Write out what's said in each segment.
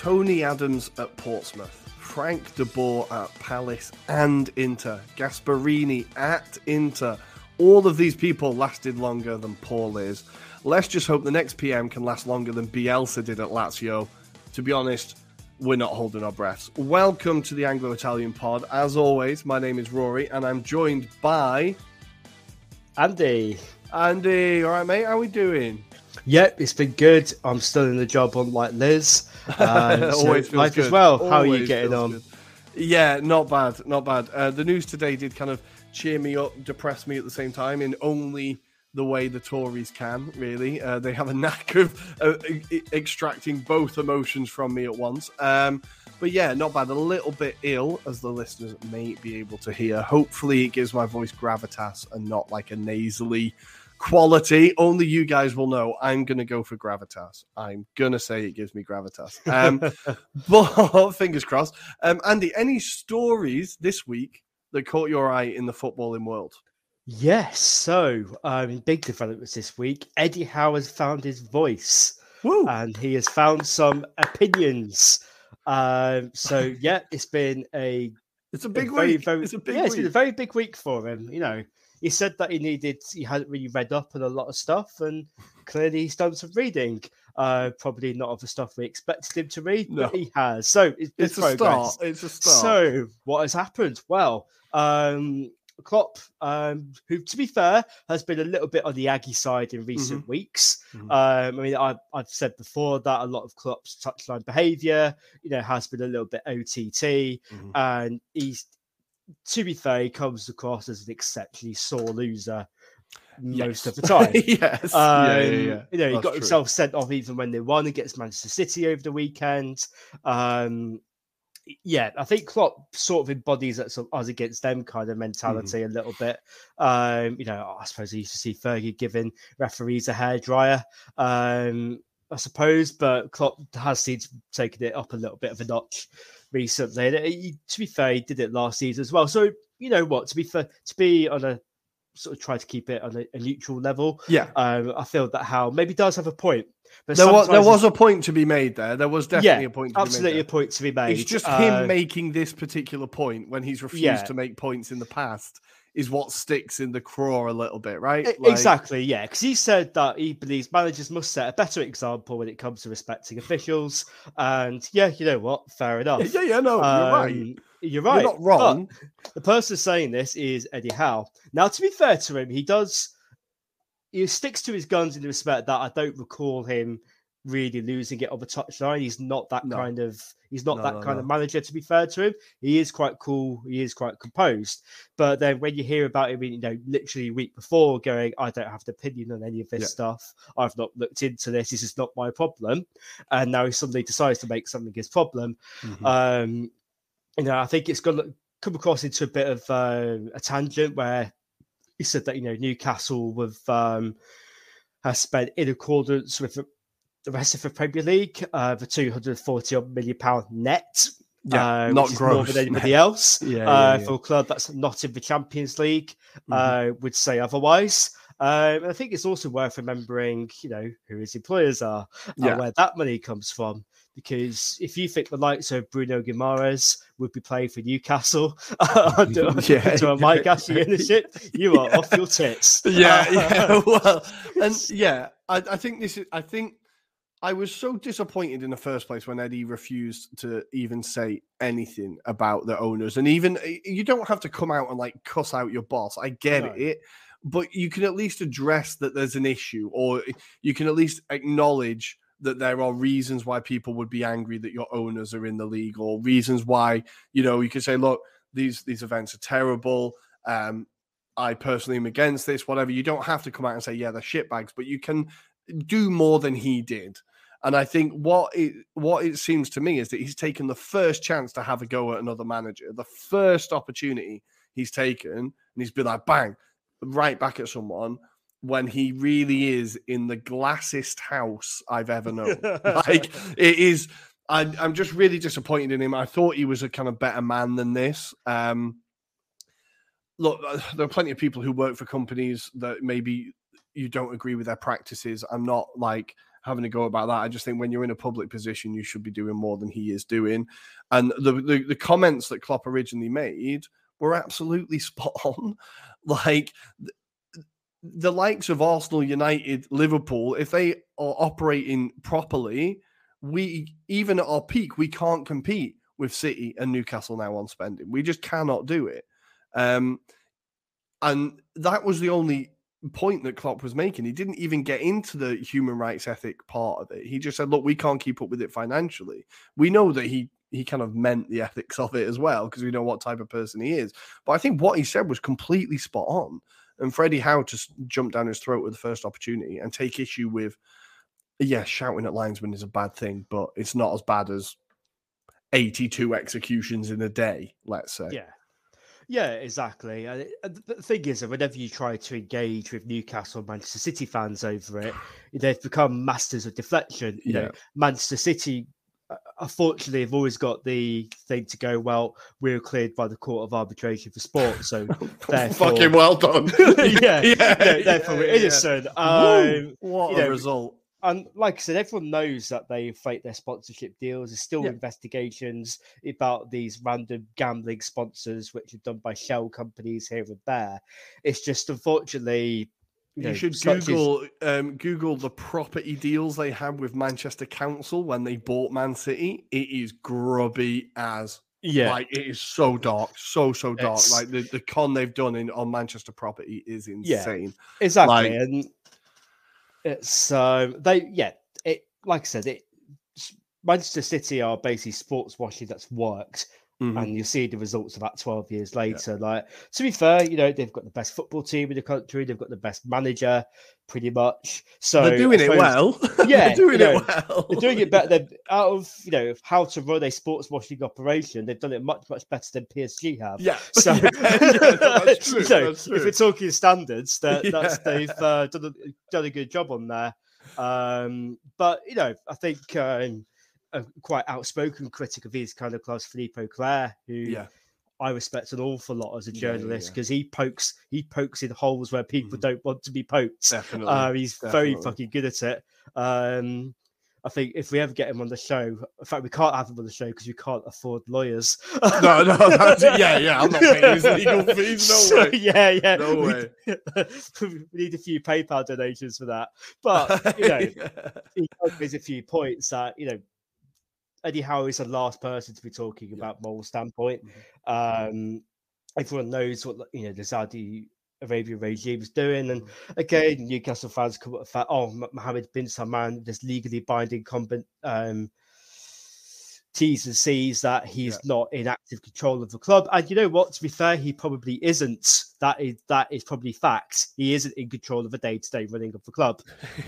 Tony Adams at Portsmouth, Frank de Boer at Palace and Inter, Gasperini at Inter. All of these people lasted longer than Paul is. Let's just hope the next PM can last longer than Bielsa did at Lazio. To be honest, we're not holding our breaths. Welcome to the Anglo Italian pod. As always, my name is Ruairi and I'm joined by Andy. Andy. All right, mate, how are we doing? Yep, it's been good. I'm still in the job, unlike Liz. Um, Always so life good. as well. Always How are you getting on? Good. Yeah, not bad, not bad. Uh, the news today did kind of cheer me up, depress me at the same time, in only the way the Tories can. Really, uh, they have a knack of uh, extracting both emotions from me at once. Um, but yeah, not bad. A little bit ill, as the listeners may be able to hear. Hopefully, it gives my voice gravitas and not like a nasally quality. Only you guys will know. I'm going to go for gravitas. I'm going to say it gives me gravitas. Um, but fingers crossed. Um, Andy, any stories this week that caught your eye in the footballing world? Yes. So, um, big developments this week. Eddie Howe has found his voice, Woo. and he has found some opinions. Um, so, yeah, it's been a it's a big a very, week. Very, it's a big yeah, week. it's been a very big week for him. You know, he said that he needed he hadn't really read up on a lot of stuff and clearly he's done some reading uh probably not of the stuff we expected him to read no. but he has so it's, it's a start it's a start so what has happened well um Klopp, um, who, to be fair, has been a little bit on the Aggie side in recent mm-hmm. weeks. Mm-hmm. Um, I mean, I've, I've, said before that a lot of Klopp's touchline behaviour, you know, has been a little bit OTT, mm-hmm. and he's to be fair, he comes across as an exceptionally sore loser most yes. of the time. yes. Um, yeah, yeah, yeah. You know, he got true. himself sent off even when they won against Manchester City over the weekend. Um, yeah, I think Klopp sort of embodies that sort of us against them kind of mentality mm. a little bit. Um, you know, I suppose I used to see Fergie giving referees a hair dryer. Um, I suppose, but Klopp has seemed taken it up a little bit of a notch recently. he, to be fair, he did it last season as well. So you know what? To be fair, to be on a sort of try to keep it on a, a neutral level. Yeah, um, I feel that Howe maybe does have a point. But there was there was a point to be made there. There was definitely yeah, a point. absolutely a point to be made. It's just uh, him making this particular point when he's refused yeah. to make points in the past is what sticks in the craw a little bit, right? Like... Exactly, yeah. Because he said that he believes managers must set a better example when it comes to respecting officials. And yeah, you know what? Fair enough. Yeah, yeah, no, um, you're right. You're right. You're not wrong. But the person saying this is Eddie Howe. Now, to be fair to him, he does he sticks to his guns in the respect that I don't recall him really losing it on the touchline. He's not that no. kind of he's not no, that no, kind of manager. To be fair to him, he is quite cool. He is quite composed. But then when you hear about him, you know, literally a week before, going, I don't have an opinion on any of this yeah. stuff. I've not looked into this. This is not my problem. And now he suddenly decides to make something his problem. Mm-hmm. Um, you know, I think it's going to come across into a bit of uh, a tangent where he said that you know Newcastle with um, has spent in accordance with the rest of the Premier League uh, for 240 million pound net. Yeah, uh, not gross, more than anybody else. yeah, uh, yeah, for a club that's not in the Champions League, mm-hmm. Uh, would say otherwise. Um, and I think it's also worth remembering, you know, who his employers are and where that money comes from. Because if you think the likes of Bruno Guimaraes would be playing for Newcastle under, yeah. a Mike Ashley ownership, you are off your tits. Yeah, yeah. Well, and yeah, I, I think this is. I think I was so disappointed in the first place when Eddie refused to even say anything about the owners. And even eh, you don't have to come out and like cuss out your boss. I get no. it. But you can at least address that there's an issue, or you can at least acknowledge that there are reasons why people would be angry that your owners are in the league, or reasons why, you know, you can say, look, these these events are terrible. Um, I personally am against this, whatever. You don't have to come out and say, yeah, they're shitbags, but you can do more than he did. And I think what it what it seems to me is that he's taken the first chance to have a go at another manager, the first opportunity he's taken, and he's been like bang, right back at someone when he really is in the glassest house I've ever known. like it is. I, am just really disappointed in him. I thought he was a kind of better man than this. Um, look, uh, there are plenty of people who work for companies that maybe you don't agree with their practices. I'm not like having a go about that. I just think when you're in a public position, you should be doing more than he is doing. And the the, the comments that Klopp originally made were absolutely spot on. Like the, likes of Arsenal, United, Liverpool, if they are operating properly, we even at our peak, we can't compete with City and Newcastle now on spending. We just cannot do it. Um, and that was the only point that Klopp was making. He didn't even get into the human rights ethic part of it. He just said, "Look, we can't keep up with it financially." We know that he he kind of meant the ethics of it as well because we know what type of person he is. But I think what he said was completely spot on. And Freddie Howe just jumped down his throat with the first opportunity and take issue with, yeah, shouting at linesmen is a bad thing, but it's not as bad as 82 executions in a day, let's say. Yeah. Yeah, exactly. And the thing is that whenever you try to engage with Newcastle Manchester City fans over it, they've become masters of deflection. You yeah. know, Manchester City, uh, unfortunately, have always got the thing to go. Well, we are cleared by the Court of Arbitration for Sport, so therefore, fucking well done. yeah, yeah, therefore yeah, we're innocent. Um, what a know, result! And like I said, everyone knows that they fake their sponsorship deals. There's still yeah. investigations about these random gambling sponsors, which are done by shell companies here and there. It's just unfortunately. You, know, should Google as... um, Google the property deals they had with Manchester Council when they bought Man City. It is grubby as yeah, like it is so dark, so so dark. It's... Like the, the con they've done in on Manchester property is insane. Yeah, exactly, like, and um, they yeah. It like I said, it Manchester City are basically sports washing that's worked. Mm-hmm. And you see the results of that 12 years later. Yeah. Like, to be fair, you know, they've got the best football team in the country, they've got the best manager, pretty much. So they're doing suppose, it well. Yeah, they're doing you know, it well. they're doing it better. They're, out of you know how to run a sports washing operation, they've done it much much better than PSG have. Yeah. So, yeah, that's true, so that's true. if we're talking standards, that, yeah. that's they've uh, done, a, done a good job on there. Um, but you know, I think. Um, a quite outspoken critic of his kind of class, Philippe Auclair, who yeah. I respect an awful lot as a journalist because yeah, yeah. he pokes he pokes in holes where people mm. don't want to be poked. Definitely, uh, he's Definitely. very fucking good at it. Um, I think if we ever get him on the show, in fact, we can't have him on the show because we can't afford lawyers. no, no, yeah, yeah. I'm not paying his legal fees. No so, way. Yeah, yeah. No way. we need a few PayPal donations for that. But you know, yeah. he there's a few points that you know Eddie Howe is the last person to be talking about moral standpoint. Mm-hmm. Um, everyone knows what you know the Saudi Arabia regime is doing, and mm-hmm. again, Newcastle fans come up with that. Oh, Mohammed bin Salman, this legally binding combat, um, T's and C's that he's yeah. not in active control of the club. And you know what? To be fair, he probably isn't. That is that is probably facts. He isn't in control of the day-to-day running of the club.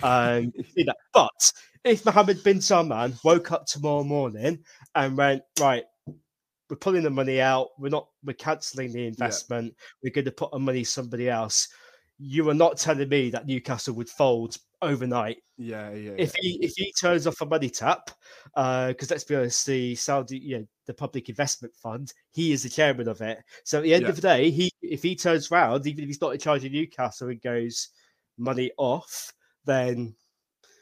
Um, you know, but if Mohammed bin Salman woke up tomorrow morning and went, right, we're pulling the money out, we're not, we're cancelling the investment, yeah. we're going to put our money somebody else. You are not telling me that Newcastle would fold overnight. Yeah, yeah. If yeah. he if he turns off a money tap, because uh, let's be honest, the Saudi, you know, the Public Investment Fund, he is the chairman of it. So at the end yeah. of the day, he if he turns around, even if he's not in charge of Newcastle and goes money off, then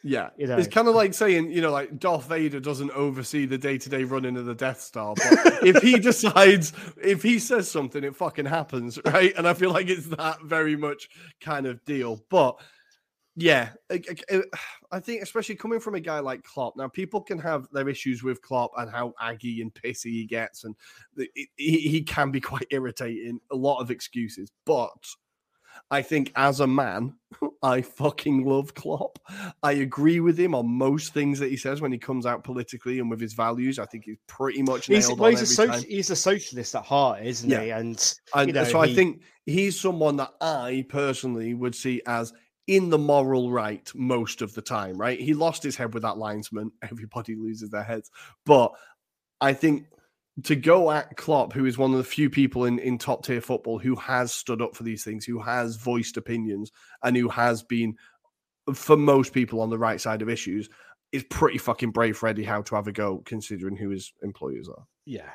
yeah, you know. it's kind of like saying, you know, like Darth Vader doesn't oversee the day to day running of the Death Star, but if he decides, if he says something, it fucking happens, right? And I feel like it's that very much kind of deal. But yeah, uh, I think especially coming from a guy like Klopp. Now, people can have their issues with Klopp and how aggy and pissy he gets, and he can be quite irritating. A lot of excuses, but I think as a man, I fucking love Klopp. I agree with him on most things that he says when he comes out politically and with his values. I think he's pretty much nailed he's, well, he's, a soci- he's a socialist at heart, isn't yeah. he? And, and know, so he... I think he's someone that I personally would see as in the moral right most of the time, right? He lost his head with that linesman. Everybody loses their heads. But I think to go at Klopp, who is one of the few people in, in top tier football who has stood up for these things, who has voiced opinions, and who has been, for most people, on the right side of issues, is pretty fucking brave for Eddie Howe to have a go, considering who his employers are. Yeah.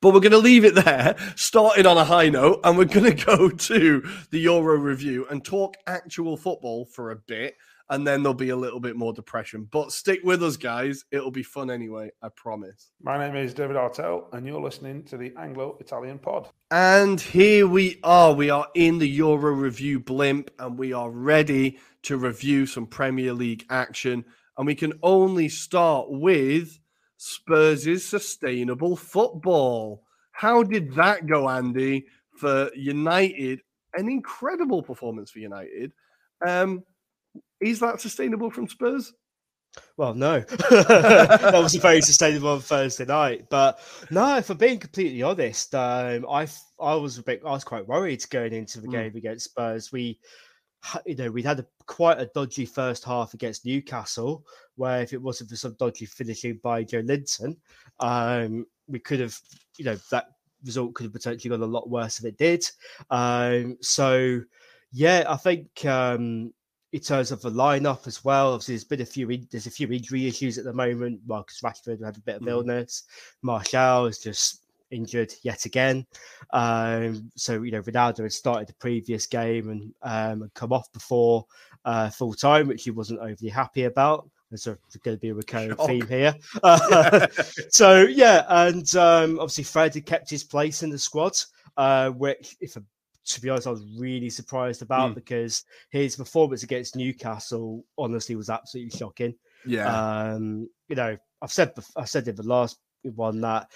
But we're going to leave it there, starting on a high note, and we're going to go to the Euro review and talk actual football for a bit. And then there'll be a little bit more depression. But stick with us, guys. It'll be fun anyway. I promise. My name is David Artell, and you're listening to the Anglo Italian Pod. And here we are. We are in the Euro review blimp, and we are ready to review some Premier League action. And we can only start with Spurs' sustainable football. How did that go, Andy, for United? An incredible performance for United. Um, is that sustainable from Spurs? Well, no, that was very sustainable on Thursday night. But no, if I'm being completely honest, um, I I was a bit, I was quite worried going into the mm. game against Spurs. We, you know, we'd had a, quite a dodgy first half against Newcastle, where if it wasn't for some dodgy finishing by Joelinton, um, we could have, you know, that result could have potentially gone a lot worse than it did. Um, so, yeah, I think. Um, in terms of the lineup as well. Obviously, there's been a few there's a few injury issues at the moment. Marcus Rashford had a bit of mm. illness. Martial is just injured yet again. Um, so you know, Ronaldo had started the previous game and um, come off before uh, full time, which he wasn't overly happy about. There's going to be a recurring Shock. theme here. Uh, so yeah, and um, obviously Fred had kept his place in the squad, uh, which if a to be honest, I was really surprised about mm. because his performance against Newcastle honestly was absolutely shocking. Yeah. Um, you know, I've said I said in the last one that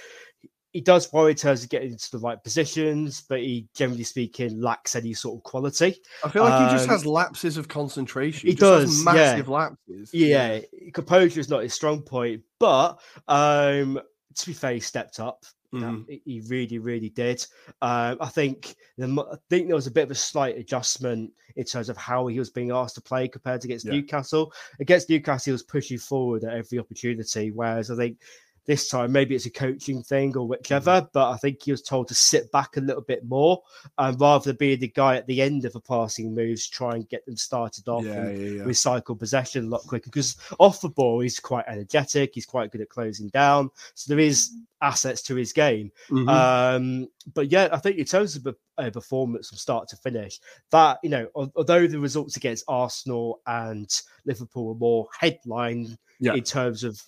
he does worry in terms of getting into the right positions, but he generally speaking lacks any sort of quality. I feel like um, he just um, has lapses of concentration. He, he does massive yeah. lapses. Yeah. yeah, composure is not his strong point, but um, to be fair, he stepped up. Mm. he really, really did. Uh, I think the, I think there was a bit of a slight adjustment in terms of how he was being asked to play compared to against yeah. Newcastle. Against Newcastle, he was pushing forward at every opportunity, whereas I think this time. Maybe it's a coaching thing or whichever, mm-hmm. but I think he was told to sit back a little bit more and rather than being the guy at the end of a passing moves, try and get them started off yeah, and yeah, yeah. recycle possession a lot quicker. Because off the ball, he's quite energetic, he's quite good at closing down. So there is assets to his game. Mm-hmm. Um, but yeah, I think in terms of a, a, performance from start to finish, that you know, although the results against Arsenal and Liverpool were more headline yeah. in terms of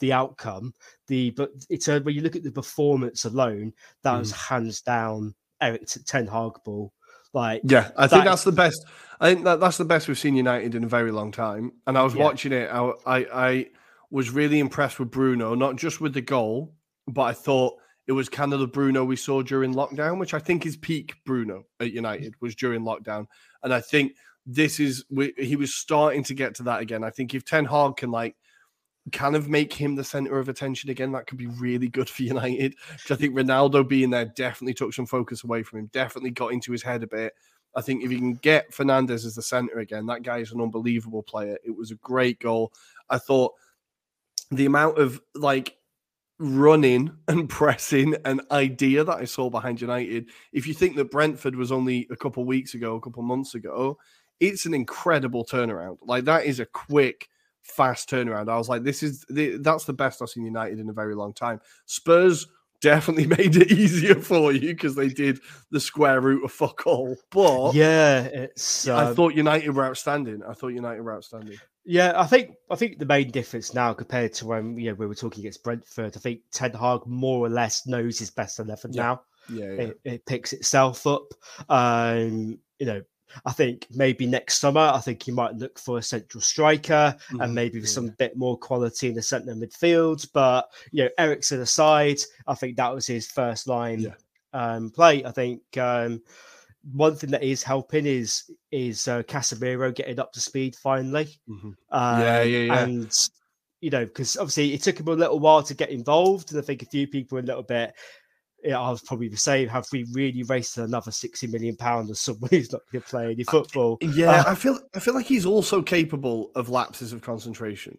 the outcome. The but it's a, when you look at the performance alone, that mm. was hands down Erik Ten Hag ball. Like yeah, I that, think that's the best. I think that that's the best we've seen United in a very long time. And I was yeah. watching it. I, I I was really impressed with Bruno, not just with the goal, but I thought it was kind of the Bruno we saw during lockdown, which I think is peak Bruno at United was during lockdown. And I think this is we, he was starting to get to that again. I think if Ten Hag can like kind of make him the center of attention again, that could be really good for United. I think Ronaldo being there definitely took some focus away from him, definitely got into his head a bit. I think if you can get Fernandes as the center again, that guy is an unbelievable player. It was a great goal. I thought the amount of like running and pressing and idea that I saw behind United. If you think that Brentford was only a couple weeks ago, a couple months ago, it's an incredible turnaround. Like that is a quick fast turnaround. I was like, this is the, that's the best I've seen United in a very long time. Spurs definitely made it easier for you because they did the square root of fuck all. But yeah, it's. I thought United were outstanding. I thought United were outstanding. Yeah, I think I think the main difference now compared to when you know we were talking against Brentford, I think Ten Hag more or less knows his best eleven yeah. now. Yeah, yeah. It, it, picks itself up. Um, you know, I think maybe next summer, I think he might look for a central striker mm-hmm. and maybe yeah. some bit more quality in the centre midfield. But you know, Eriksen aside, I think that was his first line yeah. um, play. I think um, one thing that is helping is is uh, Casemiro getting up to speed finally. Mm-hmm. Um, yeah, yeah, yeah, and you know, because obviously it took him a little while to get involved, and I think a few people a little bit yeah, I was probably the same. Have we really wasted another sixty million pounds on someone who's not going to play any football? Yeah, uh, I feel I feel like he's also capable of lapses of concentration.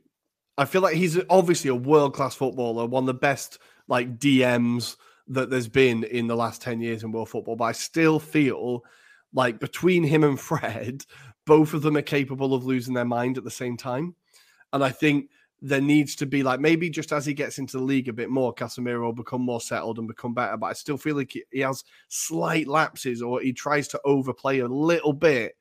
I feel like he's obviously a world class footballer, one of the best like DMs that there's been in the last ten years in world football. But I still feel like between him and Fred, both of them are capable of losing their mind at the same time. And I think there needs to be like maybe just as he gets into the league a bit more, Casemiro will become more settled and become better. But I still feel like he, has slight lapses or he tries to overplay a little bit.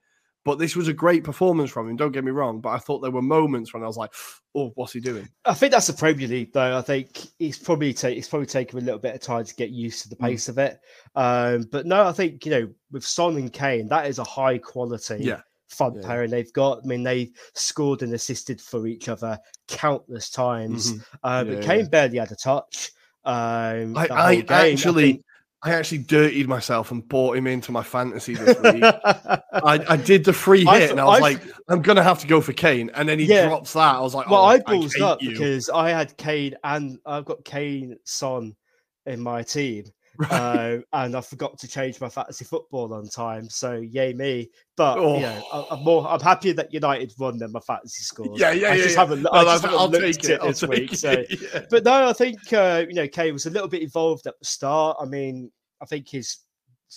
But this was a great performance from him. Don't get me wrong, but I thought there were moments when I was like, "Oh, what's he doing?" I think that's the Premier League, though. I think he's probably ta- it's probably taken a little bit of time to get used to the Mm. pace of it. Um, but no, I think you know with Son and Kane, that is a high quality Yeah. Front Yeah. pairing they've got. I mean, they scored and assisted for each other countless times. Mhm. Uh, Yeah, but yeah. Kane barely had a touch. Um, I, I game. actually, think- I actually dirtied myself and bought him into my fantasy this week. I, I did the free hit, I and I was I like, I'm gonna have to go for Kane, and then he drops that. I was like, well, oh, I I balls up you. because I had Kane and I've got Kane Son in my team. Right. uh, and I forgot to change my fantasy football on time. So yay me! But you know, Oh. I, I'm more. I'm happy that United won than my fantasy scores. yeah, yeah, I yeah. just yeah. haven't. No, I just haven't I'll looked at it. it this week. So, yeah. but no, I think uh, you know Kane was a little bit involved at the start. I mean, I think his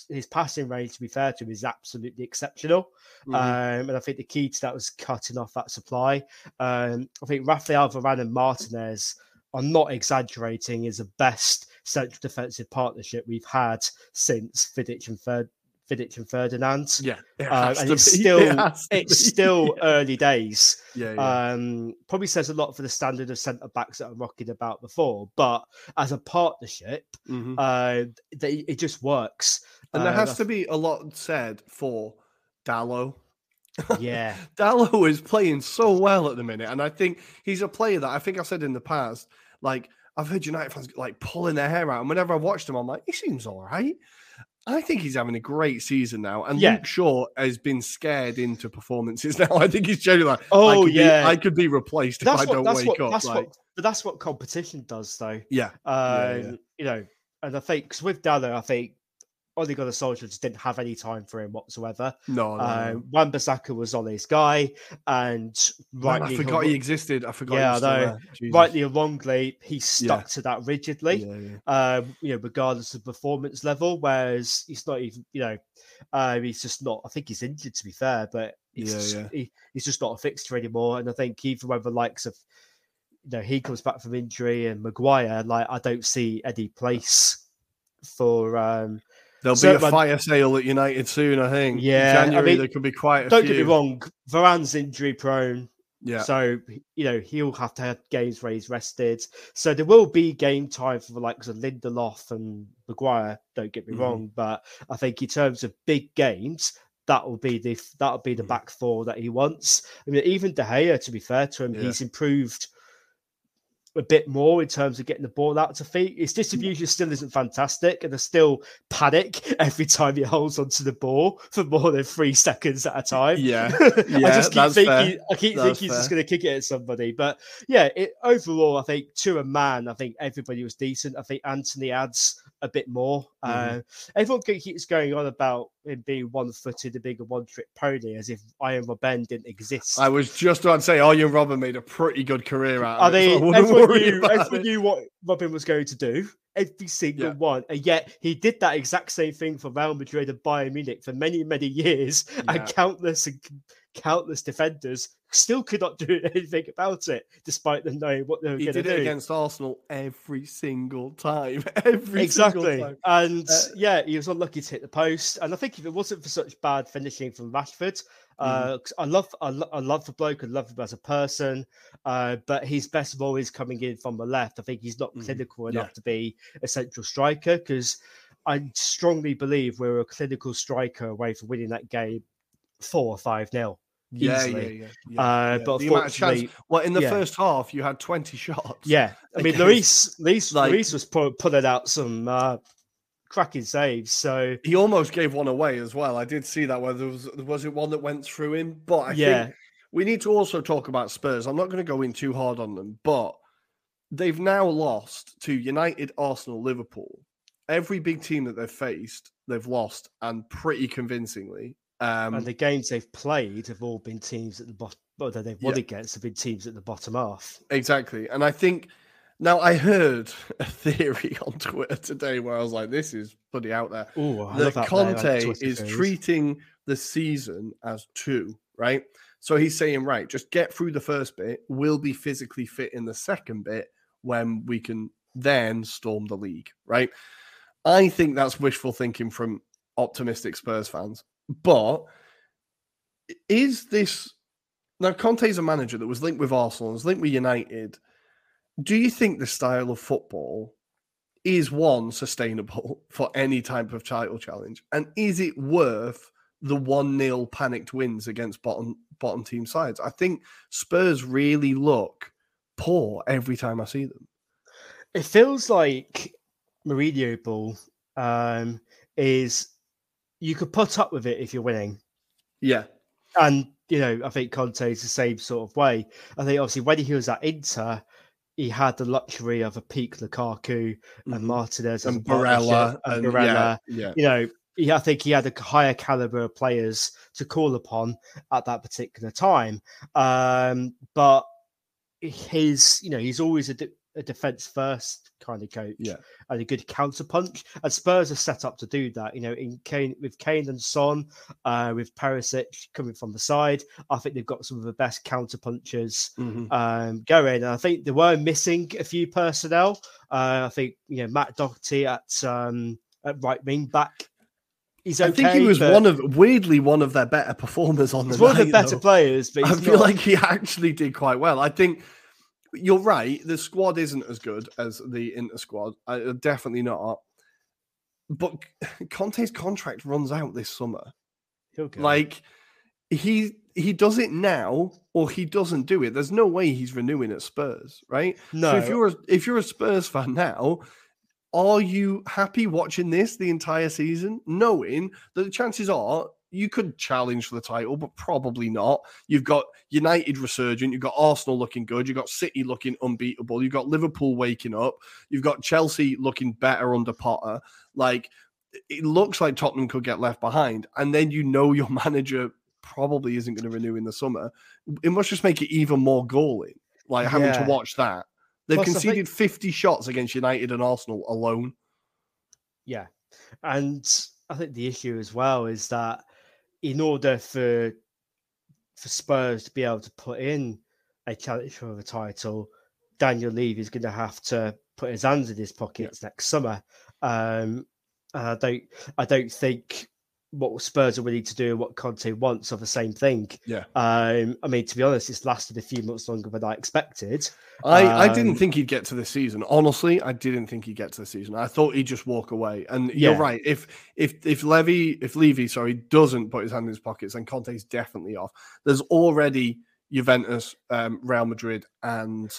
his passing range, to be fair to him, is absolutely exceptional. Mhm. Um, and I think the key to that was cutting off that supply. Um, I think Rafael Varane and Martinez, I'm not exaggerating, is the best central defensive partnership we've had since Vidic and Ferd- Vidic and Ferdinand. yeah, it Uh, and it's be, still to it's be, still yeah. early days. yeah, yeah. Um, probably says a lot for the standard of centre backs that I'm rocking about before, but as a partnership, Mhm. uh, they, it just works. and there Uh, has to be a lot said for Dalot. yeah, Dalot is playing so well at the minute, and I think he's a player that I think I said in the past. Like I've heard United fans like pulling their hair out, and whenever I watched him, I'm like, he seems all right. I think he's having a great season now, and Yeah. Luke Shaw has been scared into performances now. I think he's genuinely like, I Oh, could yeah. be, I could be replaced if that's I what don't that's wake what up. that's like, what but that's what competition does, though. yeah, Um, yeah. You know, and I think 'cause with Dalot, I think Ole Gunnar Solskjaer just didn't have any time for him whatsoever. no, no, Uh, no. Wan-Bissaka was Ole's guy, and Man, I forgot he existed. I forgot. Yeah, know. rightly or wrongly, he stuck to that rigidly. Yeah, yeah. um, you know, regardless of performance level. Whereas he's not even, you know, uh, he's just not. I think he's injured to be fair, but he's Yeah, just, yeah. He, he's just not a fixture anymore. And I think even when the likes of, you know, he comes back from injury and Maguire, like I don't see any place for. um There'll So, be a fire sale at United soon. I think. In Yeah, I mean, there could be quite a Don't few. get me wrong, Varane's injury prone. Yeah, So you know he'll have to have games where he's rested. So there will be game time for the likes of Lindelof and Maguire. Don't get me Mhm. wrong, but I think in terms of big games, that will be the that will be the Mhm. back four that he wants. I mean, even De Gea, to be fair to him, Yeah. he's improved a bit more in terms of getting the ball out to feet. His distribution still isn't fantastic, and there's still panic every time he holds onto the ball for more than three seconds at a time. Yeah, I just keep thinking, fair. I keep That's thinking he's just going to kick it at somebody. But yeah, it, overall, I think to a man, I think everybody was decent. I think Antony adds a bit more. Mhm. Uh, everyone keeps going on about him being one-footed and being a one-trick pony, as if Arjen Robben didn't exist. I was just about to say, Arjen Robben made a pretty good career out of it. so I wouldn't everyone, knew, everyone it. knew what Robben was going to do. Every single Yeah. one, and yet he did that exact same thing for Real Madrid and Bayern Munich for many, many years, Yeah. and countless and countless defenders still could not do anything about it, despite them knowing what they were He going to did do. it against Arsenal every single time. Every exactly, single time. and Uh, yeah, he was unlucky to hit the post. And I think if it wasn't for such bad finishing from Rashford, uh, 'cause I love, I, lo- I love the bloke, I love him as a person, uh, but his best ball is coming in from the left. I think he's not Mhm. clinical Yeah. enough to be a central striker because I strongly believe we're a clinical striker away from winning that game four or five nil. Yeah, yeah, easily. yeah. yeah, Uh, yeah. but the amount of chance. unfortunately, Well, in the yeah. first half, you had 20 shots. Yeah, I mean, Lloris, Lloris, like- Lloris was pu- pulling out some uh, cracking saves. So He almost gave one away as well. I did see that. Whether was was it one that went through him? But I yeah, think we need to also talk about Spurs. I'm not going to go in too hard on them, but they've now lost to United, Arsenal, Liverpool. Every big team that they've faced, they've lost, and pretty convincingly. Um, and the games they've played have all been teams at the bottom. That they've won Yeah. against have been teams at the bottom half. Exactly. And I think now I heard a theory on Twitter today where I was like, this is bloody out there. Oh, I that love that Conte is treating the season as two, right? So he's saying, right, just get through the first bit. We'll be physically fit in the second bit when we can then storm the league, right? I think that's wishful thinking from optimistic Spurs fans, but is this now Conte's a manager that was linked with Arsenal, was linked with United. Do you think the style of football is one sustainable for any type of title challenge? And is it worth the one nil panicked wins against bottom bottom team sides? I think Spurs really look poor every time I see them. It feels like Mourinho ball um, is you could put up with it if you're winning. Yeah. And, you know, I think Conte is the same sort of way. I think obviously when he was at Inter, he had the luxury of a peak Lukaku and mm-hmm. Martinez and Barella and, and Barella. Yeah, yeah. You know, he, I think he had a higher caliber of players to call upon at that particular time. Um, but his, you know, he's always a, a defense first kind of coach yeah. and a good counter punch. And Spurs are set up to do that. You know, in Kane with Kane and Son, uh, with Perisic coming from the side, I think they've got some of the best counter punchers mm-hmm. um, going. And I think they were missing a few personnel. Uh, I think you know Matt Doherty at um, at right wing back. He's okay, I think he was one of weirdly one of their better performers on the one night, of the better though. players. But I feel not... like he actually did quite well. I think you're right. The squad isn't as good as the Inter squad. Uh, definitely not. But Conte's contract runs out this summer. Like he he does it now or he doesn't do it. There's no way he's renewing at Spurs, right? No. So if you're a, if you're a Spurs fan now, are you happy watching this the entire season, knowing that the chances are you could challenge for the title, but probably not. You've got United resurgent, you've got Arsenal looking good, you've got City looking unbeatable, you've got Liverpool waking up, you've got Chelsea looking better under Potter. Like it looks like Tottenham could get left behind, and then you know your manager probably isn't going to renew in the summer. It must just make it even more galling, like having yeah. to watch that. They've Plus, conceded think... 50 shots against United and Arsenal alone. Yeah. And I think the issue as well is that in order for for Spurs to be able to put in a challenge for the title, Daniel Levy is going to have to put his hands in his pockets yeah. next summer. Um, I don't, I don't think what Spurs are willing to do and what Conte wants are the same thing. Yeah. Um, I mean, to be honest, it's lasted a few months longer than I expected. I, um, I didn't think he'd get to the season. Honestly, I didn't think he'd get to the season. I thought he'd just walk away. And you're right. If if if Levy, if Levy, sorry, doesn't put his hand in his pockets, then Conte's definitely off. There's already Juventus, um, Real Madrid, and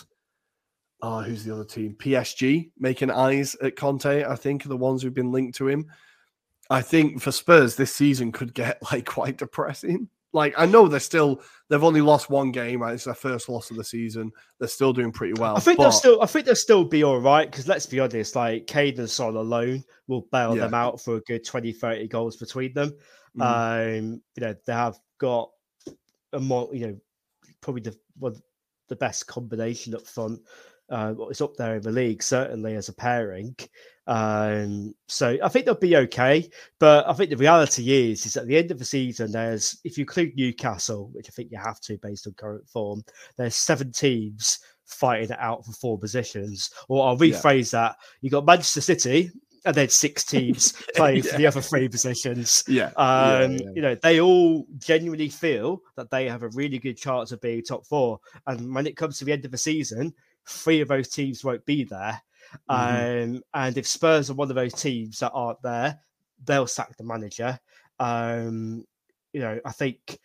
oh, who's the other team? PSG making eyes at Conte. I think are the ones who've been linked to him. I think for Spurs, this season could get like quite depressing. Like I know they're still they've only lost one game. Right? It's their first loss of the season. They're still doing pretty well. I think but... they'll still I think they'll still be all right because let's be honest, like Kane and Son alone will bail yeah. them out for a good 20, 30 goals between them. Mm. Um, you know, they have got a more, you know, probably the one the best combination up front. Uh, it's up there in the league, certainly as a pairing. Um, so I think they'll be okay. But I think the reality is, is at the end of the season, there's if you include Newcastle, which I think you have to based on current form, there's seven teams fighting it out for four positions. Or I'll rephrase yeah. that: you got Manchester City. And then six teams playing yeah. for the other three positions. Yeah. Um, yeah, yeah. You know, they all genuinely feel that they have a really good chance of being top four. And when it comes to the end of the season, three of those teams won't be there. Mm-hmm. Um, and if Spurs are one of those teams that aren't there, they'll sack the manager. Um, you know, I think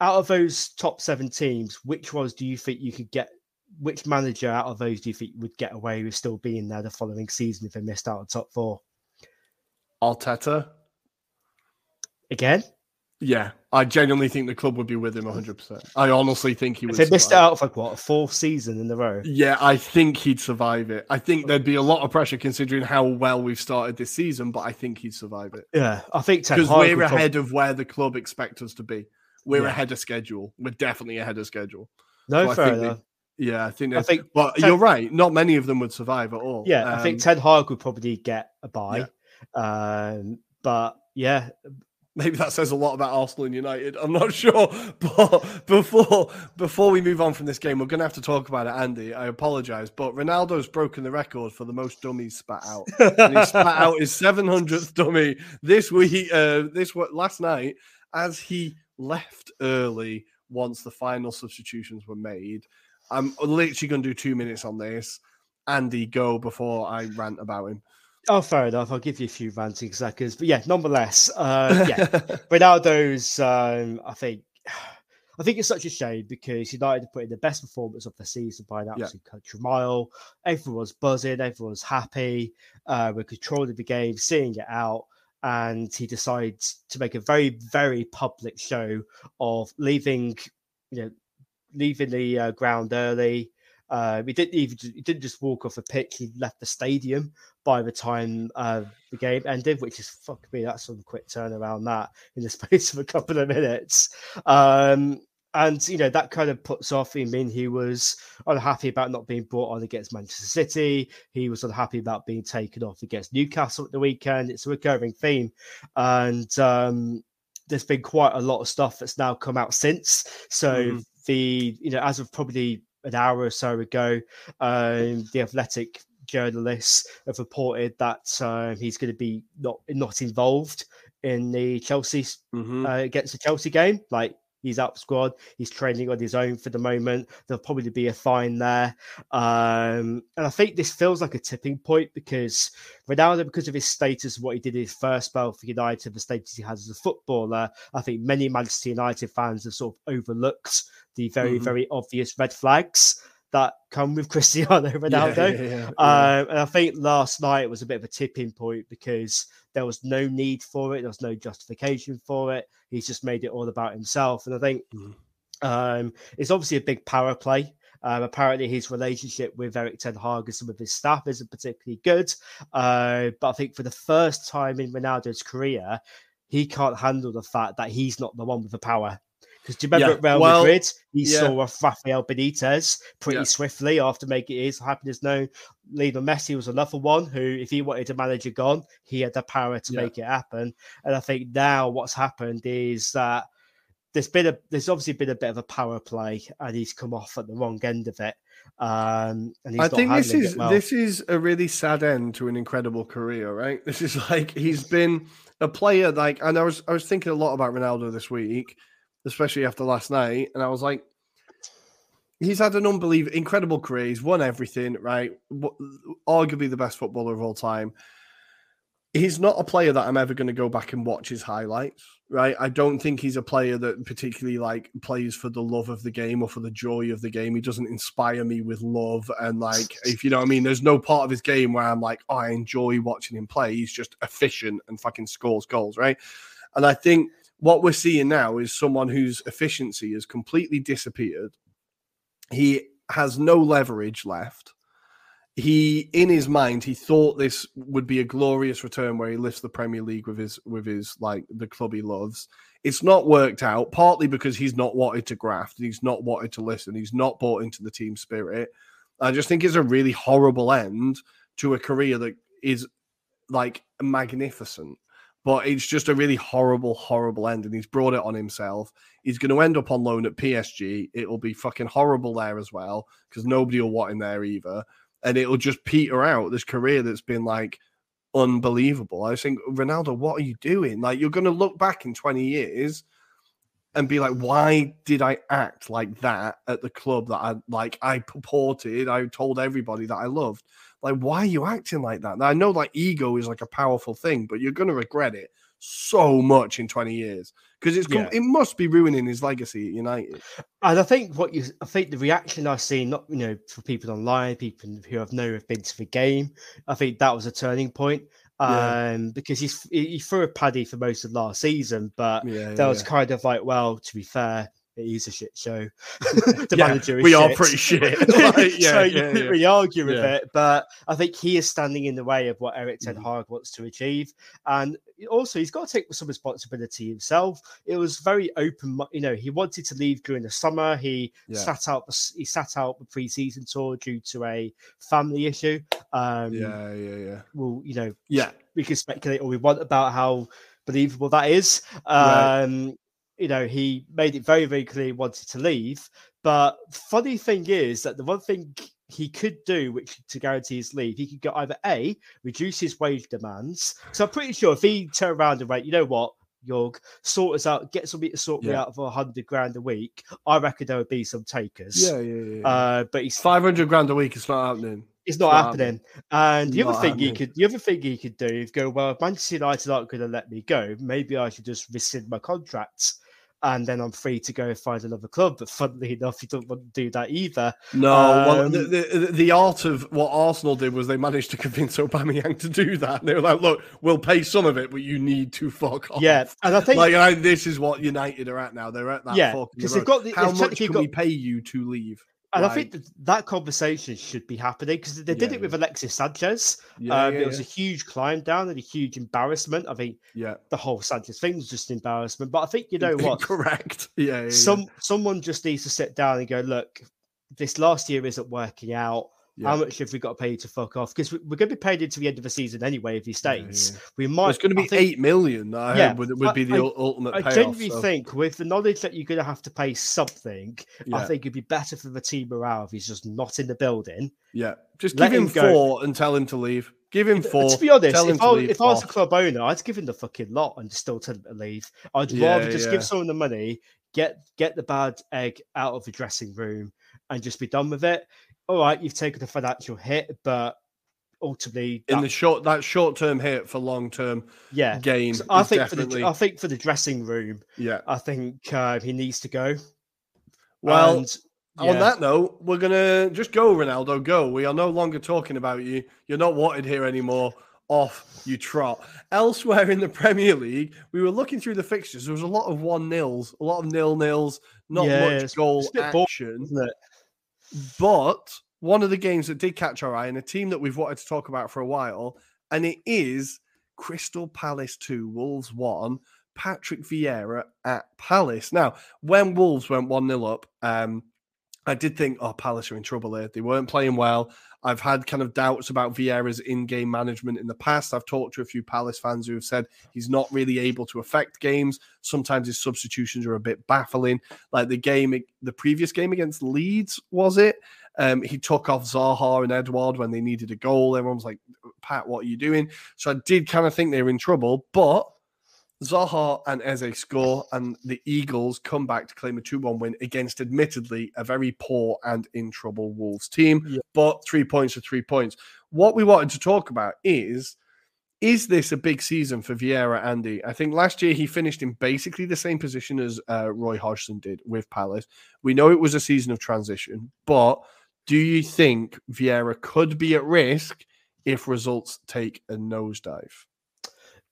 out of those top seven teams, which ones do you think you could get? Which manager out of those do you think would get away with still being there the following season if they missed out on top four? Arteta. Again? Yeah, I genuinely think the club would be with him 100%. I honestly think he would. They missed out for like what, a fourth season in a row? Yeah, I think he'd survive it. I think there'd be a lot of pressure considering how well we've started this season, but I think he'd survive it. Yeah, I think because we're ahead of where the club expect us to be. We're yeah. ahead of schedule. We're definitely ahead of schedule. No, so fair enough. They, yeah, I think. I think. But Ten, you're right. Not many of them would survive at all. Yeah, um, I think Ted Ten Hag would probably get a buy. Yeah. Um, but yeah, maybe that says a lot about Arsenal and United. I'm not sure. But before before we move on from this game, we're going to have to talk about it, Andy. I apologize, but Ronaldo's broken the record for the most dummies spat out. and he spat out his 700th dummy this week, uh, this last night, as he left early once the final substitutions were made. I'm literally going to do two minutes on this. Andy, go before I rant about him. Oh, fair enough. I'll give you a few ranting seconds, but yeah, nonetheless, uh, yeah, Ronaldo's. Um, I think, I think it's such a shame because United put in the best performance of the season by an absolute yeah. country mile. Everyone's buzzing, everyone's happy. Uh, we're controlling the game, seeing it out, and he decides to make a very, very public show of leaving, you know, leaving the uh, ground early. Uh, he didn't even he didn't just walk off a pitch; he left the stadium by the time uh, the game ended, which is fuck me. That's some quick turnaround that in the space of a couple of minutes. Um, and you know that kind of puts off. I mean, he was unhappy about not being brought on against Manchester City. He was unhappy about being taken off against Newcastle at the weekend. It's a recurring theme, and um, there's been quite a lot of stuff that's now come out since. So mm. the you know as of probably an hour or so ago, um, the Athletic journalists have reported that uh, he's going to be not not involved in the Chelsea mm-hmm. uh, against the Chelsea game. Like He's up squad. He's training on his own for the moment. There'll probably be a fine there. Um, and I think this feels like a tipping point because Ronaldo, because of his status, what he did in his first spell for United, the status he has as a footballer, I think many Manchester United fans have sort of overlooked the very, mm-hmm. very obvious red flags that come with Cristiano Ronaldo. Yeah, yeah, yeah, um, and I think last night was a bit of a tipping point because there was no need for it. There was no justification for it. He's just made it all about himself. And I think mm. um, it's obviously a big power play. Um, apparently, his relationship with Erik Ten Hag and some of his staff isn't particularly good. Uh, but I think for the first time in Ronaldo's career, he can't handle the fact that he's not the one with the power. Because do you remember yeah. at Real well, Madrid, he yeah. saw Rafael Benitez pretty yeah. swiftly after making his happiness known. Lionel Messi was another one who, if he wanted to manage a gun, he had the power to make it happen. And I think now what's happened is that there's been a there's obviously been a bit of a power play, and he's come off at the wrong end of it. Um, and I think this is well. this is a really sad end to an incredible career, right? This is like he's been a player like, and I was I was thinking a lot about Ronaldo this week especially after last night. And I was like, he's had an unbelievable, incredible career. He's won everything, right? Arguably the best footballer of all time. He's not a player that I'm ever going to go back and watch his highlights, right? I don't think he's a player that particularly like plays for the love of the game or for the joy of the game. He doesn't inspire me with love and like, if you know what I mean, there's no part of his game where I'm like, oh, I enjoy watching him play. He's just efficient and fucking scores goals, right? And I think what we're seeing now is someone whose efficiency has completely disappeared. He has no leverage left. He, in his mind, he thought this would be a glorious return where he lifts the Premier League with his with his like the club he loves. It's not worked out, partly because he's not wanted to graft, he's not wanted to listen, he's not bought into the team spirit. I just think it's a really horrible end to a career that is like magnificent but it's just a really horrible, horrible end, and he's brought it on himself. He's going to end up on loan at PSG. It'll be fucking horrible there as well because nobody will want him there either, and it'll just peter out this career that's been like unbelievable. I think Ronaldo, what are you doing? Like you're going to look back in 20 years and be like, why did I act like that at the club that I like? I purported, I told everybody that I loved. Like, why are you acting like that? Now, I know like ego is like a powerful thing, but you're going to regret it so much in 20 years because it's yeah. it must be ruining his legacy at United. And I think what you I think the reaction I've seen, not you know, for people online, people who I've known have been to the game, I think that was a turning point. Yeah. Um, because he's he threw a paddy for most of last season, but yeah, that was kind of like, well, to be fair, it is a shit show. the yeah, manager we shit. are pretty shit. like, yeah, so you yeah, really argue with it, but I think he is standing in the way of what Erik Ten mm. Hag mm. wants to achieve, and also he's got to take some responsibility himself. It was very open, you know. He wanted to leave during the summer. He sat out. He sat out the preseason tour due to a family issue. Um, yeah, yeah, yeah. Well, you know, yeah, we can speculate all we want about how believable that is. Um, right you know, he made it very, very clear he wanted to leave. But funny thing is that the one thing he could do, which to guarantee his leave, he could go either A, reduce his wage demands. So I'm pretty sure if he turned around and went, you know what, York, sort us out, get somebody to sort me out for hundred grand a week. I reckon there would be some takers. Yeah, yeah, yeah. yeah. Uh, but he's Five hundred grand a week. It's not happening. it's not not happening. And the other Not thing he could, the other thing he could do is go, well, if Manchester United aren't going to let me go, maybe I should just rescind my contract, and then I'm free to go and find another club. But funnily enough, he don't want to do that either. No, well, Um, the, the the art of what Arsenal did was they managed to convince Aubameyang to do that. They were like, "Look, we'll pay some of it, but you need to fuck off." Yeah, and I think like I, this is what United are at now. They're at that. Yeah, in they've got the- How much can got- we pay you to leave? And I think that, that conversation should be happening because they did Yeah, it with. Alexis Sanchez. Yeah, um, yeah, it was a huge climb down and a huge embarrassment. I think yeah. the whole Sanchez thing was just an embarrassment. But I think you know what? Correct. Yeah. Some someone just needs to sit down and go, look, this last year isn't working out. Yeah. How much have we got to pay you to fuck off? Because we're going to be paid into the end of the season anyway if he stays. yeah. We might. Well, it's going to be think- eight million. I Yeah, would, would be the I- ultimate I payoff. genuinely so, think, with the knowledge that you're going to have to pay something, I think it'd be better for the team morale if he's just not in the building. yeah. Just let give him, him four and tell him to leave. Give him four. to be honest, if I, if I was a club owner, I'd give him the fucking lot and still tell him to leave. I'd Yeah, rather just yeah. give someone the money, get get the bad egg out of the dressing room, and just be done with it. All right, you've taken a financial hit, but ultimately, in the short that short term hit for long term yeah. gain. So I think for the I think for the dressing room, yeah. I think uh, he needs to go. Well, And, On that note, we're gonna just go, Ronaldo. Go. We are no longer talking about you. You're not wanted here anymore. Off you trot. Elsewhere in the Premier League, we were looking through the fixtures. There was a lot of one nils, a lot of nil nils, not Yeah, much goal it's a bit boring, action. isn't it? But one of the games that did catch our eye, and a team that we've wanted to talk about for a while, and it is Crystal Palace 2, Wolves 1, Patrick Vieira at Palace. Now, when Wolves went 1 0 up, um, I did think, oh, Palace are in trouble here. They weren't playing well. I've had kind of doubts about Vieira's in game management in the past. I've talked to a few Palace fans who have said he's not really able to affect games. Sometimes his substitutions are a bit baffling. Like the game, the previous game against Leeds, was it? Um, he took off Zaha and Edouard when they needed a goal. Everyone was like, Pat, what are you doing? So I did kind of think they were in trouble, but Zaha and Eze score, and the Eagles come back to claim a 2 1 win against, admittedly, a very poor and in trouble Wolves team. Yeah. But three points are three points. What we wanted to talk about is is this a big season for Vieira, Andy? I think last year he finished in basically the same position as uh, Roy Hodgson did with Palace. We know it was a season of transition, but do you think Vieira could be at risk if results take a nosedive?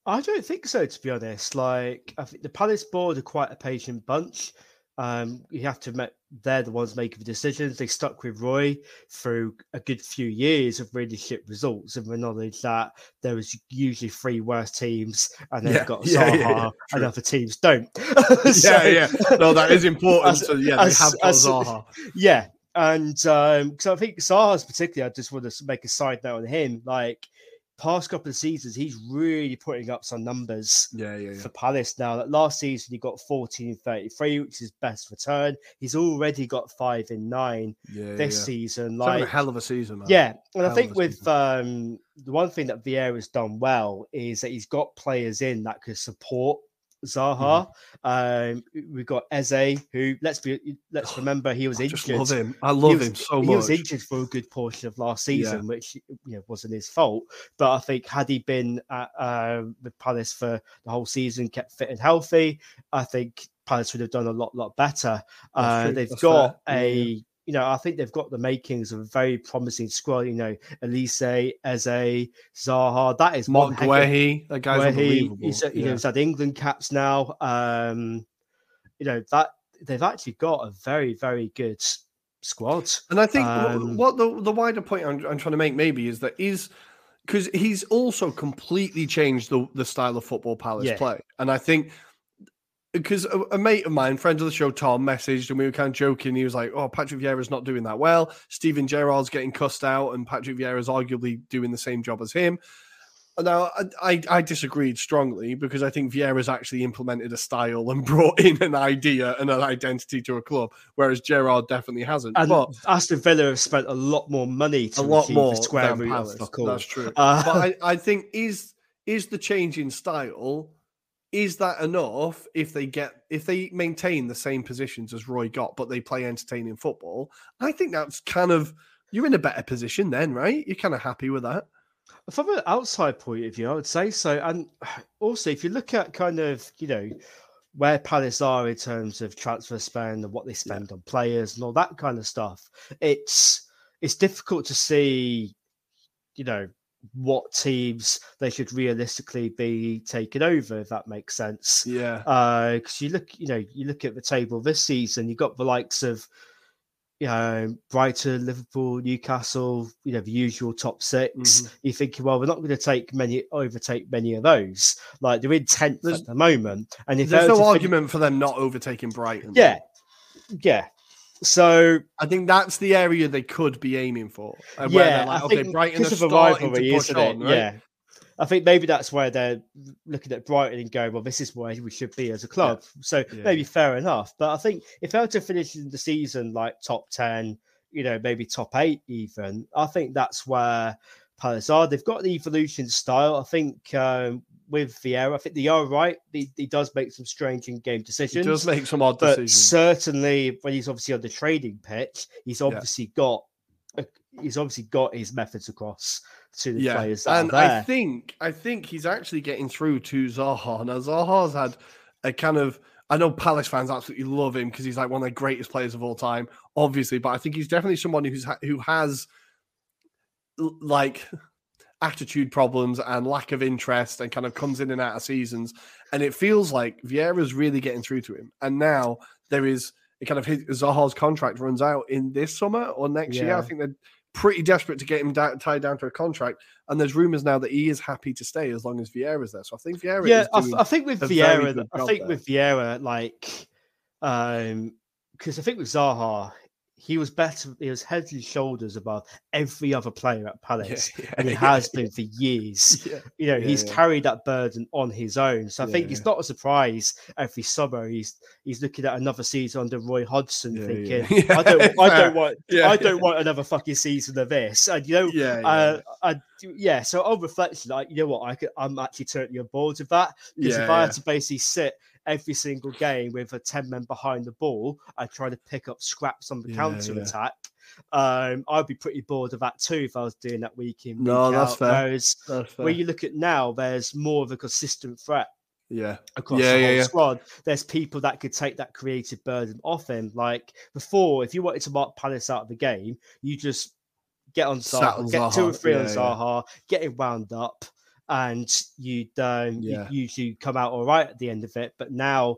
I don't think so, to be honest. Like, I think the Palace board are quite a patient bunch. Um, you have to admit they're the ones making the decisions. They stuck with Roy through a good few years of really shit results, and the knowledge that there was usually three worse teams, and they've Yeah, got yeah, Zaha, yeah, and other teams don't. So- yeah, yeah. No, that is important. As- so yeah, they have got as- Zaha. Yeah, and um, so I think Zaha's particularly. I just want to make a side note on him. Like past couple of seasons, he's really putting up some numbers Yeah, yeah, yeah. for Palace now. Like last season, he got 14 33, which is his best return. He's already got five in nine yeah this season. Like, a hell of a season, man. yeah, and Hell I think with um, the one thing that Vieira's done well is that he's got players in that could support Zaha. Mm-hmm. Um, we've got Eze, who let's be let's remember he was I injured. love him. I love was- him so much. he was injured for a good portion of last Yeah. season, which you know wasn't his fault. But I think had he been at, uh, with Palace for the whole season, kept fit and healthy, I think Palace would have done a lot, lot better. Uh, they've That's got fair. A, yeah. You know, I think they've got the makings of a very promising squad. You know, Olise, Eze, Zaha. That is Marc Guehi, that guy's unbelievable. he's, you know, he's had England caps now. Um, you know that they've actually got a very, very good squad. And I think Um, what the the wider point I'm, I'm trying to make maybe is that is because he's also completely changed the the style of football Palace Yeah. play, and I think because a, a mate of mine, friend of the show, Tom, messaged and we were kind of joking. He was like, "Oh, Patrick Vieira's not doing that well. Steven Gerrard's getting cussed out, and Patrick Vieira's arguably doing the same job as him." Now, I, I, I disagreed strongly because I think Vieira's actually implemented a style and brought in an idea and an identity to a club, whereas Gerrard definitely hasn't. And but Aston Villa have spent a lot more money to a lot more the square root Palace. That's true. Uh, but I, I think is is the change in style is that enough if they get if they maintain the same positions as Roy got, but they play entertaining football? I think that's kind of you're in a better position then, right? You're kind of happy with that. From an outside point of view, I would say so. And also, if you look at kind of, you know, where Palace are in terms of transfer spend and what they spend yeah. on players and all that kind of stuff, it's it's difficult to see, you know, what teams they should realistically be taking over, if that makes sense. Yeah. Because uh, you look, you know, you look at the table this season, you've got the likes of you know, Brighton, Liverpool, Newcastle, you know, the usual top 6 mm-hmm. You're thinking, well, we're not going to take many, overtake many of those. Like they're in 10th there's, at the moment. And if there's no argument fin- for them not overtaking Brighton. Yeah. Yeah. So I think that's the area they could be aiming for. yeah, like, okay, Brighton are starting to push on, right? Yeah, I think maybe that's where they're looking at Brighton and going, well, this is where we should be as a club. Yeah. So yeah. maybe fair enough. But I think if they were to finish the season like top 10, you know, maybe top eight even, I think that's where Palace are. They've got the evolution style. I think um, with Vieira, I think they are right. He, he does make some strange in game decisions. He does make some odd but decisions. Certainly, when he's obviously on the trading pitch, he's obviously yeah. got he's obviously got his methods across to the yeah. players. and I think I think he's actually getting through to Zaha. Now Zaha's had a kind of I know Palace fans absolutely love him because he's like one of the greatest players of all time, obviously. But I think he's definitely someone who's who has like attitude problems and lack of interest and kind of comes in and out of seasons. And it feels like Vieira's really getting through to him. And now there is it kind of his Zaha's contract runs out in this summer or next yeah. year. I think they're pretty desperate to get him da- tied down to a contract. And there's rumors now that he is happy to stay as long as Vieira's there. So I think Vieira. Yeah, I, think with Vieira, I think there. with Vieira, like, um, because I think with Zaha, he was better. He was head and shoulders above every other player at Palace, yeah, yeah, and he yeah, has been for years. You know, he's carried that burden on his own. So I think it's not a surprise every summer he's he's looking at another season under Roy Hodgson, thinking, "I don't, I don't want, I don't want another fucking season of this." And you know, yeah, uh, I, yeah. So on reflection, like you know what, I could, I'm actually totally on board with that because if I had to basically sit every single game with a 10 men behind the ball I try to pick up scraps on the yeah, counter yeah. attack. Um, I'd be pretty bored of that too if I was doing that week in. Week no, that's fair. Whereas that's fair. when you look at now, there's more of a consistent threat. Yeah, across yeah, the whole yeah, squad. There's people that could take that creative burden off him. Like before, if you wanted to mark Palace out of the game, you just get on Zaha, get two or three on Zaha, get him wound up and you'd um, yeah. you usually come out all right at the end of it. But now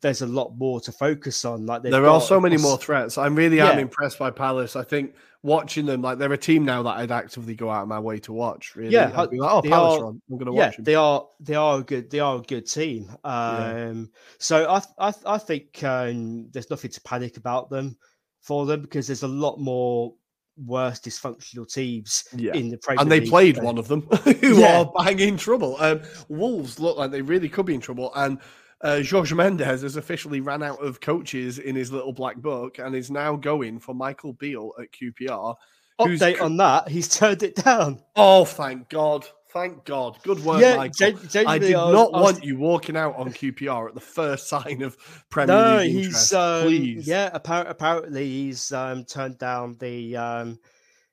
there's a lot more to focus on. Like there are so many more threats. I'm really yeah. am impressed by Palace. I think watching them, like they're a team now that I'd actively go out of my way to watch. Really, yeah, like, oh, Palace are, I'm going to watch. Yeah, they are. They are a good. They are a good team. Um, yeah. So I, I, I think um, there's nothing to panic about them for them because there's a lot more worst dysfunctional teams yeah. in the Premier and they League. played one of them who yeah. are bang in trouble. Um, Wolves look like they really could be in trouble, and uh, Jorge Mendes has officially ran out of coaches in his little black book and is now going for Michael Beale at QPR. Update on that: he's turned it down. Oh, thank God! Thank God. Good work, yeah, Michael. Gen- I did I was, not want you walking out on QPR at the first sign of Premier no, League interest. He's, um, Please. Yeah, apparently, apparently he's um, turned down the um,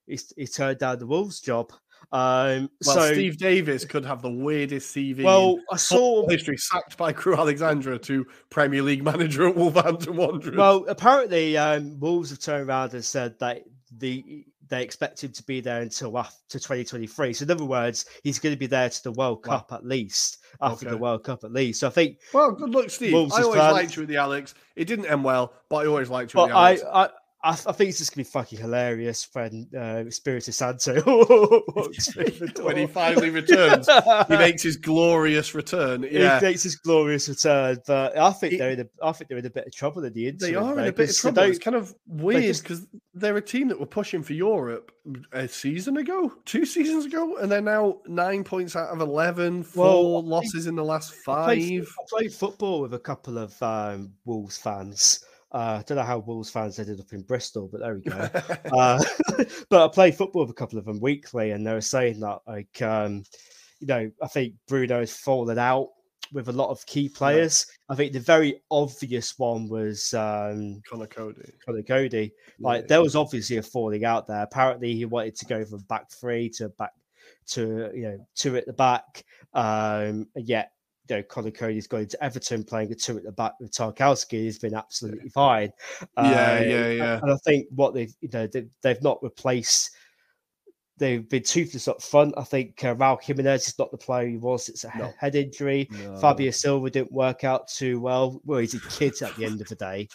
he's, he turned down the Wolves job. Um, well, so, Steve Davis could have the weirdest CV. Well, I saw history sacked by Crewe Alexandra to Premier League manager at Wolverhampton Wanderers. Well, apparently, um, Wolves have turned around and said that the they expect him to be there until after 2023. So, in other words, he's going to be there to the World wow. Cup at least, after okay. the World Cup at least. So, I think. Well, good luck, Steve. Wolves I always liked you with the Alex. It didn't end well, but I always liked you with the Alex. I, I, I, I, think it's just gonna be fucking hilarious when uh, of Santo when he finally returns. he makes his glorious return. Yeah, he makes his glorious return. But I think it, they're in a, I think they're in a bit of trouble in the interim. They are in a bit of trouble. It's kind of weird because they're a team that were pushing for Europe a season ago, two seasons ago, and they're now nine points out of eleven, four well, losses in the last five. I played, I played, football with a couple of um, Wolves fans uh, I don't know how Wolves fans ended up in Bristol, but there we go. uh, but I play football with a couple of them weekly, and they were saying that, like, um, you know, I think Bruno has fallen out with a lot of key players. Yeah. I think the very obvious one was um, Conor Coady. Conor Coady. Like yeah. there was obviously a falling out there. Apparently, he wanted to go from back three to back to you know two at the back. Um, yet you know, Conor Coady's going to Everton playing a two at the back with Tarkowski has been absolutely fine. Yeah, uh, yeah, yeah. And I think what they've, you know, they've, they've not replaced they've been toothless up front. I think uh, Raul Jimenez is not the player he was. It's a no. head injury. No. Fabio Silva didn't work out too well. Well, he's a kid at the end of the day.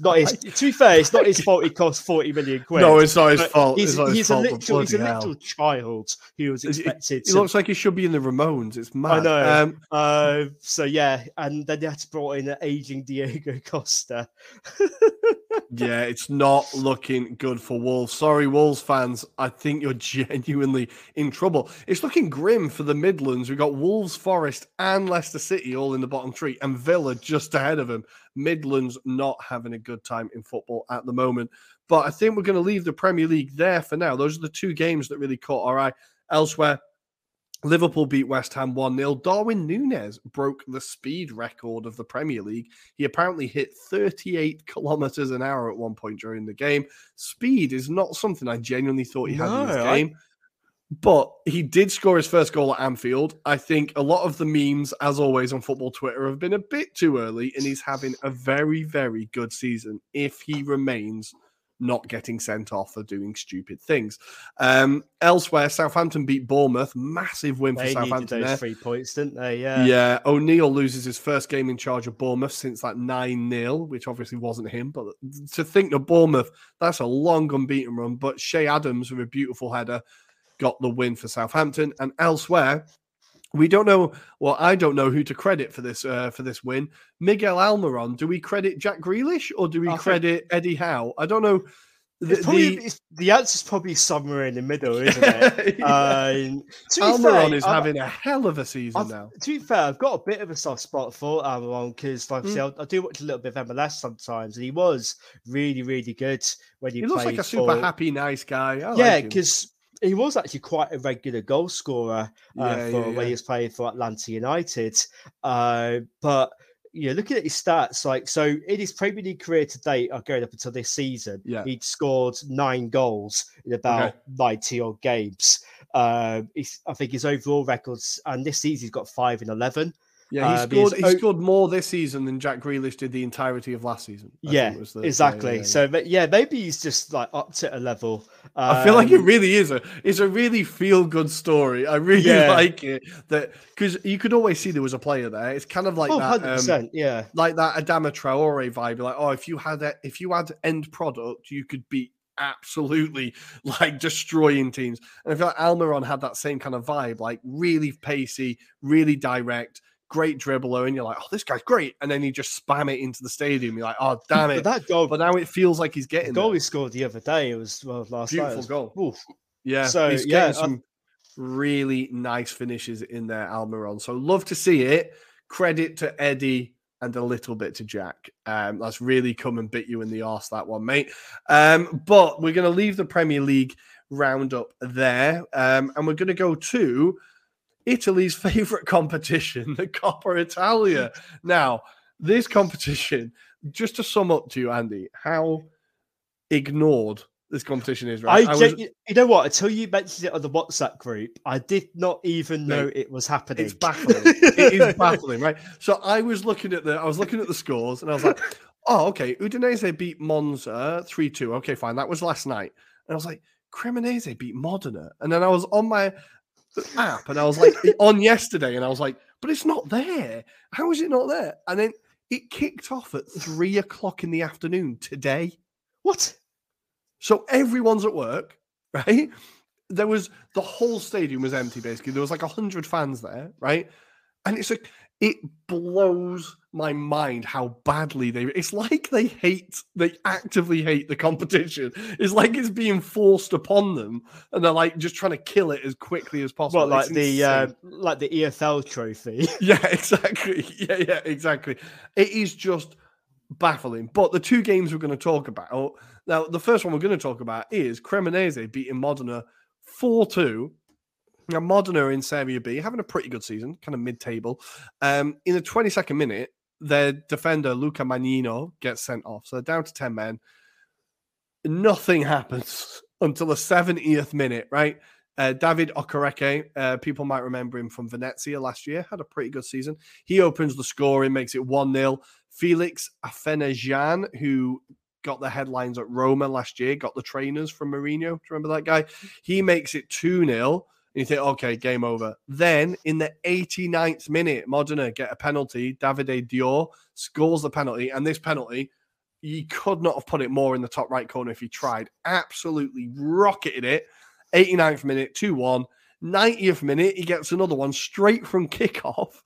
Not his. to be fair, it's not his fault. He cost forty million quid. No, it's not his fault. He's, it's he's, a, little, he's a little child who was expected. He, to, looks like he should be in the Ramones. It's mad. I know. Um, uh, so yeah, and then they had to brought in an aging Diego Costa. yeah, it's not looking good for Wolves. Sorry, Wolves fans. I think you're genuinely in trouble. It's looking grim for the Midlands. We've got Wolves, Forest, and Leicester City all in the bottom three, and Villa just ahead of them. Midlands not having a good time in football at the moment. But I think we're going to leave the Premier League there for now. Those are the two games that really caught our eye. Elsewhere, Liverpool beat West Ham 1 0. Darwin Nunez broke the speed record of the Premier League. He apparently hit 38 kilometers an hour at one point during the game. Speed is not something I genuinely thought he had in this game. I... But he did score his first goal at Anfield. I think a lot of the memes, as always on football Twitter, have been a bit too early, and he's having a very, very good season if he remains not getting sent off for doing stupid things. Um, elsewhere, Southampton beat Bournemouth. Massive win they for Southampton. Those there. three points, didn't they? Yeah. Yeah. O'Neil loses his first game in charge of Bournemouth since that 9 0, which obviously wasn't him. But to think that Bournemouth, that's a long unbeaten run. But Che Adams with a beautiful header got the win for Southampton. And elsewhere, we don't know. Well, I don't know who to credit for this uh, for this win. Miguel Almiron. Do we credit Jack Grealish or do we I credit think... Eddie Howe? I don't know. The, probably, the, the answer's probably somewhere in the middle, isn't it? yeah. um, Almiron fair, is I, having a hell of a season I've, now. To be fair, I've got a bit of a soft spot for Almiron because, like mm. I, I, do watch a little bit of MLS sometimes, and he was really, really good when he, played. he looks like a super for... happy, nice guy. I yeah, because. He was actually quite a regular goal scorer uh, yeah, for yeah, when he was playing for Atlanta United. Uh, but you know, looking at his stats, like so in his Premier League career to date, uh, going up until this season, yeah. he'd scored nine goals in about okay. 90 odd games. Uh, I think his overall records, and this season he's got five in 11. Yeah, he uh, scored. He scored more this season than Jack Grealish did the entirety of last season. I yeah, the, exactly. Yeah, yeah, so, but yeah, maybe he's just like up to a level. Um, I feel like it um, really is a. It's a really feel good story. I really yeah. like it that because you could always see there was a player there. It's kind of like oh, that. Um, yeah, like that Adama Traore vibe. Like, oh, if you had a, if you had end product, you could beat absolutely like destroying teams. And I feel like Almiron had that same kind of vibe, like really pacey, really direct great dribbler, and you're like, oh, this guy's great. And then you just spam it into the stadium. You're like, oh, damn it. that goal, but now it feels like he's getting the goal there. he scored the other day. It was well, last beautiful night. goal. Oof. Yeah, so he's yeah, getting some really nice finishes in there, Almiron. So love to see it. Credit to Eddie and a little bit to Jack. Um, that's really come and bit you in the arse, that one, mate. Um, but we're going to leave the Premier League roundup there, um, and we're going to go to Italy's favorite competition, the Coppa Italia. now, this competition, just to sum up to you, Andy, how ignored this competition is, right? I, I was, you know what? Until you mentioned it on the WhatsApp group, I did not even know it was happening. It's baffling. it is baffling, right? So I was looking at the, I was looking at the scores, and I was like, "Oh, okay, Udinese beat Monza three two. Okay, fine, that was last night." And I was like, "Cremonese beat Modena," and then I was on my, app and I was like on yesterday and I was like, but it's not there. How is it not there? And then it kicked off at three o'clock in the afternoon today. What? So everyone's at work, right? There was the whole stadium was empty basically. There was like a hundred fans there, right? And it's like it blows my mind how badly they it's like they hate they actively hate the competition. It's like it's being forced upon them and they're like just trying to kill it as quickly as possible. Well like the uh, like the efl trophy? Yeah exactly. Yeah yeah exactly. It is just baffling. But the two games we're going to talk about now the first one we're going to talk about is cremonese beating modena 4-2 Now, Modena in Serie B having a pretty good season, kind of mid-table. Um, in the 22nd minute, their defender Luca Magnino gets sent off, so they're down to 10 men. Nothing happens until the 70th minute, right? Uh, David Okereke, uh, people might remember him from Venezia last year, had a pretty good season. He opens the scoring, makes it 1 0. Felix Afena-Gyan, who got the headlines at Roma last year, got the trainers from Mourinho. Do you remember that guy? He makes it 2 0. You think, okay, game over. Then in the 89th minute, Modena get a penalty. Davide Diaw scores the penalty. And this penalty, you could not have put it more in the top right corner if he tried. Absolutely rocketed it. 89th minute, 2 1. 90th minute, he gets another one straight from kickoff.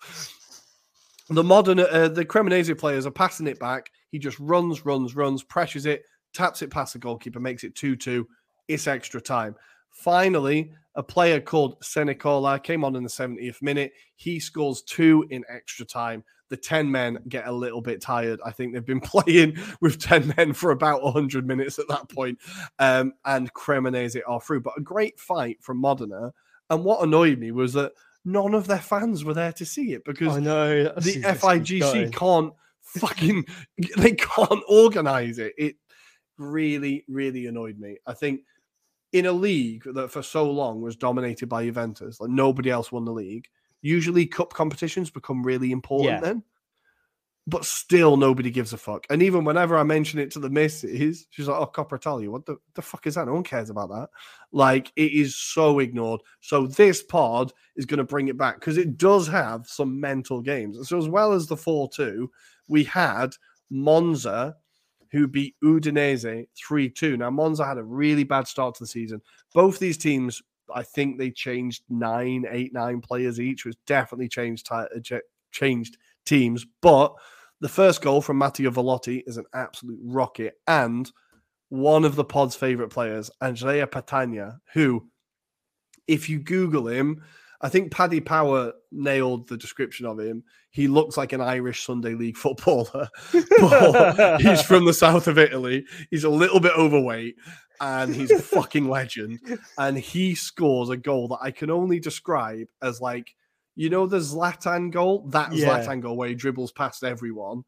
The modern, uh, the Cremonese players are passing it back. He just runs, runs, runs, pressures it, taps it past the goalkeeper, makes it 2 2. It's extra time. Finally, a player called Senecola came on in the 70th minute. He scores two in extra time. The 10 men get a little bit tired. I think they've been playing with 10 men for about 100 minutes at that point. Um, and Cremonese are through. But a great fight from Modena. And what annoyed me was that none of their fans were there to see it because I know the FIGC can't fucking they can't organize it. It really, really annoyed me. I think in a league that for so long was dominated by Juventus, like nobody else won the league. Usually, cup competitions become really important yeah. then, but still nobody gives a fuck. And even whenever I mention it to the missus, she's like, "Oh, Coppa Italia, what the, the fuck is that? No one cares about that." Like it is so ignored. So this pod is going to bring it back because it does have some mental games. So as well as the four-two, we had Monza who beat Udinese 3 2. Now, Monza had a really bad start to the season. Both these teams, I think they changed nine, eight, nine players each, which definitely changed, uh, changed teams. But the first goal from Mattia Valoti is an absolute rocket. And one of the pod's favorite players, Andrea Petagna, who, if you Google him, I think Paddy Power nailed the description of him. He looks like an Irish Sunday League footballer. he's from the south of Italy. He's a little bit overweight and he's a fucking legend. And he scores a goal that I can only describe as like, you know, the Zlatan goal? That yeah. Zlatan goal where he dribbles past everyone.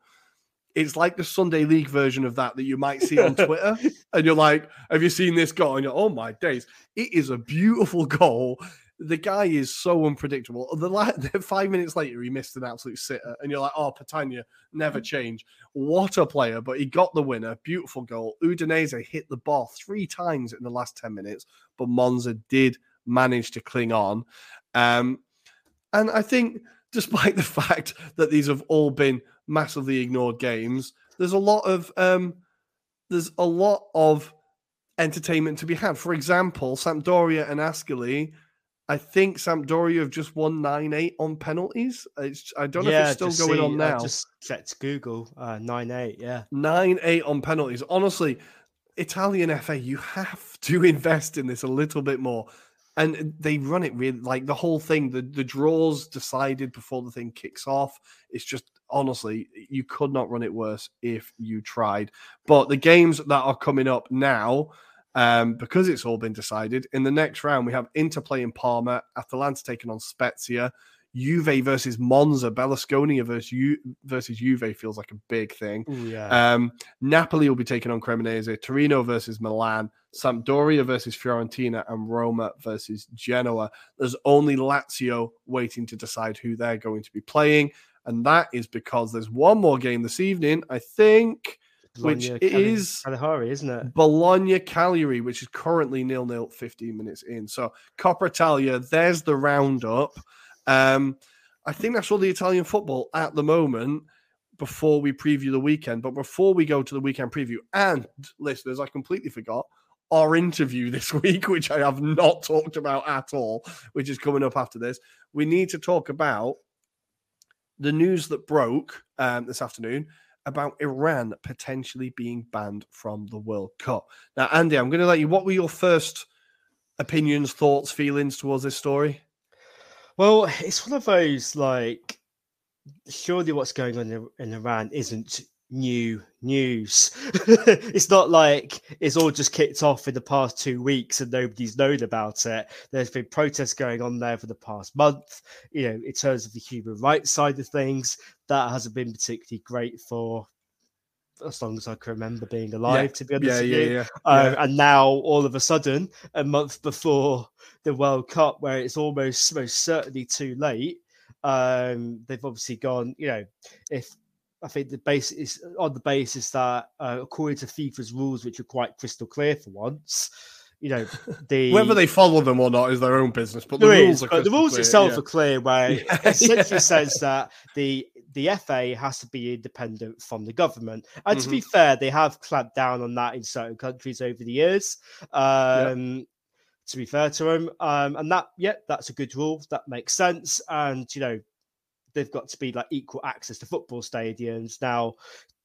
It's like the Sunday League version of that that you might see on Twitter. and you're like, have you seen this goal? And you're, oh my days. It is a beautiful goal the guy is so unpredictable. The, la- five minutes later, he missed an absolute sitter, and you're like, "Oh, Petagna, never change." What a player! But he got the winner. Beautiful goal. Udinese hit the ball three times in the last ten minutes, but Monza did manage to cling on. Um, and I think, despite the fact that these have all been massively ignored games, there's a lot of um, there's a lot of entertainment to be had. For example, Sampdoria and Ascoli I think Sampdoria have just won 9 8 on penalties. It's, I don't know yeah, if it's still going see, on now. I just checked Google uh, 9 8, yeah. 9 8 on penalties. Honestly, Italian FA, you have to invest in this a little bit more. And they run it really like the whole thing, the, the draws decided before the thing kicks off. It's just honestly, you could not run it worse if you tried. But the games that are coming up now, um, because it's all been decided. In the next round, we have Interplay in Parma, Atalanta taking on Spezia, Juve versus Monza, Berlusconi versus, Ju- versus Juve feels like a big thing. Yeah. um, Napoli will be taking on Cremonese, Torino versus Milan, Sampdoria versus Fiorentina, and Roma versus Genoa. There's only Lazio waiting to decide who they're going to be playing. And that is because there's one more game this evening, I think which Cali- is Cagliari, isn't it? Bologna Cagliari, which is currently nil nil, 15 minutes in. So Coppa Italia, there's the roundup. Um, I think that's all the Italian football at the moment before we preview the weekend. But before we go to the weekend preview, and listeners, I completely forgot our interview this week, which I have not talked about at all, which is coming up after this. We need to talk about the news that broke um, this afternoon about Iran potentially being banned from the World Cup. Now, Andy, I'm going to let you. What were your first opinions, thoughts, feelings towards this story? Well, it's one of those like, surely what's going on in, Iran isn't new news. it's not like it's all just kicked off in the past two weeks and nobody's known about it. There's been protests going on there for the past month. You know, in terms of the human rights side of things, that hasn't been particularly great for as long as I can remember being alive, yeah. to be honest yeah, with yeah, you. Yeah, um, And now, all of a sudden, a month before the World Cup, where it's almost most certainly too late, um, they've obviously gone. You know, if I think the base is on the basis that uh, according to FIFA's rules, which are quite crystal clear for once, you know, the whether they follow them or not is their own business. But the rules is, are but the rules clear, itself yeah. are clear, where Yeah, it essentially yeah. says that the the FA has to be independent from the government. And to be Mm-hmm. fair, they have clamped down on that in certain countries over the years. Um, To be fair to them, um, and that yeah, that's a good rule. That makes sense, and you know they've got to be like equal access to football stadiums now.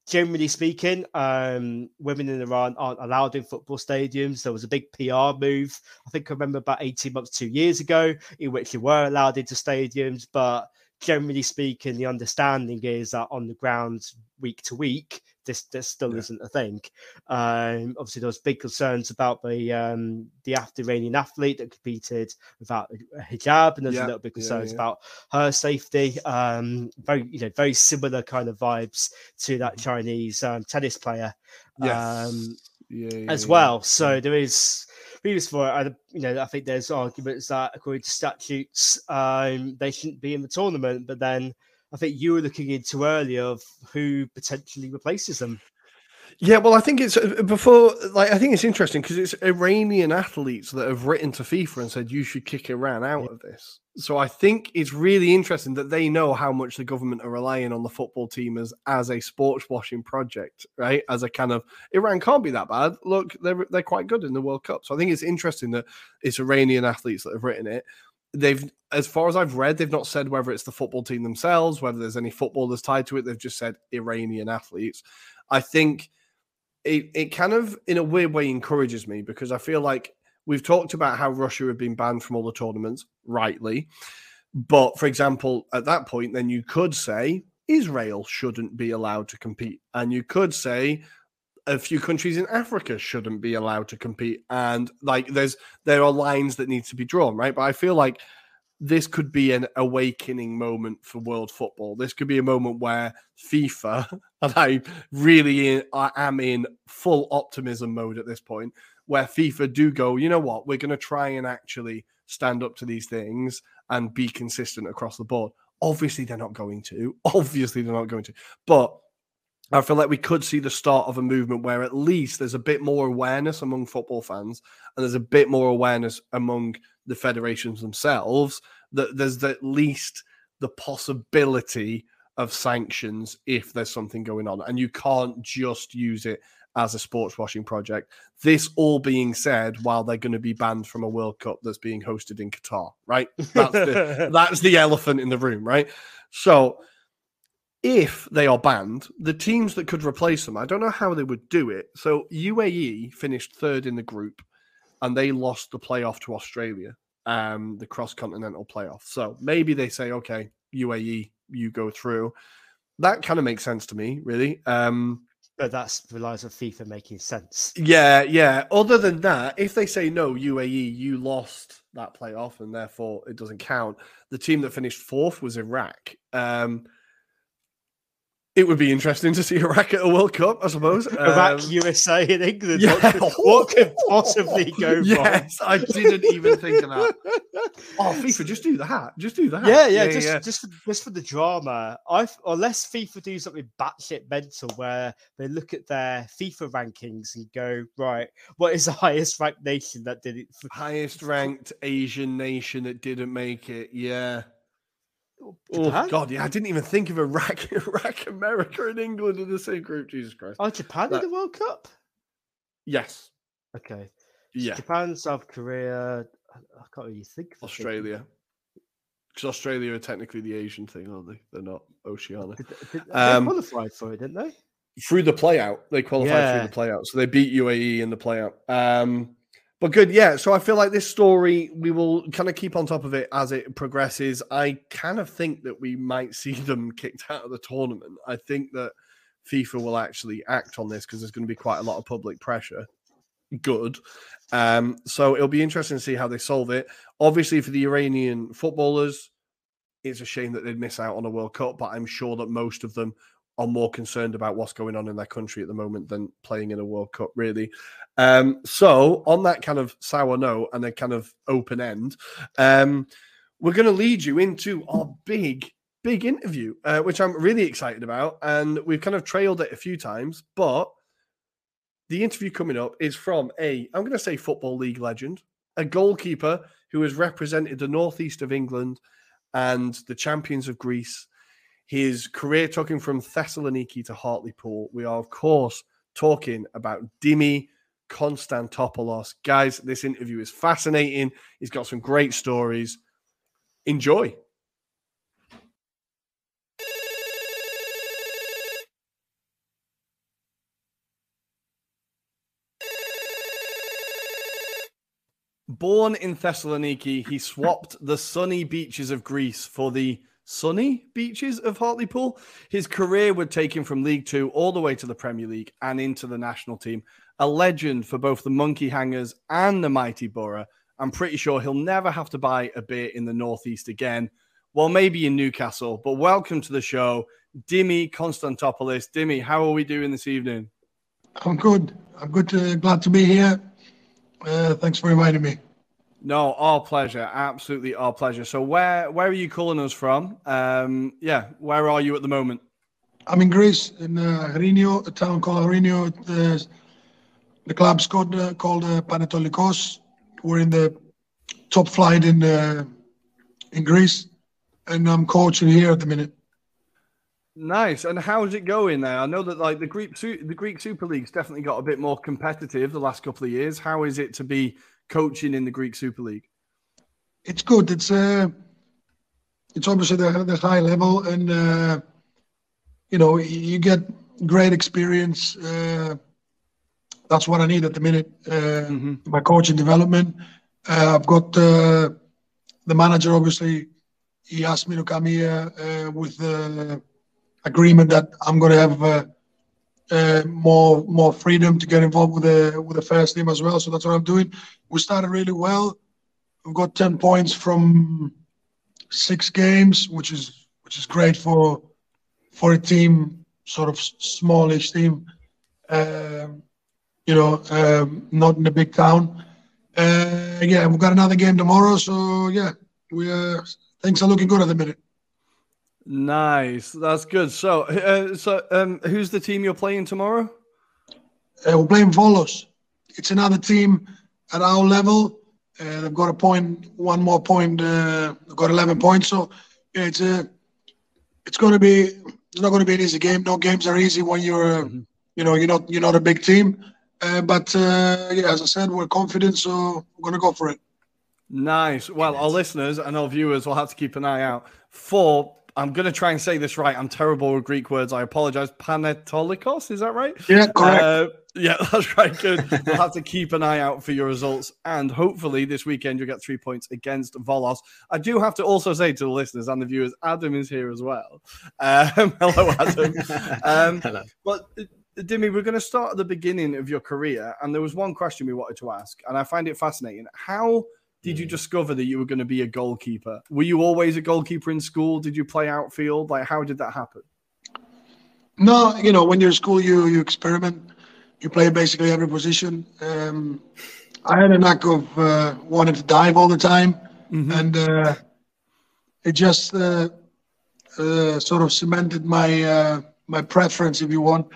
Generally speaking, um, women in Iran aren't allowed in football stadiums. There was a big PR move. I think I remember about 18 months, two years ago, in which they were allowed into stadiums. But generally speaking, the understanding is that on the ground, week to week, this this still Yeah. isn't a thing. Um, obviously, there was big concerns about the um, the after Iranian athlete that competed without a hijab, and there's Yeah, a little bit concerns yeah. about her safety. Um, very you know very similar kind of vibes to that Chinese um, tennis player Yes. um, yeah, yeah, as well. So there is reasons for it. And, you know, I think there's arguments that according to statutes, um, they shouldn't be in the tournament. But then I think you were looking into earlier of who potentially replaces them. Yeah, well, I think it's uh, before. Like, I think it's interesting because it's Iranian athletes that have written to FIFA and said you should kick Iran out of this. So I think it's really interesting that they know how much the government are relying on the football team as as a sports washing project, right? As a kind of Iran can't be that bad. Look, they're they're quite good in the World Cup. So I think it's interesting that it's Iranian athletes that have written it. They've, as far as I've read, they've not said whether it's the football team themselves, whether there's any footballers tied to it. They've just said Iranian athletes. I think it, it kind of in a weird way encourages me because I feel like we've talked about how Russia had been banned from all the tournaments, rightly. But for example, at that point, then you could say Israel shouldn't be allowed to compete. And you could say a few countries in Africa shouldn't be allowed to compete. And like there's there are lines that need to be drawn, right? But I feel like this could be an awakening moment for world football. This could be a moment where FIFA, and I really in, I am in full optimism mode at this point, where FIFA do go, you know what, we're going to try and actually stand up to these things and be consistent across the board. Obviously, they're not going to. Obviously, they're not going to. But I feel like we could see the start of a movement where at least there's a bit more awareness among football fans and there's a bit more awareness among the federations themselves that there's at least the possibility of sanctions if there's something going on. And you can't just use it as a sports washing project. This all being said while they're going to be banned from a world cup that's being hosted in qatar right? That's the, that's the elephant in the room right? So if they are banned, the teams that could replace them, I don't know how they would do it. So UAE finished third in the group and they lost the playoff to Australia, um, the cross continental playoff. So maybe they say, okay, UAE, you go through. That kind of makes sense to me, really. Um, But that's relies on FIFA making sense. yeah, yeah. Other than that, if they say no, UAE, you lost that playoff and therefore it doesn't count. The team that finished fourth was Iraq. Um, it would be interesting to see Iraq at a World Cup, I suppose. Iraq, Um, USA, and England. yeah. What, could, what could possibly go wrong? Yes, I didn't even think of that. Oh, FIFA, just do that. Just do that. Yeah, yeah, just just for, just for the drama. I unless FIFA do something batshit mental where they look at their FIFA rankings and go, right, what is the highest ranked nation that did it? For, Highest ranked Asian nation that didn't make it. Yeah. Oh Japan? God, yeah, I didn't even think of Iraq, Iraq, America, and England in the same group. Jesus Christ. Oh, Japan That- in the World Cup. Yes. Okay, Yeah. Japan, South Korea. I, can't really think. of Australia. Because Australia are technically the Asian thing, aren't they? They're not Oceania. Did, did, they Um, qualified for it, didn't they? Through the play out, they qualified Yeah. through the play out. So they beat UAE in the play out. Um, but good, yeah. So I feel like this story, we will kind of keep on top of it as it progresses. I kind of think that we might see them kicked out of the tournament. I think that FIFA will actually act on this because there's going to be quite a lot of public pressure. Good. Um, so it'll be interesting to see how they solve it. Obviously, for the Iranian footballers, it's a shame that they'd miss out on a World Cup, but I'm sure that most of them are more concerned about what's going on in their country at the moment than playing in a World Cup, really. Um, so, on that kind of sour note and a kind of open end, um, we're going to lead you into our big, big interview, uh, which I'm really excited about. And we've kind of trailed it a few times, but the interview coming up is from a, I'm going to say, Football League legend, a goalkeeper who has represented the northeast of England and the champions of Greece. His career took him from Thessaloniki to Hartlepool. We are, of course, talking about Dimi Konstantopoulos. Guys, this interview is fascinating. He's got some great stories. Enjoy. Born in Thessaloniki, he swapped the sunny beaches of Greece for the sunny beaches of Hartlepool. His career would take him from League Two all the way to the Premier League and into the national team. A legend for both the Monkey Hangers and the Mighty Boro. I'm pretty sure he'll never have to buy a beer in the Northeast again. Well, maybe in Newcastle, but welcome to the show, Dimi Konstantopoulos. Dimi, how are we doing this evening? I'm good. I'm good. To, glad to be here. Uh, thanks for inviting me. No, our pleasure. Absolutely our pleasure. So where where are you calling us from? Um, yeah, where are you at the moment? I'm in Greece, in uh, a town called Agrinio. The, the club's called, uh, called uh, Panetolikos. We're in the top flight in uh, in Greece, and I'm coaching here at the minute. Nice. And how's it going there? I know that like the Greek the Greek Super League's definitely got a bit more competitive the last couple of years. How is it to be coaching in the Greek Super League? It's good. It's uh, it's obviously the, the high level, and uh, you know you get great experience. Uh, that's what I need at the minute. Uh, mm-hmm. My coaching development. Uh, I've got uh, the manager. Obviously, he asked me to come here uh, with the agreement that I'm going to have uh, more more freedom to get involved with the with the first team as well. So that's what I'm doing. We started really well. We've got ten points from six games, which is which is great for for a team, sort of smallish team. Um, you know, um, not in a big town. Uh, yeah, we've got another game tomorrow, so yeah, we uh, things are looking good at the minute. Nice, that's good. So, uh, so um, who's the team you're playing tomorrow? Uh, we're playing Volos. It's another team at our level. Uh, they've got a point, one more point. Uh, they've got 11 points. So it's a, it's going to be, it's not going to be an easy game. No games are easy when you're, mm-hmm. you know, you're not, you're not a big team. Uh, but uh, yeah, as I said, we're confident, so we're going to go for it. Nice. Well, our listeners and our viewers will have to keep an eye out for I'm going to try and say this right. I'm terrible with Greek words. I apologize. Panetolikos, is that right? Yeah, correct. Uh, yeah, that's right. Good. we'll have to keep an eye out for your results. And hopefully this weekend you'll get three points against Volos. I do have to also say to the listeners and the viewers, Adam is here as well. Um, hello, Adam. Um, hello. But uh, Dimi, we're going to start at the beginning of your career. And there was one question we wanted to ask, and I find it fascinating. How – did you mm. discover that you were going to be a goalkeeper? Were you always a goalkeeper in school? Did you play outfield? Like, how did that happen? No, you know, when you're in school, you you experiment. You play basically every position. Um, I had a knack of uh, wanting to dive all the time, mm-hmm. and uh, it just uh, uh sort of cemented my uh, my preference, if you want.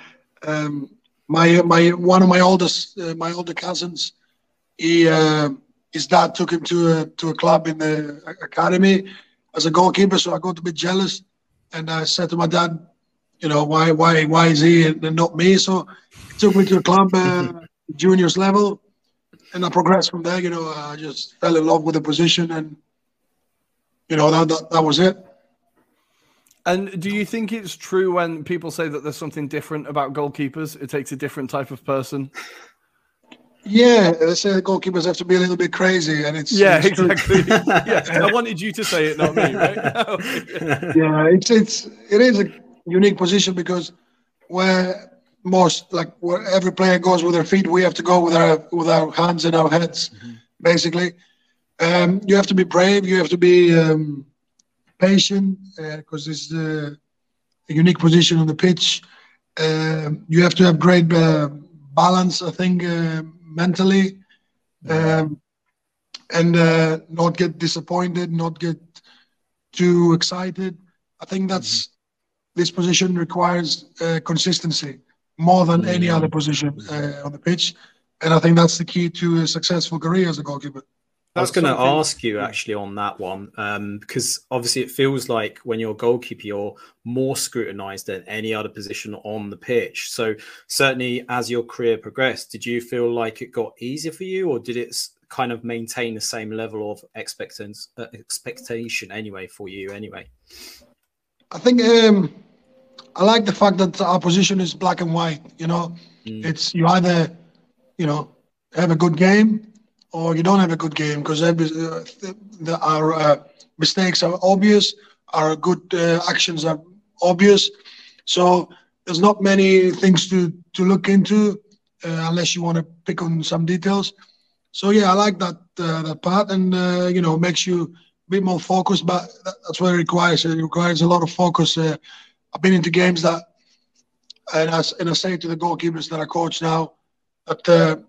Um, my my one of my oldest uh, my older cousins, he his dad took him to a to a club in the academy as a goalkeeper. So I got a bit jealous, and I said to my dad, you know, why why why is he and not me? So he took me to a club, uh, juniors level, and I progressed from there. You know, I just fell in love with the position, and you know that that, that was it. And do you think it's true when people say that there's something different about goalkeepers? It takes a different type of person. Yeah, they say the goalkeepers have to be a little bit crazy, and it's yeah, it's exactly. yeah, I wanted you to say it, not me, right? yeah, it's it's it is a unique position because where most like where every player goes with their feet, we have to go with our with our hands and our heads, mm-hmm. basically. Um, you have to be brave. You have to be um, patient because uh, it's a unique position on the pitch. Uh, you have to have great uh, balance, I think, uh, mentally, um, and uh, not get disappointed, not get too excited. I think that's mm-hmm. this position requires uh, consistency more than mm-hmm. any other position on the pitch, and I think that's the key to a successful career as a goalkeeper. I was going to ask you actually on that one um, because obviously it feels like when you're a goalkeeper, you're more scrutinized than any other position on the pitch. So certainly, as your career progressed, did you feel like it got easier for you, or did it kind of maintain the same level of expectance, uh, expectation anyway for you anyway? I think um, I like the fact that our position is black and white. You know, mm. it's you either you know have a good game or you don't have a good game because uh, our uh, mistakes are obvious, our good uh, actions are obvious. So there's not many things to to look into uh, unless you want to pick on some details. So yeah, I like that uh, that part, and uh, you know makes you a bit more focused. But that's what it requires. It requires a lot of focus. I've been into games that, and I, and I say to the goalkeepers that I coach now, that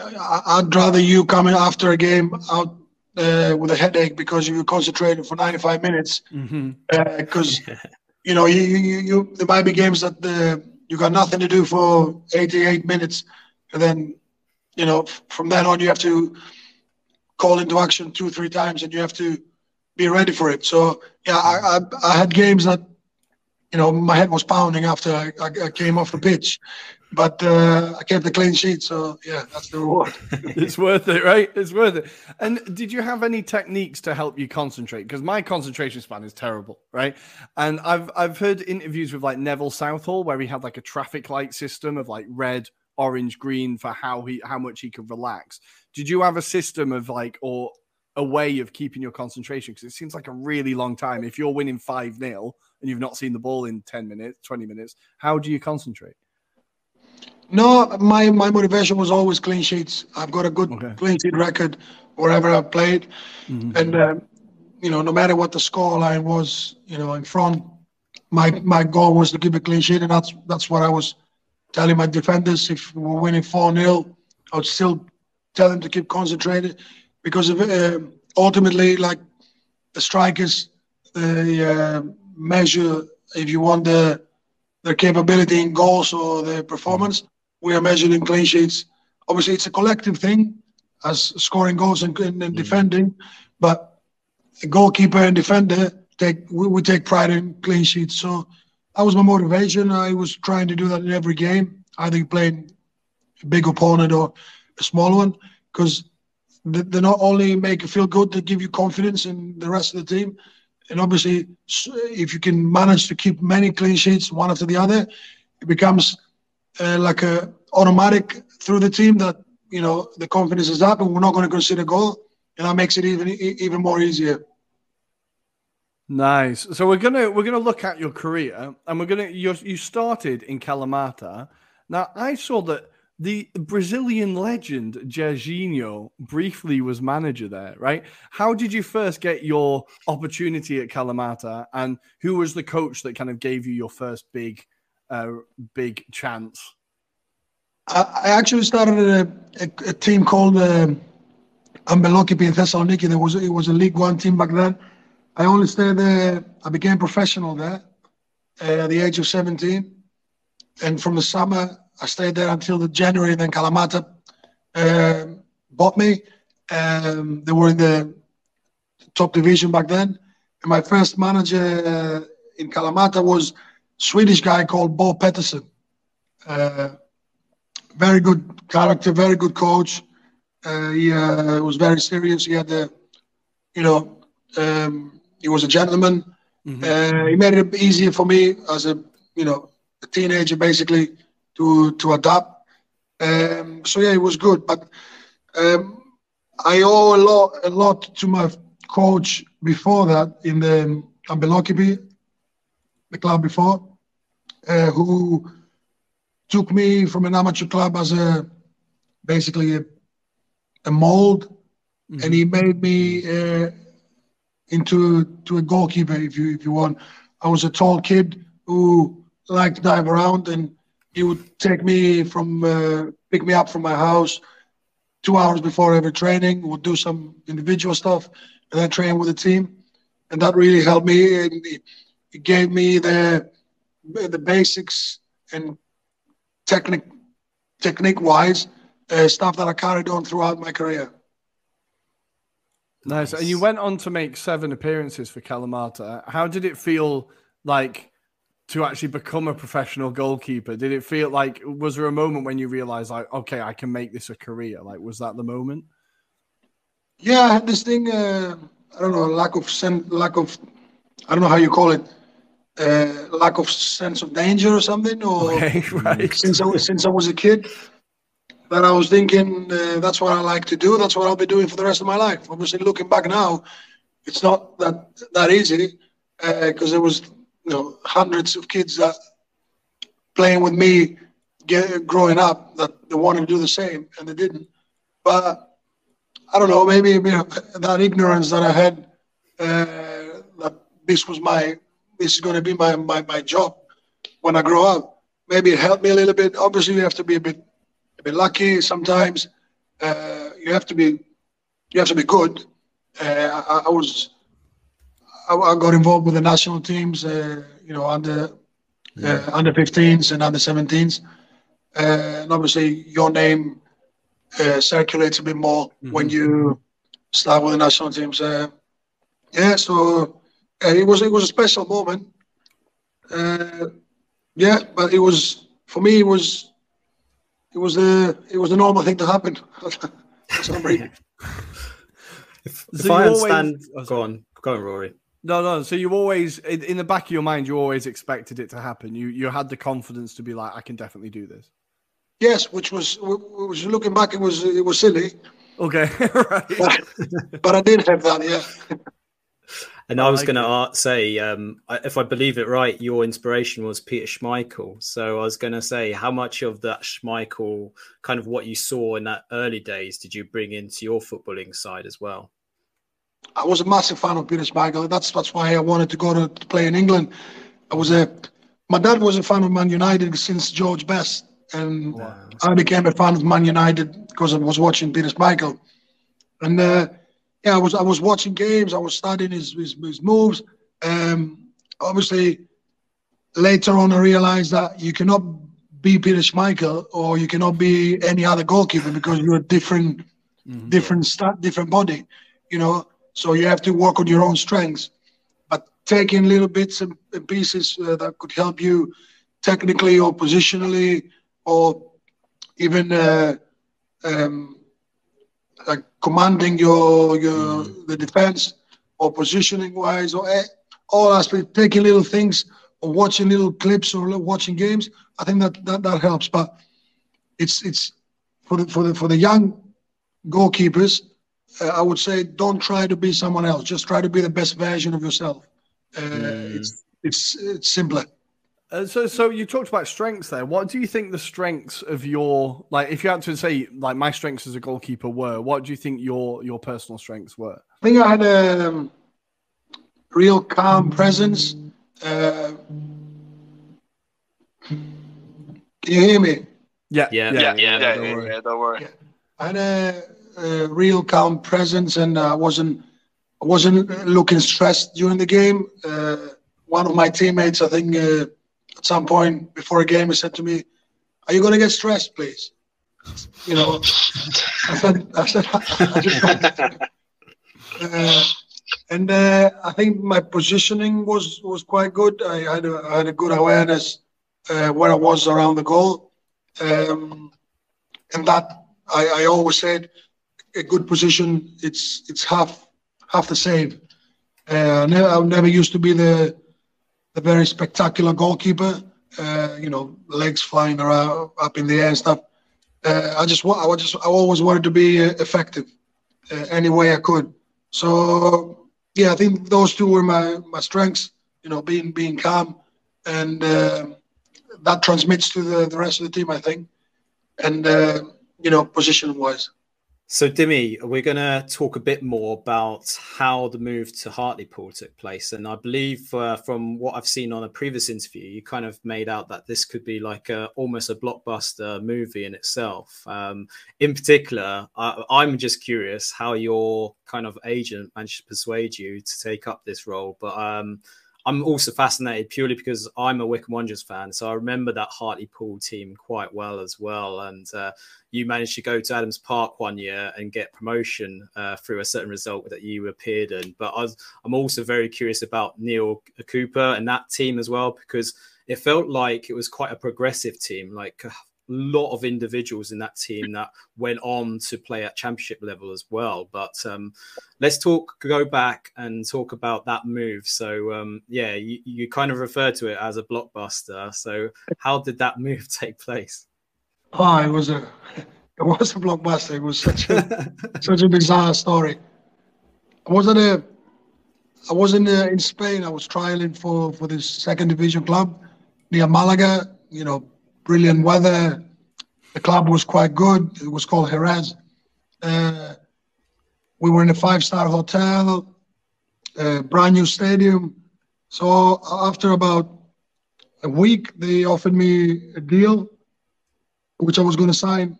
I'd rather you coming after a game out uh, with a headache because you concentrated for 95 minutes. Because mm-hmm. uh, you know you, you, you there might be games that the, you got nothing to do for 88 minutes, and then you know from then on you have to call into action two three times, and you have to be ready for it. So yeah, I, I, I had games that you know my head was pounding after I, I, came off the pitch but uh, I kept the clean sheet. So yeah, that's the reward. it's worth it, right? It's worth it. And did you have any techniques to help you concentrate? Because my concentration span is terrible, right? And I've I've heard interviews with like Neville Southall where he had like a traffic light system of like red, orange, green for how he how much he could relax. Did you have a system of like or a way of keeping your concentration? Because it seems like a really long time. If you're winning five 0 and you've not seen the ball in ten minutes, twenty minutes, how do you concentrate? No, my my motivation was always clean sheets. I've got a good okay. clean sheet record wherever I played, mm-hmm. and uh, you know, no matter what the scoreline was, you know, in front, my my goal was to keep a clean sheet, and that's that's what I was telling my defenders. If we were winning four 0 I would still tell them to keep concentrated, because of, uh, ultimately, like the strikers, the uh, measure if you want the their capability in goals or their performance we are measuring clean sheets. Obviously, it's a collective thing as scoring goals and, and, and mm. defending, but the goalkeeper and defender take we, we take pride in clean sheets. So that was my motivation. I was trying to do that in every game, either playing a big opponent or a small one, because they, they not only make you feel good, they give you confidence in the rest of the team. And obviously, if you can manage to keep many clean sheets one after the other, it becomes uh, like a automatic through the team that you know the confidence is up and we're not going to consider goal, and that makes it even even more easier. Nice. So we're gonna we're gonna look at your career, and we're gonna you you started in Kalamata. Now I saw that the Brazilian legend Jorginho briefly was manager there, right? How did you first get your opportunity at Kalamata, and who was the coach that kind of gave you your first big a big chance? I, actually started a, a, a team called uh, Ambelokipi in Thessaloniki. There was it was a League One team back then. I only stayed there. I became professional there uh, at the age of 17, and from the summer I stayed there until the January. Then Kalamata uh, bought me. Um, they were in the top division back then. And my first manager uh, in Kalamata was Swedish guy called Bo Pettersson. Uh, very good character, very good coach. Uh, he uh, was very serious. He had the, you know, um, he was a gentleman. Mm-hmm. Uh, he made it easier for me as a, you know, a teenager basically to to adapt. Um, so yeah, it was good. But um, I owe a lot a lot to my coach before that in the Ambelokipi the club before. uh, who took me from an amateur club as a basically a, a mold, mm-hmm. and he made me uh, into to a goalkeeper. If you if you want, I was a tall kid who liked to dive around, and he would take me from uh, pick me up from my house two hours before every training. Would do some individual stuff, and then train with the team, and that really helped me. And it gave me the the basics and technique technique wise uh, stuff that I carried on throughout my career. Nice. nice. And you went on to make seven appearances for Kalamata. How did it feel like to actually become a professional goalkeeper? Did it feel like was there a moment when you realized like, okay, I can make this a career? Like, was that the moment? Yeah, I had this thing. Uh, I don't know, lack of sen- lack of, I don't know how you call it, uh, lack of sense of danger or something. Or okay, right. since I was since I was a kid, that I was thinking uh, that's what I like to do. That's what I'll be doing for the rest of my life. Obviously, looking back now, it's not that that easy because uh, there was you know hundreds of kids that playing with me get, growing up that they wanted to do the same and they didn't. But I don't know, maybe, maybe that ignorance that I had uh, that this was my is going to be my, my my job when I grow up. Maybe it helped me a little bit. Obviously, you have to be a bit a bit lucky sometimes. Uh, you have to be you have to be good. Uh, I, I, was I, I, got involved with the national teams. Uh, you know, under yeah. Uh, under 15s and under 17s, uh, and obviously your name uh, circulates a bit more mm-hmm. when you start with the national teams. yeah, so it was it was a special moment. Uh, yeah, but it was for me. It was it was the it was the normal thing to happen. if, if I understand, always... Go on, go on, Ruairi. No, no. So you always, in the back of your mind, you always expected it to happen. You you had the confidence to be like, I can definitely do this. Yes, which was, which looking back, it was it was silly. Okay, right. But, but I did have that, yeah. And I was going to say, um, if I believe it right, your inspiration was Peter Schmeichel. So I was going to say, how much of that Schmeichel, kind of what you saw in that early days, did you bring into your footballing side as well? I was a massive fan of Peter Schmeichel. That's that's why I wanted to go to, to play in England. I was a, my dad was a fan of Man United since George Best, and wow. I became a fan of Man United because I was watching Peter Schmeichel. And uh, yeah, I was I was watching games. I was studying his his, his moves. Um, obviously, later on, I realized that you cannot be Peter Schmeichel or you cannot be any other goalkeeper because you're a different, mm-hmm. different st- different body. You know, so you have to work on your own strengths. But taking little bits and pieces uh, that could help you technically or positionally or even uh, um, like commanding your your mm. the defense or positioning wise or all aspects, taking little things or watching little clips or watching games. I think that that, that helps. But it's it's for the for the for the young goalkeepers. Uh, I would say don't try to be someone else. Just try to be the best version of yourself. Uh, mm. It's it's it's simpler. Uh, so, so you talked about strengths there. What do you think the strengths of your like? If you had to say like my strengths as a goalkeeper were, what do you think your your personal strengths were? I think I had a um, real calm presence. Uh, can you hear me? Yeah, yeah, yeah, yeah. yeah, yeah, don't, worry. yeah don't worry. I had a, a, real calm presence, and I wasn't I wasn't looking stressed during the game. Uh, one of my teammates, I think uh, at some point before a game, he said to me, "Are you going to get stressed, please?" You know, I said, I said, I just, uh, and uh, I think my positioning was was quite good. I had a, I had a good awareness uh, where I was around the goal, um, and that I, I always said a good position. It's it's half half the save. Uh, I, I never used to be the a very spectacular goalkeeper. Uh, you know, legs flying around up in the air and stuff. Uh, I just I just I always wanted to be uh, effective uh, any way I could. So yeah, I think those two were my my strengths. You know, being being calm and uh, that transmits to the, the rest of the team, I think, and uh, you know, position wise. So, Dimi, we're going to talk a bit more about how the move to Hartlepool took place. And I believe uh, from what I've seen on a previous interview, you kind of made out that this could be like a, almost a blockbuster movie in itself. Um, in particular, I, am just curious how your kind of agent managed to persuade you to take up this role. But um, I'm also fascinated purely because I'm a Wycombe Wanderers fan, so I remember that Hartlepool team quite well as well. And uh, you managed to go to Adams Park one year and get promotion uh, through a certain result that you appeared in. But I am also very curious about Neale Cooper and that team as well because it felt like it was quite a progressive team. Like lot of individuals in that team that went on to play at championship level as well. But um, let's talk, go back and talk about that move. So um, yeah, you, you kind of refer to it as a blockbuster. So how did that move take place? Oh, it was a it was a blockbuster. It was such a such a bizarre story. I wasn't a I wasn't uh, in Spain. I was trialing for for this second division club near Malaga. You know, brilliant weather. The club was quite good. It was called Jerez. Uh, we were in a five-star hotel, a brand new stadium. So after about a week, they offered me a deal, which I was going to sign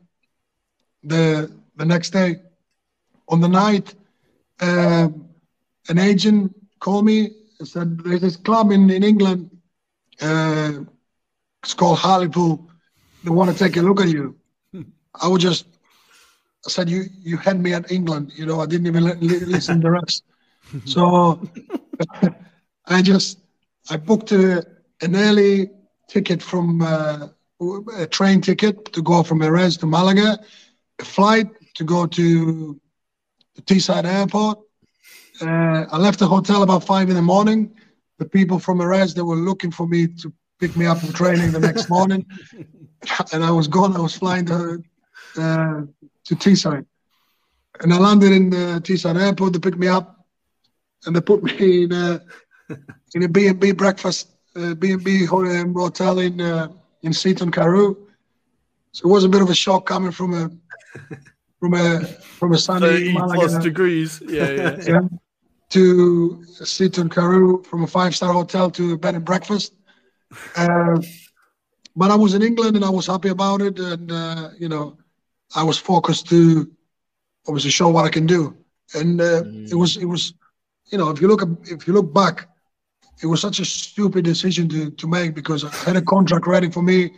the the next day. On the night, uh, an agent called me and said, "There's this club in in England." Uh, it's called Hartlepool. They want to take a look at you. I would just, I said, you you had me at England. You know, I didn't even listen to the rest. So I just, I booked a, an early ticket from uh, a train ticket to go from Jerez to Malaga, a flight to go to the Teesside Airport. Uh, I left the hotel about five in the morning. The people from Jerez, they were looking for me to picked me up from training the next morning, and I was gone. I was flying to uh, to Teesside, and I landed in the Teesside airport. They picked me up, and they put me in a in a B and B breakfast uh, B and B hotel in uh, in Seaton Carew. So it was a bit of a shock coming from a from a from a sunny plus degrees. Yeah, yeah. yeah. To Seaton Carew from a five star hotel to a bed and breakfast. Uh, but I was in England and I was happy about it, and uh, you know, I was focused to obviously show what I can do, and uh, mm. it was it was, you know, if you look if you look back, it was such a stupid decision to to make because I had a contract ready for me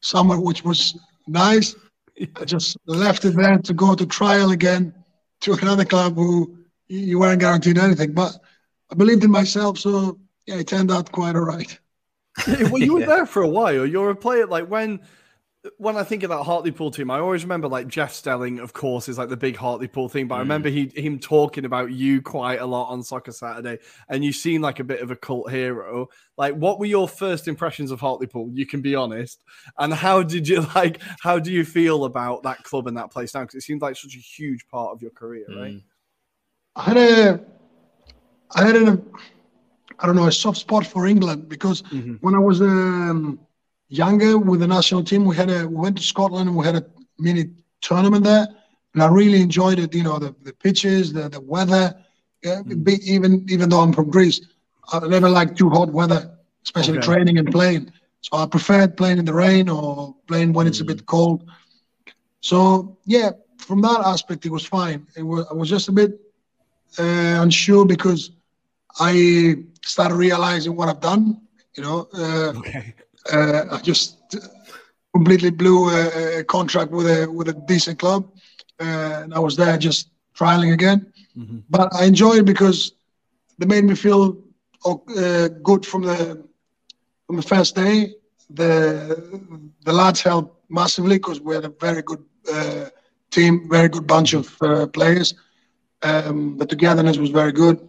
somewhere which was nice. I just left it there to go to trial again to another club who you weren't guaranteed anything, but I believed in myself, so yeah, it turned out quite all right. Well, you were yeah. there for a while. You're a player like when when I think of that Hartlepool team, I always remember like Jeff Stelling, of course, is like the big Hartlepool thing. But mm. I remember he him talking about you quite a lot on Soccer Saturday, and you seem like a bit of a cult hero. Like, what were your first impressions of Hartlepool? You can be honest. And how did you like? How do you feel about that club and that place now? Because it seems like such a huge part of your career, mm. right? I had a, I had a I don't know, a soft spot for England because mm-hmm. when I was um, younger with the national team, we had a we went to Scotland and we had a mini tournament there, and I really enjoyed it. You know, the, the pitches, the the weather. mm-hmm. even even though I'm from Greece, I never liked too hot weather, especially okay. training and playing. So I preferred playing in the rain or playing when mm-hmm. it's a bit mm-hmm. cold. So yeah, from that aspect, it was fine. It was I was just a bit uh, unsure because I started realizing what I've done. You know, uh, okay. uh, I just completely blew a, a, contract with a with a decent club, uh, and I was there just trialing again. Mm-hmm. But I enjoyed it because they made me feel uh, good from the from the first day. The the lads helped massively because we had a very good uh, team, very good bunch of uh, players. Um, the togetherness was very good.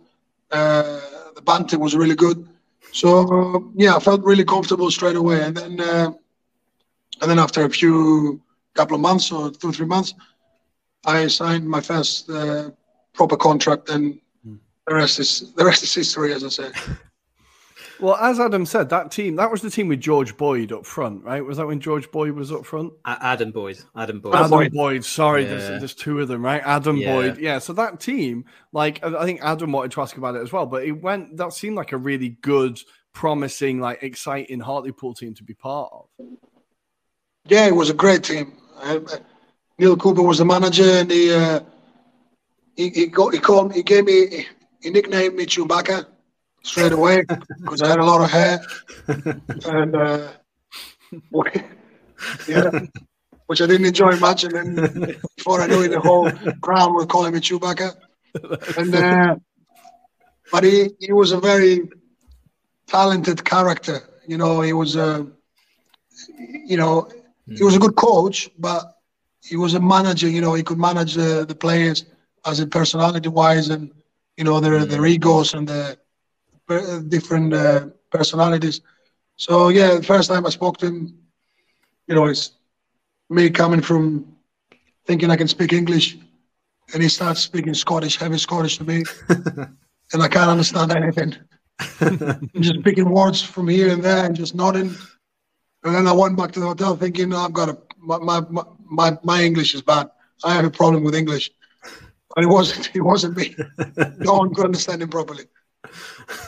Uh, the banter was really good. So yeah, I felt really comfortable straight away. And then uh, and then after a few couple of months or two three months, I signed my first uh, proper contract, and mm. the rest is the rest is history, as I say. Well, as Adam said, that team that was the team with George Boyd up front, right? Was that when George Boyd was up front? Adam Boyd. Adam Boyd. Adam Boyd. Boyd sorry, yeah. there's, there's, two of them, right? Adam yeah. Boyd. Yeah. So that team, like, I think Adam wanted to ask about it as well, but it went. That seemed like a really good, promising, like, exciting Hartlepool team to be part of. Yeah, it was a great team. Neale Cooper was the manager, and he uh, he he, got, he called he gave me he nicknamed me Chewbacca straight away because I had a lot of hair, and uh, yeah, which I didn't enjoy much. And then before I knew it, the whole crowd were calling me Chewbacca. And uh, but he he was a very talented character. You know, he was a you know he was a good coach, but he was a manager. You know, he could manage the, the players as a personality wise, and you know their their egos and the different uh, personalities. So yeah, the first time I spoke to him, you know, it's me coming from thinking I can speak English, and he starts speaking Scottish, heavy Scottish to me, and I can't understand anything. I'm just picking words from here and there and just nodding. And then I went back to the hotel thinking, I've got a my, my my my English is bad. I have a problem with English. But it wasn't it wasn't me. no one could understand him properly.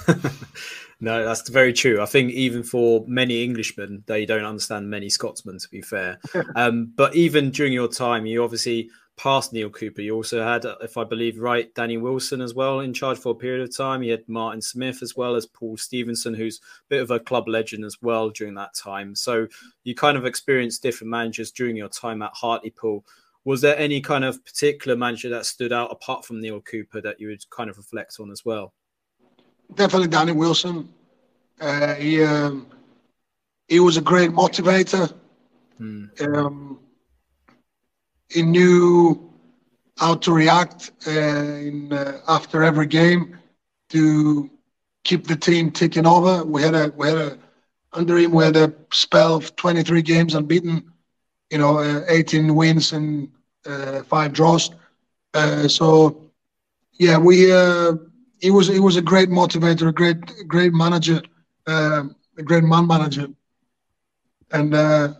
no, that's very true. I think even for many Englishmen, they don't understand many Scotsmen. To be fair, um, but even during your time, you obviously passed Neale Cooper. You also had, if I believe right, Danny Wilson as well in charge for a period of time. You had Martin Smith as well as Paul Stephenson, who's a bit of a club legend as well during that time. So you kind of experienced different managers during your time at Hartlepool. Was there any kind of particular manager that stood out apart from Neale Cooper that you would kind of reflect on as well? Definitely Danny Wilson. Uh, he um, he was a great motivator. Mm. Um, he knew how to react uh, in, uh, after every game to keep the team ticking over. We had a we had a under him we had a spell of 23 games unbeaten. You know, uh, 18 wins and uh, five draws. Uh, so yeah, we he was he was a great motivator, a great great manager, uh, a great man manager, and uh,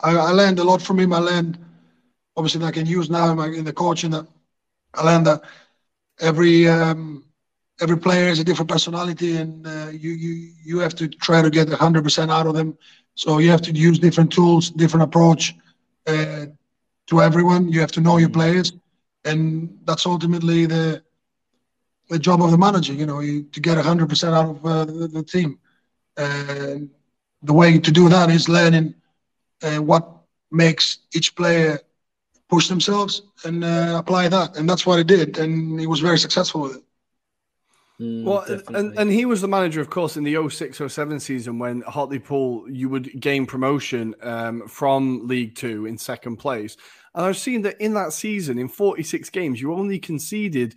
I, I, learned a lot from him. I learned obviously that I can use now in, my, in the coaching. That I learned that every um, every player has a different personality, and uh, you you you have to try to get hundred percent out of them. So you have to use different tools, different approach uh, to everyone. You have to know your players, and that's ultimately the the job of the manager. You know, you, to get hundred percent out of uh, the, the, team. And the way to do that is learning uh, what makes each player push themselves and uh, apply that. And that's what he did, and he was very successful with it. Mm, well, and, and he was the manager, of course, in the 06 07 season when Hartlepool, you would gain promotion um, from League Two in second place. And I've seen that in that season, in 46 games, you only conceded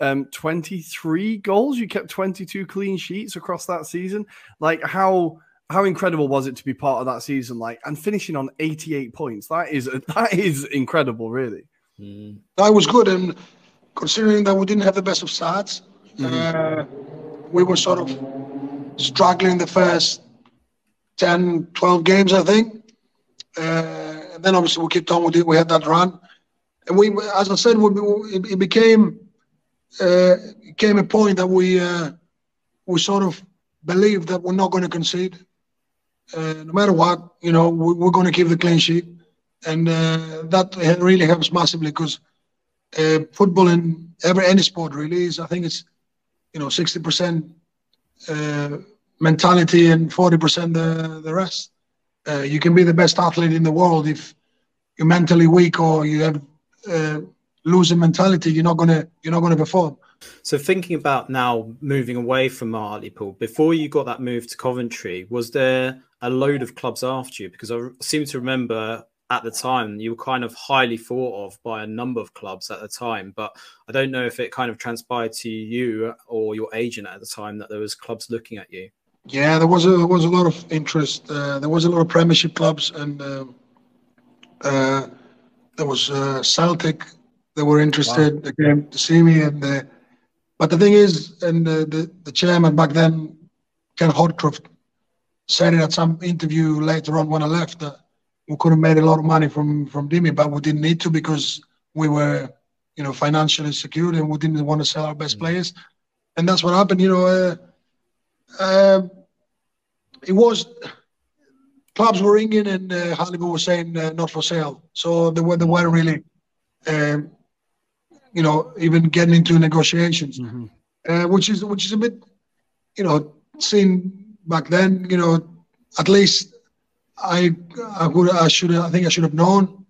um, 23 goals. You kept 22 clean sheets across that season. Like how how incredible was it to be part of that season? Like and finishing on 88 points. That is that is incredible, really. Mm. That was good, and considering that we didn't have the best of starts, mm-hmm. uh, we were sort of struggling the first 10, 12 games, I think. Uh, and then obviously we kept on with it. We had that run, and we, as I said, we, it became uh, came a point that we uh, we sort of believed that we're not going to concede. Uh, no matter what, you know, we, are going to keep the clean sheet, and uh, that really helps massively because uh, football in every any sport really is. I think it's you know sixty percent uh, mentality and forty percent the the rest. you can be the best athlete in the world if you're mentally weak or you have losing mentality, you're not gonna you're not gonna perform. So thinking about now moving away from Hartlepool, before you got that move to Coventry, was there a load of clubs after you? Because I seem to remember at the time you were kind of highly thought of by a number of clubs at the time, but I don't know if it kind of transpired to you or your agent at the time that there was clubs looking at you. Yeah, there was a there was a lot of interest. Uh, there was a lot of Premiership clubs, and uh, uh, there was uh, Celtic they were interested. Wow. They came to see me, and uh, but the thing is, and the, the, the chairman back then Ken Hodcroft said it at some interview later on when I left that we could have made a lot of money from from Dimi, but we didn't need to because we were, you know, financially secured and we didn't want to sell our best mm. players, and that's what happened. You know, uh, uh, it was clubs were ringing and uh, Hollywood was saying uh, not for sale, so they were they weren't really, um, you know, even getting into negotiations, mm-hmm. uh, which is which is a bit, you know, seen back then. You know, at least I I would I should I think I should have known,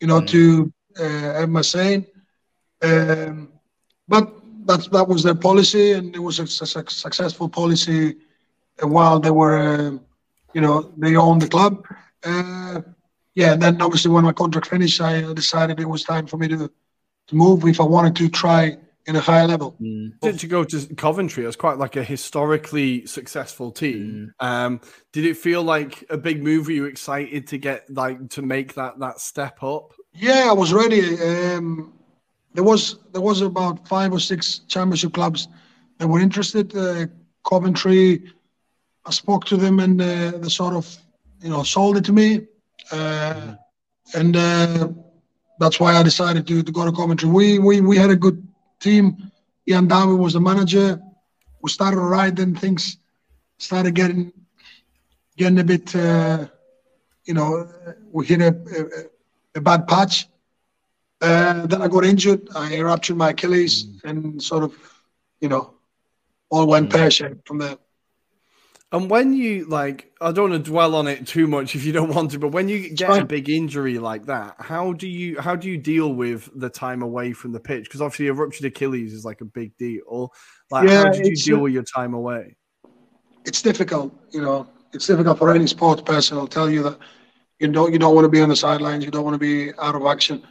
you know, mm-hmm. to uh, have my saying, um, but that that was their policy and it was a, successful policy while they were. Uh, you know, they owned the club. Uh, yeah, and then obviously when my contract finished, I decided it was time for me to move if I wanted to try in a higher level. Mm. To go to Coventry, it was quite like a historically successful team. Mm. Um, did it feel like a big move? Were you excited to get like to make that that step up? Yeah, I was ready. Um, there was there was about five or six championship clubs that were interested. Uh, Coventry, I spoke to them and uh, they sort of, you know, sold it to me. Uh, and uh, that's why I decided to, to go to Coventry. We, we, we had a good team. Ian Dowie was the manager. We started right, then things started getting getting a bit, uh, you know, we hit a, a, a bad patch. Uh, then I got injured. I ruptured my Achilles mm. and sort of, you know, all went mm. pear shaped from there. And when you like, I don't want to dwell on it too much if you don't want to, but when you get a big injury like that, how do you how do you deal with the time away from the pitch? Because obviously a ruptured Achilles is like a big deal. Like, yeah, how did you deal with your time away? It's difficult, you know. It's difficult for any sports person. I'll tell you that you don't you don't want to be on the sidelines. You don't want to be out of action.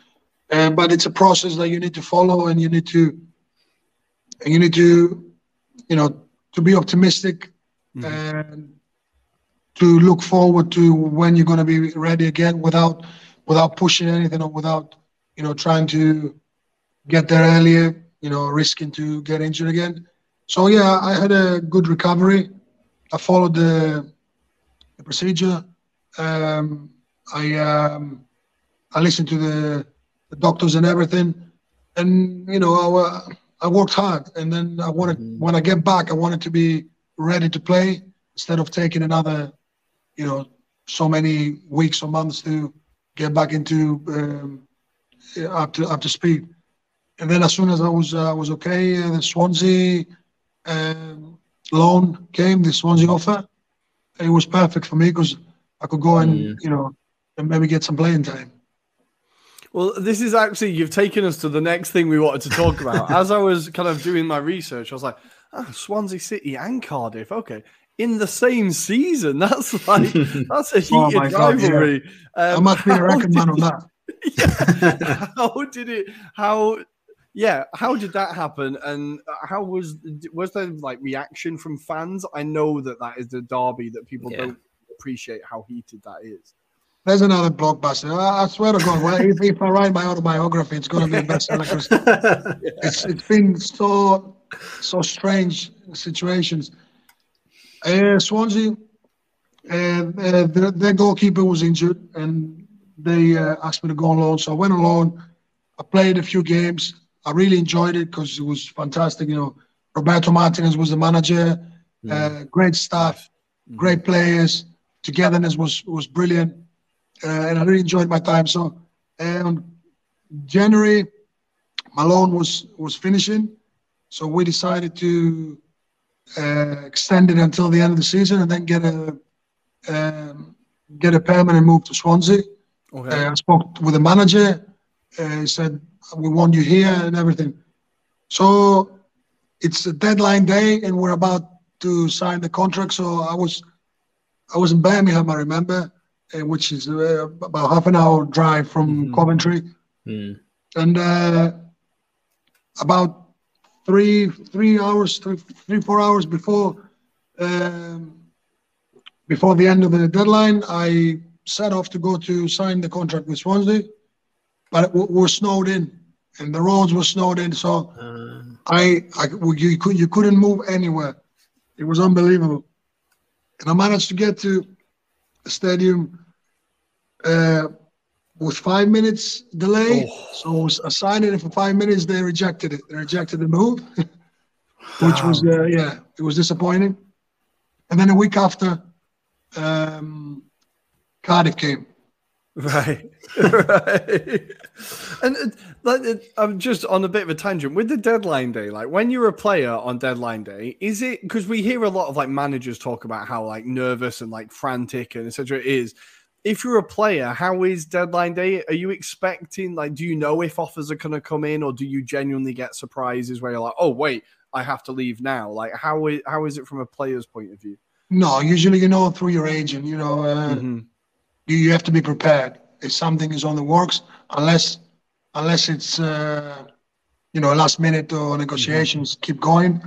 Uh, but it's a process that you need to follow, and you need to, and you need to, you know, to be optimistic mm-hmm. and to look forward to when you're going to be ready again without without pushing anything or without you know trying to get there earlier you know risking to get injured again. So yeah i had a good recovery. I followed the, the procedure. Um, i um, i listened to the, the, doctors and everything. And you know i, I worked hard. And then i wanted mm-hmm. when i get back i wanted to be ready to play instead of taking another, you know, so many weeks or months to get back into um, up to up to speed. And then as soon as I was uh, was okay, uh, the Swansea um, loan came, the Swansea offer. It was perfect for me because I could go and mm. you know and maybe get some playing time. Well, this is actually you've taken us to the next thing we wanted to talk about. As I was kind of doing my research, I was like, oh, Swansea City and Cardiff. Okay, in the same season. That's like that's a oh heated oh rivalry. God, yeah. um, I must be a record man on that. Yeah, how did it? How? Yeah, how did that happen? And how was was there like reaction from fans? I know that that is the derby that people yeah. don't appreciate how heated that is. There's another blockbuster. I, swear to God, well, if, if, I write my autobiography, it's going to be a bestseller. yeah. it's, it's been so so strange situations. Uh, Swansea, uh, uh, their, their, goalkeeper was injured, and they uh, asked me to go on loan. So I went on loan. I played a few games. I really enjoyed it because it was fantastic. You know, Roberto Martinez was the manager. Mm. great staff, mm. great players. Togetherness was was brilliant, uh, and I really enjoyed my time. So, um, January, my loan was was finishing. So we decided to uh, extend it until the end of the season and then get a um, get a permanent move to Swansea. Okay. Uh, I spoke with the manager. Uh, he said we want you here and everything. So it's a deadline day and we're about to sign the contract. So I was I was in Birmingham, I remember, uh, which is uh, about half an hour drive from mm-hmm. Coventry, mm. and uh, about three three hours, three, three four hours before um, before the end of the deadline, I set off to go to sign the contract with Swansea, but we were snowed in, and the roads were snowed in, so uh. I, I you could you couldn't move anywhere. It was unbelievable. and I managed to get to the stadium uh, with five minutes delay. Oh. So I was assigned it for five minutes. They rejected it. They rejected the move, which was uh, yeah, it was disappointing. And then a week after, um, Cardiff came. Right, right. And uh, like, I'm just on a bit of a tangent with the deadline day. Like when you're a player on deadline day, is it because we hear a lot of like managers talk about how like nervous and like frantic and etc. It is. If you're a player, how is deadline day? Are you expecting like, do you know if offers are going to come in, or do you genuinely get surprises where you're like, oh wait, I have to leave now? Like, how is how is it from a player's point of view? No, usually you know through your agent. You know, uh, mm-hmm. you, you have to be prepared if something is on the works, unless unless it's uh, you know last minute or negotiations mm-hmm. keep going,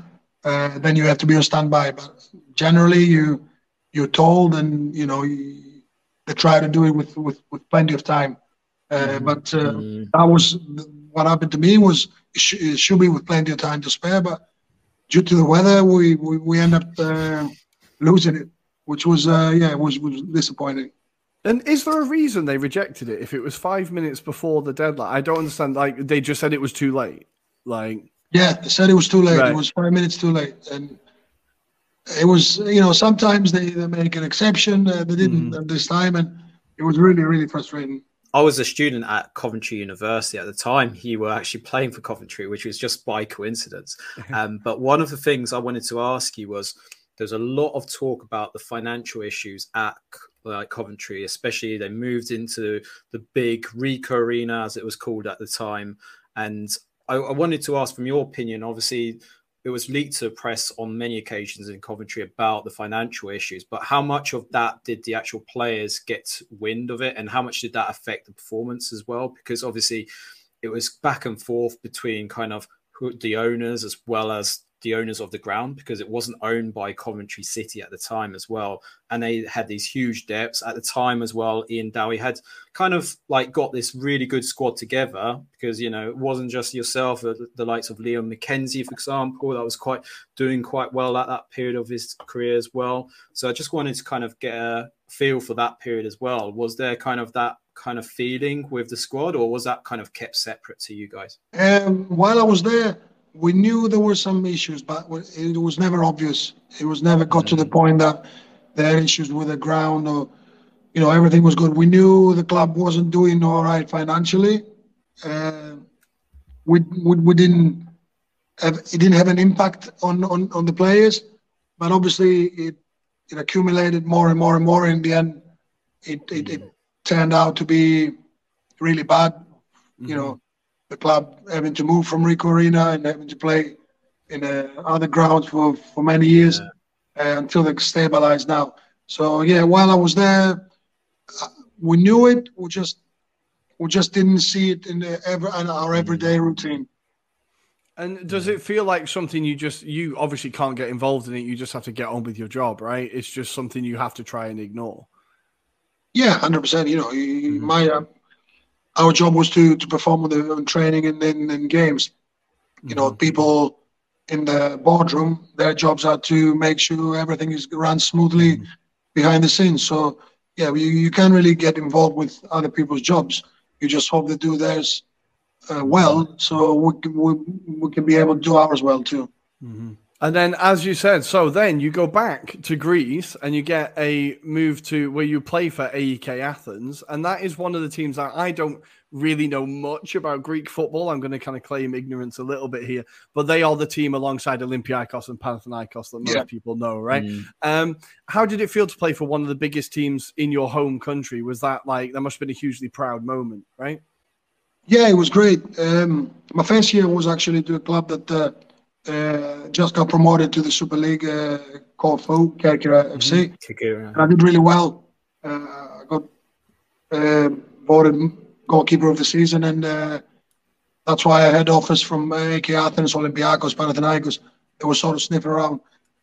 uh, then you have to be on standby. But generally, you you're told, and you know you, they try to do it with with, with plenty of time. Uh, mm-hmm. But uh, mm-hmm. that was what happened to me was it, sh- it, should be with plenty of time to spare, but due to the weather, we we, we end up uh, losing it, which was uh, yeah was was disappointing. And is there a reason they rejected it? If it was five minutes before the deadline, I don't understand. Like they just said it was too late. Like yeah, they said it was too late. Right. It was five minutes too late, and it was you know sometimes they, they make an exception. Uh, they didn't mm. this time, and it was really really frustrating. I was a student at Coventry University at the time. You were actually playing for Coventry, which was just by coincidence. um, but one of the things I wanted to ask you was there's a lot of talk about the financial issues at like Coventry, especially they moved into the big Ricoh Arena, as it was called at the time. And I, I wanted to ask from your opinion, obviously, it was leaked to the press on many occasions in Coventry about the financial issues, but how much of that did the actual players get wind of it, and how much did that affect the performance as well? Because obviously, it was back and forth between kind of the owners as well as the owners of the ground because it wasn't owned by Coventry City at the time as well. And they had these huge depths at the time as well. Ian Dowie had kind of like got this really good squad together because, you know, it wasn't just yourself, uh, the, likes of Leon McKenzie, for example, that was quite doing quite well at that period of his career as well. So I just wanted to kind of get a feel for that period as well. Was there kind of that kind of feeling with the squad or was that kind of kept separate to you guys? Um, while I was there, we knew there were some issues, but it was never obvious. It was never got to the point that there had issues with the ground or, you know, everything was good. We knew the club wasn't doing all right financially. Uh, we, we, we didn't have, it didn't have an impact on, on, on the players, but obviously it, it accumulated more and more and more. In the end, it, it, it turned out to be really bad. You mm-hmm. know, the club having to move from Ricoh Arena and having to play in uh, other grounds for, for many years yeah. uh, until they stabilized now. So yeah, while I was there, uh, we knew it. We just we just didn't see it in the ever in our everyday routine. And does it feel like something you just you obviously can't get involved in it? You just have to get on with your job, right? It's just something you have to try and ignore. Yeah, hundred percent. You know, mm-hmm. my uh, our job was to to perform on the on training and then in games. You know, mm-hmm. people in the boardroom, their jobs are to make sure everything is run smoothly mm-hmm. behind the scenes. So yeah, you, you can't really get involved with other people's jobs. You just hope they do theirs uh, well, so we can, we, we can be able to do ours well too. Mm-hmm. And then, as you said, so then you go back to Greece and you get a move to where you play for AEK Athens. And that is one of the teams that I don't really know much about Greek football. I'm going to kind of claim ignorance a little bit here, but they are the team alongside Olympiacos and Panathinaikos that most yeah. people know, right? Mm. Um, how did it feel to play for one of the biggest teams in your home country? Was that like, that must have been a hugely proud moment, right? Yeah, it was great. Um, my first year was actually to a club that. Uh, uh, just got promoted to the Super League uh, called FO, Kerkyra FC. Mm-hmm. I did really well. Uh, I got uh, voted goalkeeper of the season, and uh, that's why I had offers from AEK Athens, Olympiacos, Panathinaikos. They were sort of sniffing around.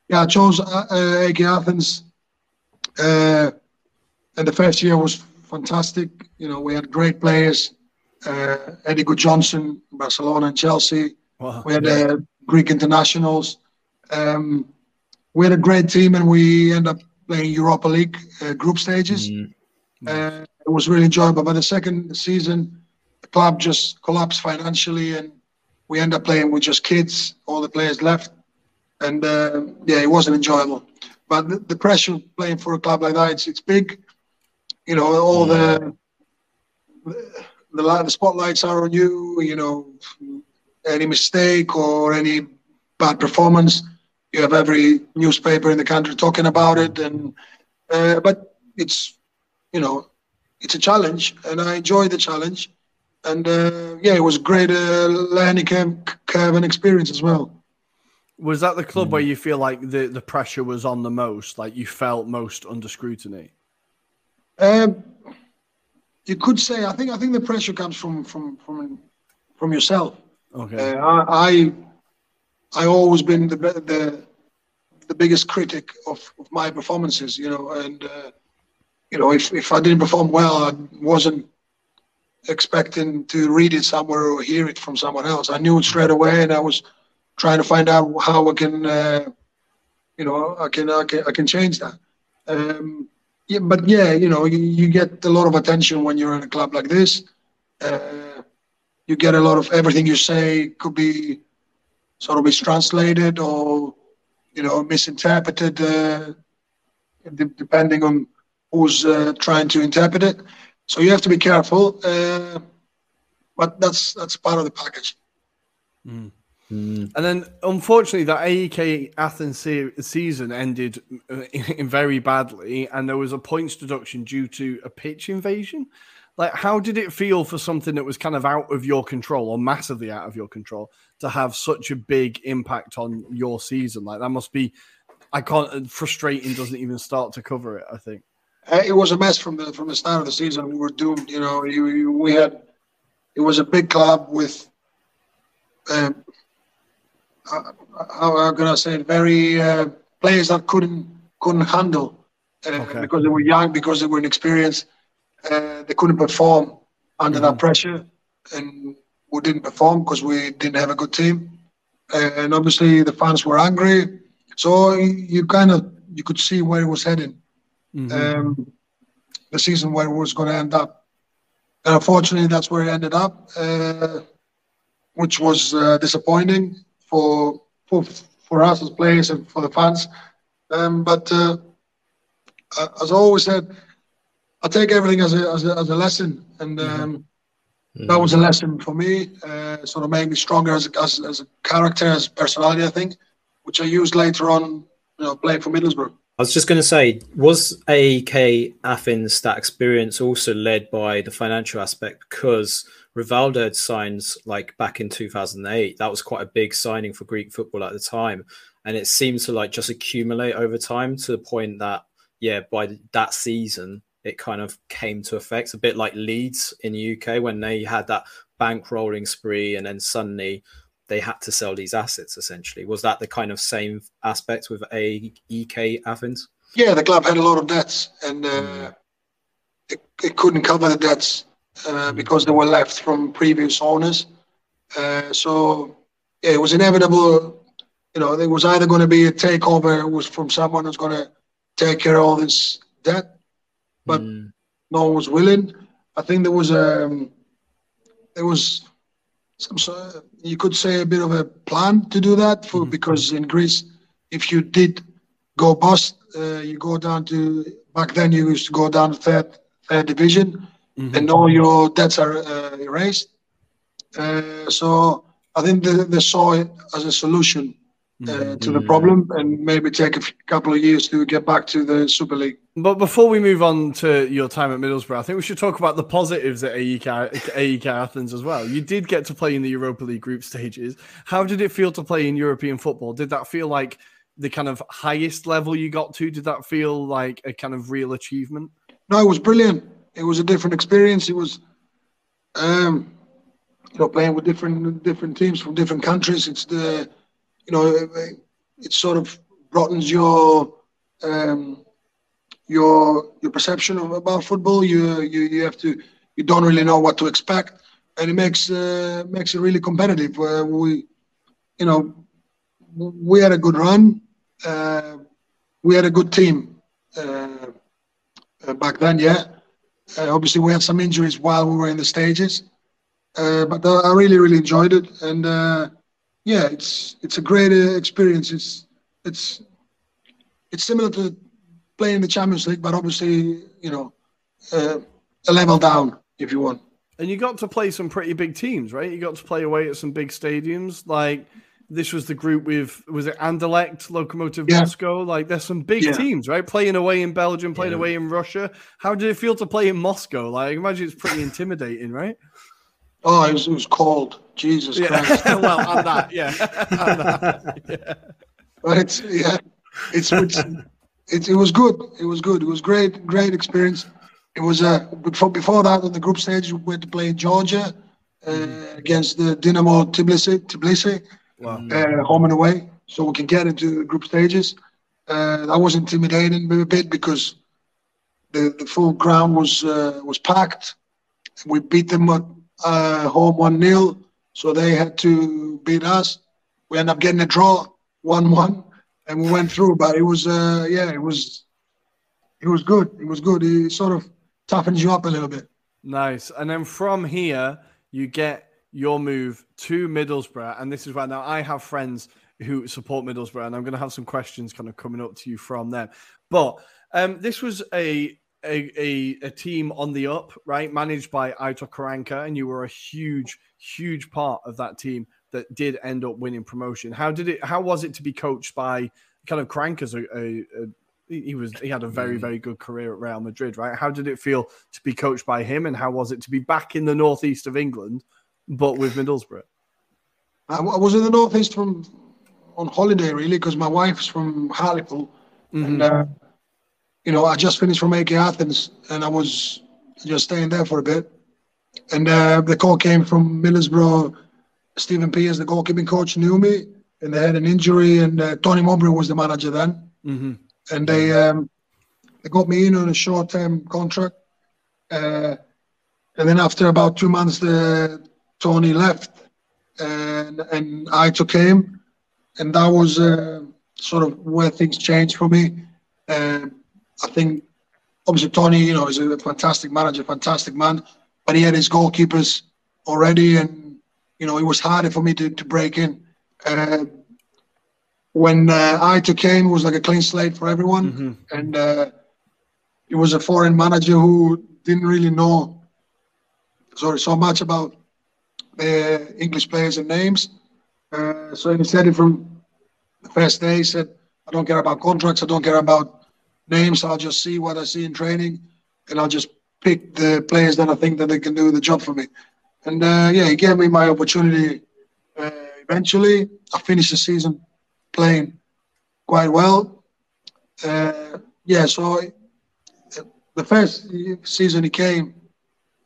Yeah, I chose uh, AEK Athens, and the first year was fantastic. You know, we had great players. Eidur Gudjohnsen, Barcelona and Chelsea. Wow. We had yeah. Greek internationals. Um, we had a great team, and we end up playing Europa League uh, group stages. Mm. Uh, it was really enjoyable. But the second season, the club just collapsed financially, and we end up playing with just kids. All the players left, and uh, yeah, it wasn't enjoyable. But the, the, pressure playing for a club like that, it's, it's big. You know, all the, the the spotlights are on you. You know, any mistake or any bad performance, you have every newspaper in the country talking about it. And uh, but it's you know it's a challenge, and I enjoy the challenge. And uh, yeah, it was great uh, learning curve and experience as well. Was that the club mm. where you feel like the, the pressure was on the most? Like you felt most under scrutiny? Um, you could say. I think. I think the pressure comes from from from from yourself. Okay. Uh, I, I always been the the the biggest critic of, of my performances. You know, and uh, you know if if I didn't perform well, I wasn't expecting to read it somewhere or hear it from someone else. I knew it straight away, and I was trying to find out how I can, uh, you know, I can, I can, I can change that. Um, yeah, but yeah, you know, you, you, get a lot of attention when you're in a club like this. Uh, you get a lot of everything you say could be sort of mistranslated or, you know, misinterpreted, uh, depending on who's uh, trying to interpret it. So you have to be careful. Uh, but that's that's part of the package. Mm. Mm. And then, unfortunately, that AEK Athens se- season ended uh, in very badly, and there was a points deduction due to a pitch invasion. Like, how did it feel for something that was kind of out of your control or massively out of your control to have such a big impact on your season? Like, that must be, I can't, uh, frustrating doesn't even start to cover it, I think. Uh, it was a mess from the from the start of the season. We were doomed. You know, you, you, we had it was a big club with um, how, how can I say it? Very uh, players that couldn't couldn't handle uh, okay. because they were young, because they were inexperienced. Uh, they couldn't perform under mm-hmm. that pressure, and we didn't perform because we didn't have a good team. and obviously, the fans were angry. So you kind of you could see where it was heading. Mm-hmm. Um, the season where it was going to end up. And unfortunately, that's where it ended up, uh, which was uh, disappointing for for for us as players and for the fans. Um, but uh, as I always said, I take everything as a as a, as a lesson, and mm-hmm. um, mm-hmm. that was a lesson for me. Uh, sort of made me stronger as a, as, as a character, as a personality, I think, which I used later on, you know, playing for Middlesbrough. I was just going to say, was AEK Athens that experience also led by the financial aspect because Rivaldo had signed like back in 2008. That was quite a big signing for Greek football at the time. And it seems to like just accumulate over time to the point that, yeah, by that season, it kind of came to effect a bit like Leeds in the UK when they had that bank rolling spree and then suddenly they had to sell these assets essentially. Was that the kind of same aspect with AEK Athens? Yeah, the club had a lot of debts and uh, mm. it, it couldn't cover the debts uh, because they were left from previous owners. Uh, so yeah, it was inevitable. You know, there was either going to be a takeover it was from someone who's going to take care of all this debt, but mm. no one was willing. I think there was a um, there was some sort of, you could say a bit of a plan to do that for mm. because in Greece, if you did go bust, uh, you go down to back then you used to go down third third division mm-hmm. and all your debts are uh, erased. Uh, so I think they, they, saw it as a solution uh, mm-hmm. to the problem and maybe take a f- couple of years to get back to the Super League. But before we move on to your time at Middlesbrough, I think we should talk about the positives at AEK, AEK Athens as well. You did get to play in the Europa League group stages. How did it feel to play in European football? Did that feel like the kind of highest level you got to? Did that feel like a kind of real achievement? No, it was brilliant it was a different experience. It was, um, you know, playing with different different teams from different countries. It's the, you know, it, it sort of broadens your um, your your perception of about football. You you you have to you don't really know what to expect, and it makes uh, makes it really competitive. Uh, we, you know, we had a good run. Uh, we had a good team, uh, back then. Yeah, uh, obviously we had some injuries while we were in the stages, uh, but I really really enjoyed it, and yeah, it's it's a great experience. It's it's it's similar to playing the Champions League, but obviously you know uh, a level down if you want. And you got to play some pretty big teams, right? You got to play away at some big stadiums. Like this was the group with was it Anderlecht, Lokomotiv yeah. Moscow? Like there's some big yeah. teams, right? Playing away in Belgium, playing yeah. away in Russia. How did it feel to play in Moscow? Like I imagine it's pretty intimidating, right? Oh, it was, it was cold. Jesus Christ. well, on that, yeah. on that, yeah. But it's yeah, it's, it's it, it was good. It was good. It was great, great experience. It was uh, before before that on the group stage we went to play Georgia uh, mm. against the Dynamo Tbilisi, Tbilisi wow. uh, home and away, so we can get into the group stages. Uh, that was intimidating a bit because the, the full ground was uh, was packed. We beat them at uh, home one 0 so they had to beat us. We ended up getting a draw one one, and we went through. But it was uh, yeah, it was it was good. It was good. It sort of toughens you up a little bit. Nice. And then from here, you get your move to Middlesbrough. And this is where now I have friends who support Middlesbrough, and I'm going to have some questions kind of coming up to you from them. But um, this was a, a, a a team on the up, right? Managed by Aitor Karanka, and you were a huge, huge part of that team that did end up winning promotion. How did it? How was it to be coached by kind of Karanka's a, a, a he was he had a very very good career at Real Madrid, right? How did it feel to be coached by him, and how was it to be back in the northeast of England, but with Middlesbrough? I, was in the northeast from on holiday really because my wife's from Hartlepool, mm-hmm. and uh, you know I just finished from AEK Athens, and I was just staying there for a bit, and uh, the call came from Middlesbrough. Stephen Pears, the goalkeeping coach, knew me, and they had an injury, and uh, Tony Mowbray was the manager then. Mm-hmm and they um, they got me in on a short term contract. Uh, and then after about two months, the Tony left, and and Aitor came, and that was uh, sort of where things changed for me. Uh, I think obviously Tony, you know, is a fantastic manager, fantastic man, but he had his goalkeepers already, and you know, it was harder for me to, to break in. Uh, when uh, Aitor came, it was like a clean slate for everyone, mm-hmm. and uh, he was a foreign manager who didn't really know sorry so much about the English players and names. Uh, so he said it from the first day. He said, "I don't care about contracts. I don't care about names. I'll just see what I see in training, and I'll just pick the players that I think that they can do the job for me." And uh, yeah, he gave me my opportunity. Uh, eventually, I finished the season playing quite well. Uh, yeah, so the first season he came,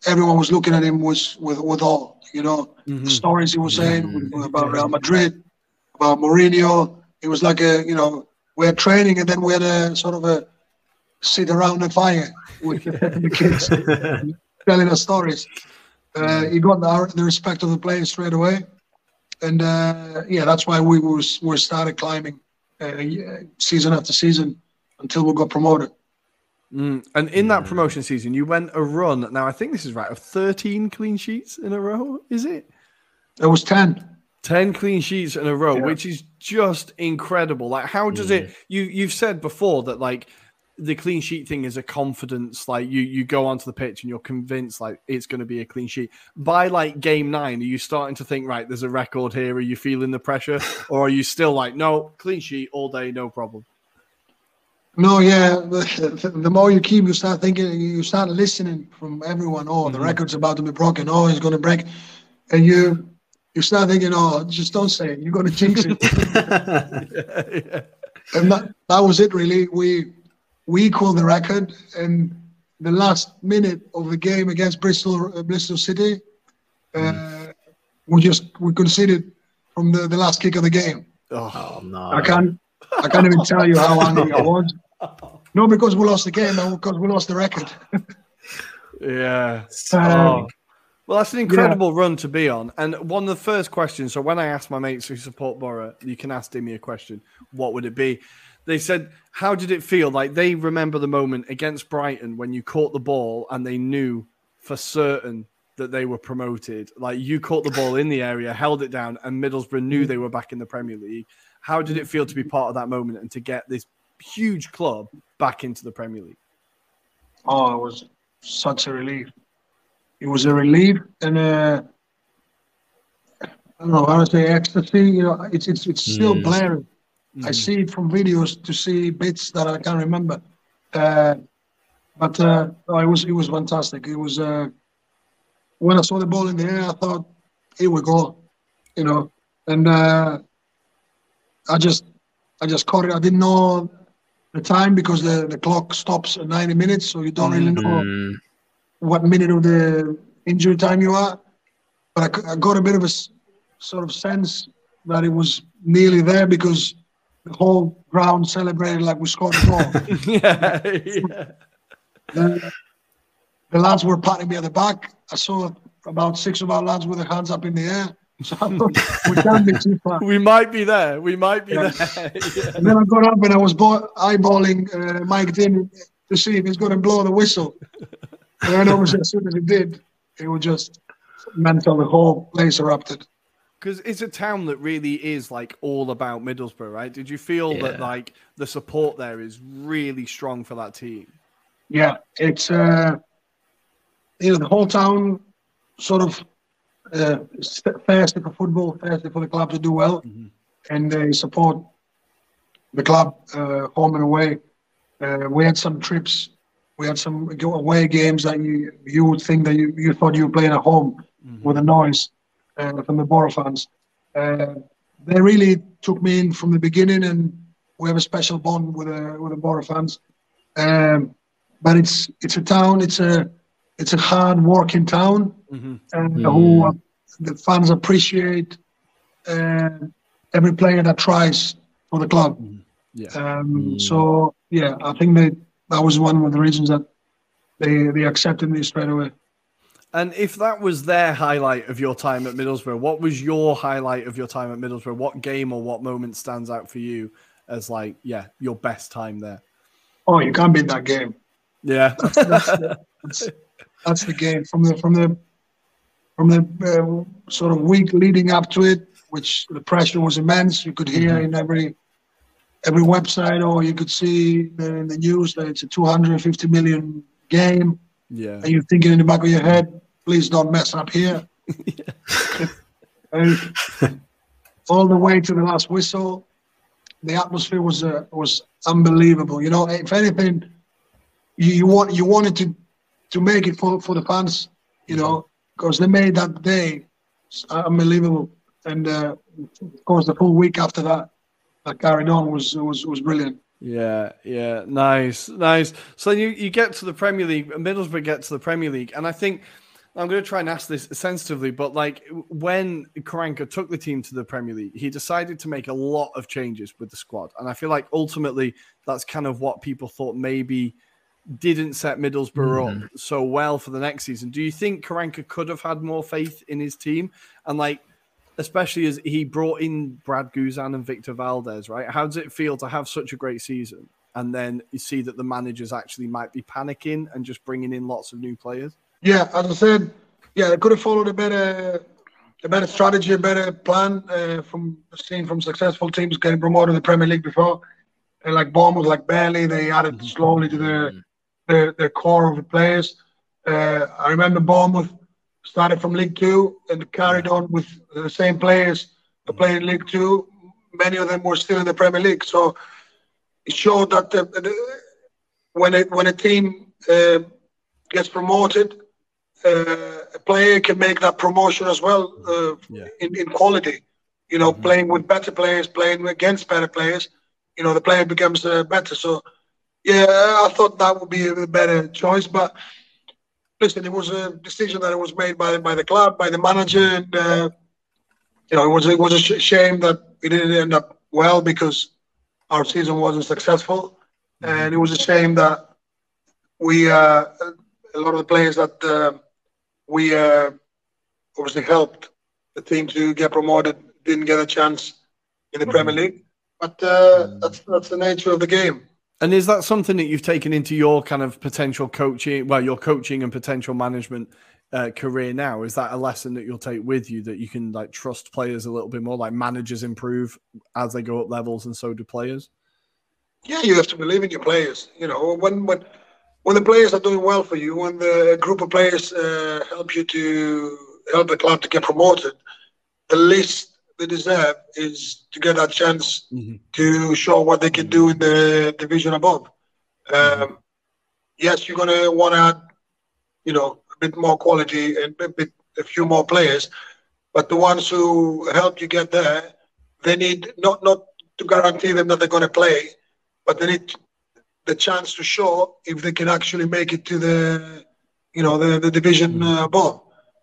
everyone was looking at him was with with all you know mm-hmm. the stories he was saying mm-hmm. about Real Madrid, about Mourinho. It was like a you know we had training and then we had a sort of a sit around the fire with the kids telling us stories. Uh, he got the, the respect of the players straight away and uh, yeah, that's why we was we started climbing uh, season after season until we got promoted. Mm. And in that promotion season, you went a run. Now I think this is right of thirteen clean sheets in a row. Is it? It was ten. 10 clean sheets in a row yeah. which is just incredible like how does it you you've said before that like the clean sheet thing is a confidence. Like you, you go onto the pitch and you're convinced like it's going to be a clean sheet. By like game nine, are you starting to think right? There's a record here. Are you feeling the pressure, or are you still like no clean sheet all day, no problem? No, yeah. The, the more you keep, you start thinking, you start listening from everyone. Oh, the mm-hmm. record's about to be broken. Oh, it's going to break, and you you start thinking, oh, just don't say it. You're going to jinx it. yeah, yeah. And that, that was it, really. We we equaled the record in the last minute of the game against Bristol uh, Bristol City. Uh, mm. We just we conceded from the, the last kick of the game. Oh, no! I can't I can't even tell you how angry I was. No, because we lost the game, but because we lost the record. yeah. oh. Well, that's an incredible yeah. run to be on. And one of the first questions. So when I ask my mates who support Boro, you can ask Dimi a question. What would it be? They said, "How did it feel?" Like they remember the moment against Brighton when you caught the ball and they knew for certain that they were promoted. Like you caught the ball in the area, held it down, and Middlesbrough knew they were back in the Premier League. How did it feel to be part of that moment and to get this huge club back into the Premier League? Oh, it was such a relief. It was a relief and a, I don't know how to say ecstasy. You know, it's it's it's still mm. blaring. Mm. I see it from videos to see bits that I can't remember. Uh, but uh, it was it was fantastic. It was uh, when I saw the ball in the air, I thought, "Here we go," you know. And uh, I just I just caught it. I didn't know the time because the, the clock stops at 90 minutes, so you don't really know mm. what minute of the injury time you are. But I, I got a bit of a sort of sense that it was nearly there because the whole ground celebrated like we scored a goal. yeah, yeah. The, the lads were patting me at the back. I saw about six of our lads with their hands up in the air. So we can't be too far. We might be there. We might be yeah. there. yeah. And then I got up and I was eyeballing uh, Mike Dean to see if he's going to blow the whistle. and then obviously, as soon as he did, it was just mental. The whole place erupted. Because it's a town that really is like all about Middlesbrough, right? Did you feel yeah. that like the support there is really strong for that team? Yeah, it's uh, you know the whole town sort of uh, thirsty for football, thirsty for the club to do well, mm-hmm. and they support the club uh, home and away. Uh, we had some trips, we had some away games that you you would think that you, you thought you were playing at home mm-hmm. with the noise from the Boro fans. Uh, they really took me in from the beginning, and we have a special bond with the with the Boro fans. Um, but it's it's a town, it's a it's a hard working town, mm-hmm. and mm-hmm. who uh, the fans appreciate uh, every player that tries for the club. Mm-hmm. Yeah. Um, mm. So yeah, I think that that was one of the reasons that they they accepted me straight away. And if that was their highlight of your time at Middlesbrough, what was your highlight of your time at Middlesbrough? What game or what moment stands out for you as like, yeah, your best time there? Oh, you can't beat that game. Yeah, that's, that's, that's, that's the game from the from the from the uh, sort of week leading up to it, which the pressure was immense. You could hear mm-hmm. in every every website, or you could see in the news that it's a 250 million game. Yeah, and you're thinking in the back of your head, please don't mess up here. all the way to the last whistle, the atmosphere was uh, was unbelievable. You know, if anything, you, you want you wanted to to make it for, for the fans, you know, because they made that day unbelievable. And uh, of course, the full week after that, that carried on was was was brilliant. Yeah, yeah, nice, nice. So you you get to the Premier League, Middlesbrough get to the Premier League, and I think I'm going to try and ask this sensitively, but like when Karanka took the team to the Premier League, he decided to make a lot of changes with the squad, and I feel like ultimately that's kind of what people thought maybe didn't set Middlesbrough mm. up so well for the next season. Do you think Karanka could have had more faith in his team? And like, especially as he brought in Brad Guzan and Victor Valdés, right? How does it feel to have such a great season and then you see that the managers actually might be panicking and just bringing in lots of new players? Yeah, as I said, yeah, they could have followed a better, a better strategy, a better plan uh, from seeing from successful teams getting promoted in the Premier League before. And like Bournemouth, like Burnley, they added mm-hmm. slowly to their their the core of the players. Uh, I remember Bournemouth started from League Two and carried on with the same players that played in League Two. Many of them were still in the Premier League, so it showed that the, the, when it, when a team uh, gets promoted, uh, a player can make that promotion as well uh, yeah. in, in quality. You know, mm-hmm. playing with better players, playing against better players. You know, the player becomes uh, better. So yeah, I thought that would be a better choice. But listen, it was a decision that was made by by the club, by the manager, and uh, you know it was it was a shame that it didn't end up well because our season wasn't successful, mm-hmm. and it was a shame that we uh, a lot of the players that uh, we uh, obviously helped the team to get promoted didn't get a chance in the mm-hmm. Premier League. but uh, mm. that's that's the nature of the game. And is that something that you've taken into your kind of potential coaching, well, your coaching and potential management uh, career now? Is that a lesson that you'll take with you that you can like trust players a little bit more, like managers improve as they go up levels, and so do players? Yeah, you have to believe in your players. You know, when when when the players are doing well for you, when the group of players uh, help you to help the club to get promoted, the least they deserve is to get a chance mm-hmm. to show what they can do in the division above. Mm-hmm. Um, yes, you're gonna want to add, you know, a bit more quality and a, bit, a few more players, but the ones who help you get there, they need not not to guarantee them that they're going to play, but they need the chance to show if they can actually make it to the, you know, the the division mm-hmm. above.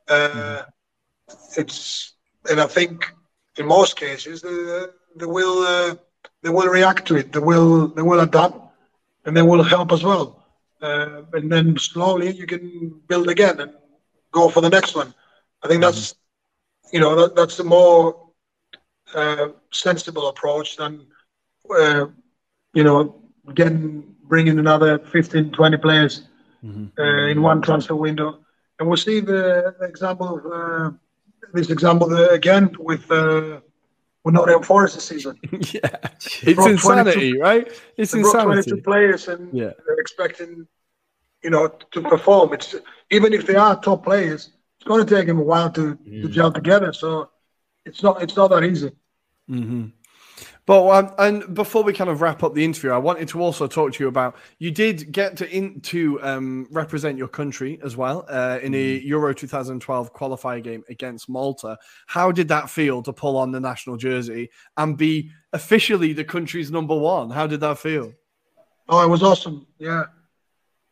Uh, mm-hmm. it's and I think in most cases, they, they will uh, they will react to it. They will they will adapt, and they will help as well. Uh, and then slowly you can build again and go for the next one. I think that's mm-hmm. you know that, that's the more uh, sensible approach than uh, you know getting bringing another 15, 20 players mm-hmm. Uh, in one transfer window. And we'll see the, the example of uh, this example again with uh, with Nottingham Forest this season. yeah, it's insanity, right? It's insanity. Twenty-two players and yeah. they're expecting, you know, to perform. It's even if they are top players, it's going to take them a while to, mm. to gel together. So it's not it's not that easy. Mm-hmm. But um, and before we kind of wrap up the interview, I wanted to also talk to you about you did get to in, to um, represent your country as well uh, in a mm. Euro 2012 qualifier game against Malta. How did that feel to pull on the national jersey and be officially the country's number one? How did that feel? Oh, it was awesome. Yeah,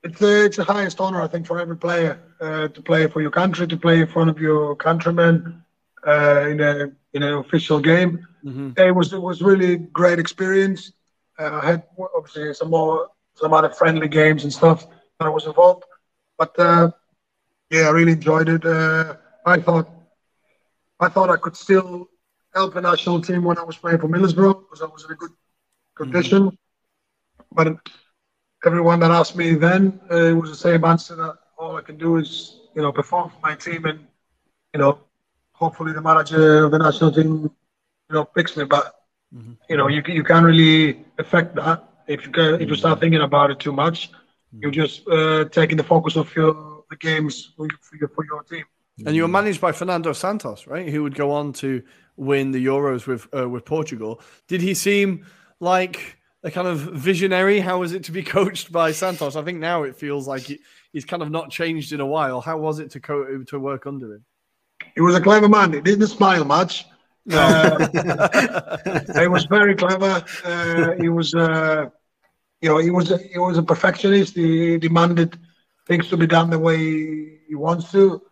it's the it's the highest honor I think for every player uh, to play for your country, to play in front of your countrymen uh, in a in an official game. Mm-hmm. It was it was really great experience. Uh, I had obviously some more some other friendly games and stuff that I was involved, but uh, yeah, I really enjoyed it. Uh, I thought I thought I could still help the national team when I was playing for Middlesbrough because I was in a good condition. Mm-hmm. But everyone that asked me then, uh, it was the same answer that all I can do is you know perform for my team and you know hopefully the manager of the national team you know, picks me. But mm-hmm. you know, you you can't really affect that if you can, if you start thinking about it too much. Mm-hmm. You're just uh, taking the focus of your the games for your, for your team. And you were managed by Fernando Santos, right? Who would go on to win the Euros with uh, with Portugal. Did he seem like a kind of visionary? How was it to be coached by Santos? I think now it feels like he, he's kind of not changed in a while. How was it to co- to work under him? He was a clever man. He didn't smile much, uh, he was very clever. Uh, he was, uh, you know, he was a, he was a perfectionist. He demanded things to be done the way he wants to,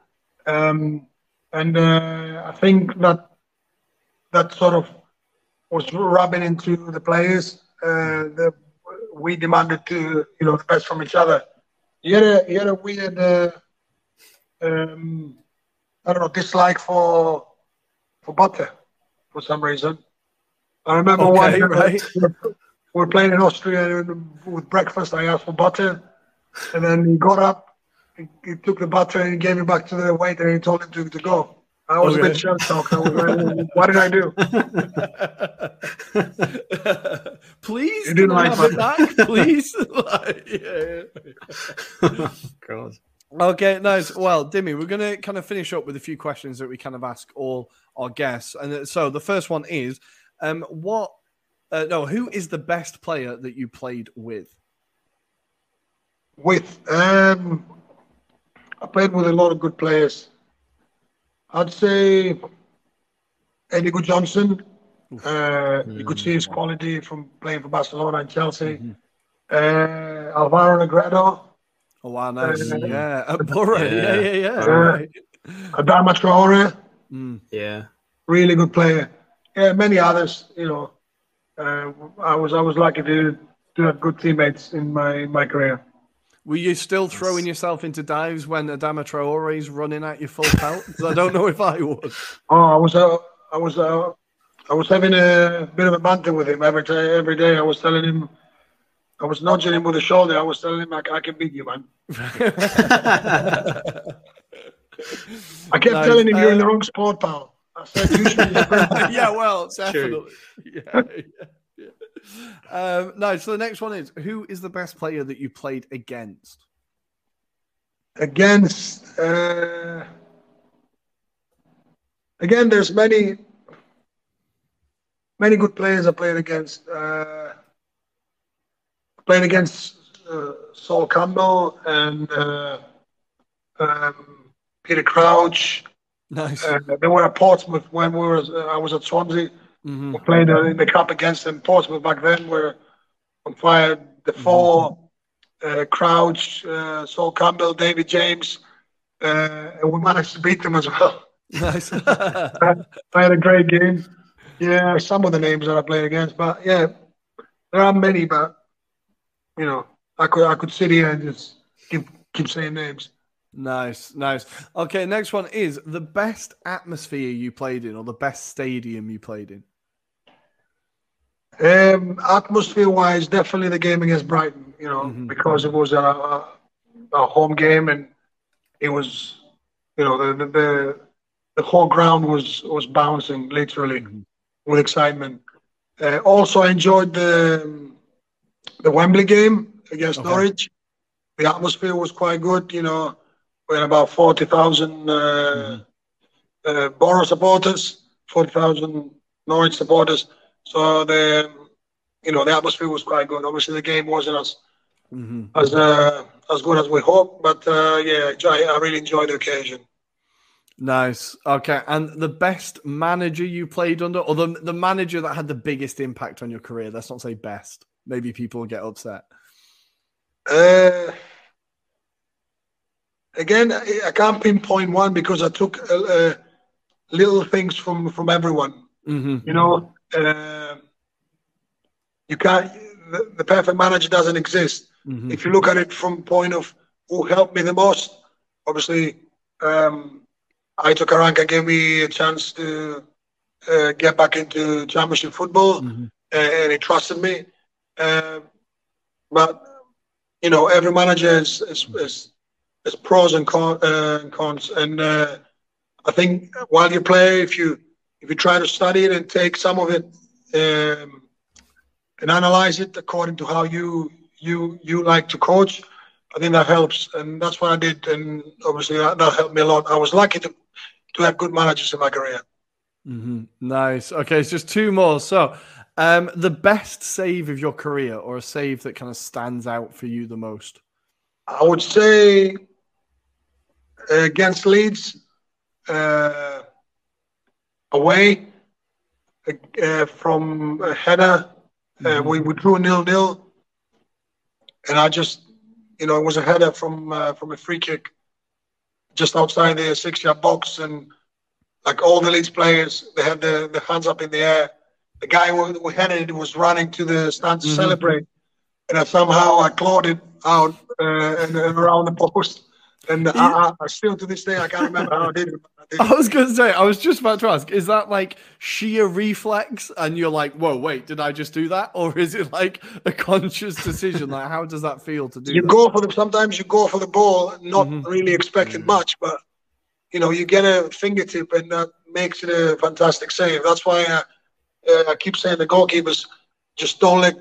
um, and uh, I think that that sort of was rubbing into the players. Uh, the, we demanded to, you know, the best from each other. He had a he had a weird, uh, um, I don't know, dislike for for butter for some reason. I remember okay, one right. we were playing in Austria with breakfast. I asked for butter, and then he got up, he, he took the butter and he gave it back to the waiter and he told him to, to go. I was okay. a bit shell shocked. Like, "What did I do?" Please, you didn't like it back, please. like, yeah. God. Okay, nice. Well, Dimi, we're going to kind of finish up with a few questions that we kind of ask all our guests. And uh, so the first one is, um, what? Uh, no, who is the best player that you played with? With um, I played with a lot of good players. I'd say Eidur Gudjohnsen. Uh. You could see his quality from playing for Barcelona and Chelsea. Mm-hmm. Uh, Alvaro Negredo. Oh wow, nice. Uh, yeah, at Boro. Yeah, yeah, yeah. yeah. Uh, right. Adama Traore. Mm. Yeah. Really good player. Yeah, many others. You know, uh, I was I was lucky to to have good teammates in my in my career. Were you still throwing yourself into dives when Adama Traore is running at you full pelt? I don't know if I was. Oh, I was. Uh, I was. Uh, I was having a bit of a banter with him every day. Every day, I was telling him, I was nudging him with the shoulder. I was telling him, I, I can beat you, man. I kept nice. telling him, you're in the wrong sport, pal. I said, yeah, well, definitely. Yeah, yeah, yeah. Um, no, so the next one is who is the best player that you played against? Against, uh, again, there's many, many good players I played against. Uh, played against uh, Sol Campbell and uh, um, Peter Crouch. Nice. Uh, they were at Portsmouth when we were. Uh, I was at Swansea. Mm-hmm. We played uh, in the cup against them. Portsmouth back then were on fire. The mm-hmm. 4 mm-hmm. Crouch, uh, Sol Campbell, David James, and we managed to beat them as well. Nice. I had a great game. Yeah, some of the names that I played against, but yeah, there are many. But you know, I could I could sit here and just keep keep saying names. Nice, nice. Okay, next one is the best atmosphere you played in, or the best stadium you played in. Um, atmosphere wise, definitely the game against Brighton. You know, mm-hmm. because it was a, a, a, home game and it was, you know, the the the whole ground was was bouncing literally mm-hmm. with excitement. Uh, also, I enjoyed the the Wembley game against okay. Norwich. The atmosphere was quite good. You know, we had about 40,000 uh, mm-hmm. uh, Boro supporters, 40,000 Norwich supporters. So the you know the atmosphere was quite good. Obviously, the game wasn't as mm-hmm. as uh, as good as we hoped, but uh, yeah, I, I really enjoyed the occasion. Nice. Okay, and the best manager you played under, or the the manager that had the biggest impact on your career? Let's not say best. Maybe people get upset. Uh, again, I can't pinpoint one because I took uh, uh, little things from from everyone. Mm-hmm. You know, uh, you can't. The, the, perfect manager doesn't exist. Mm-hmm. If you look at it from point of who helped me the most, obviously, um, Aitor Karanka gave me a chance to uh, get back into championship football, mm-hmm. and he trusted me. Uh, but you know, every manager is, is, is there's pros and uh, cons, and uh, I think while you play, if you if you try to study it and take some of it um, and analyze it according to how you you you like to coach, I think that helps, and that's what I did, and obviously that, that helped me a lot. I was lucky to to have good managers in my career. Mm-hmm. Nice. Okay, it's just two more. So, um, the best save of your career, or a save that kind of stands out for you the most? I would say against Leeds uh, away uh, from a header. Uh, mm-hmm. we, we drew nil nil, and I just, you know, it was a header from uh, from a free kick just outside the six yard box, and like all the Leeds players, they had the, the hands up in the air. The guy who, who headed it was running to the stand to mm-hmm. celebrate, and I somehow I clawed it out uh, and, and around the post and I, I, still to this day, I can't remember how I did it. I, did I was going to say, I was just about to ask, is that like sheer reflex? And you're like, whoa, wait, did I just do that? Or is it like a conscious decision? like, how does that feel to do You that? go for the, sometimes you go for the ball, not mm-hmm. really expecting mm-hmm. much, but you know, you get a fingertip and that makes it a fantastic save. That's why I, uh, I keep saying the goalkeepers just don't let,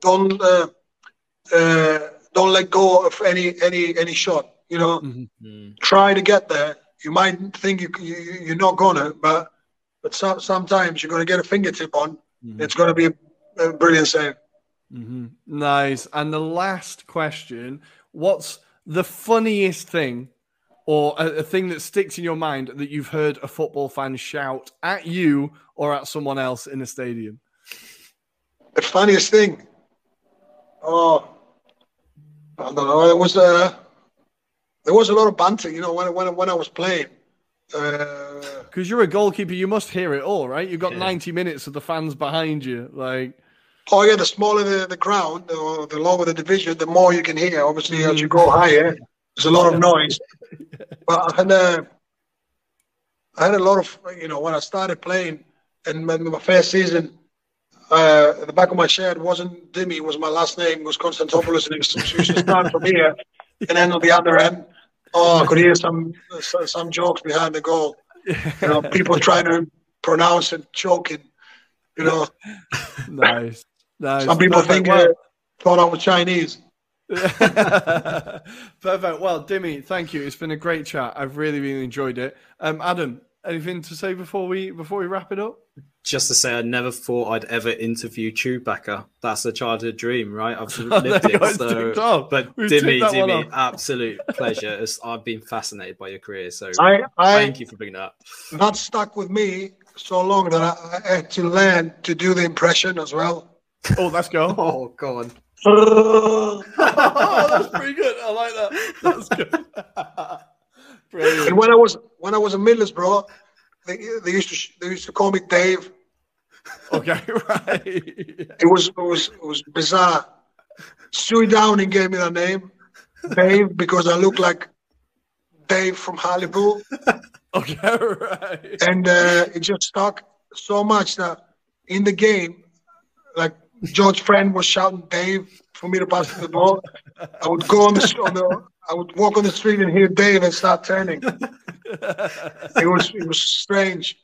don't, uh, uh, don't let go of any any any shot. You know, mm-hmm. Mm. try to get there. You might think you, you you're not gonna, but but so, sometimes you're gonna get a fingertip on. Mm-hmm. It's gonna be a, a brilliant save. Mm-hmm. Nice. And the last question: What's the funniest thing, or a, a thing that sticks in your mind that you've heard a football fan shout at you or at someone else in a stadium? The funniest thing. Oh, I don't know. It was uh, there was a lot of banter, you know, when when when I was playing. Because uh, you're a goalkeeper, you must hear it all, right? You've got yeah. 90 minutes of the fans behind you, like. Oh yeah, the smaller the, the crowd, or the lower the division, the more you can hear. Obviously, mm. as you go higher, there's a lot of noise. But I had, uh, I had a lot of, you know, when I started playing, and my, my first season, uh, at the back of my shirt wasn't Dimi, was my last name, was Konstantopoulos, and it was, to start from here and end on the other end. Oh, I could hear some some jokes behind the goal. You know, people trying to pronounce it, choking. You know, nice. nice. Some people think well. uh, thought I was Chinese. Perfect. Well, Dimi, thank you. It's been a great chat. I've really, really enjoyed it. Um, Adam, anything to say before we before we wrap it up? Just to say, I never thought I'd ever interview Chewbacca. That's a childhood dream, right? I've lived it. So, but Dimi, Dimi, absolute pleasure. It's, I've been fascinated by your career. So I, I, thank you for bringing that. That stuck with me so long that I, I had to learn to do the impression as well. Oh, let's go. oh, God. oh, that's pretty good. I like that. That's good. Brilliant. And when I was when I was in Middlesbrough, they, they used to they used to call me Dave. Okay, right. It was it was it was bizarre. Stewie Downing gave me that name, Dave, because I look like Dave from Hartlepool. okay, right. And uh, it just stuck so much that in the game, like George Friend was shouting Dave for me to pass the ball. I would go on the, on the I would walk on the street and hear Dave and start turning. it was it was strange.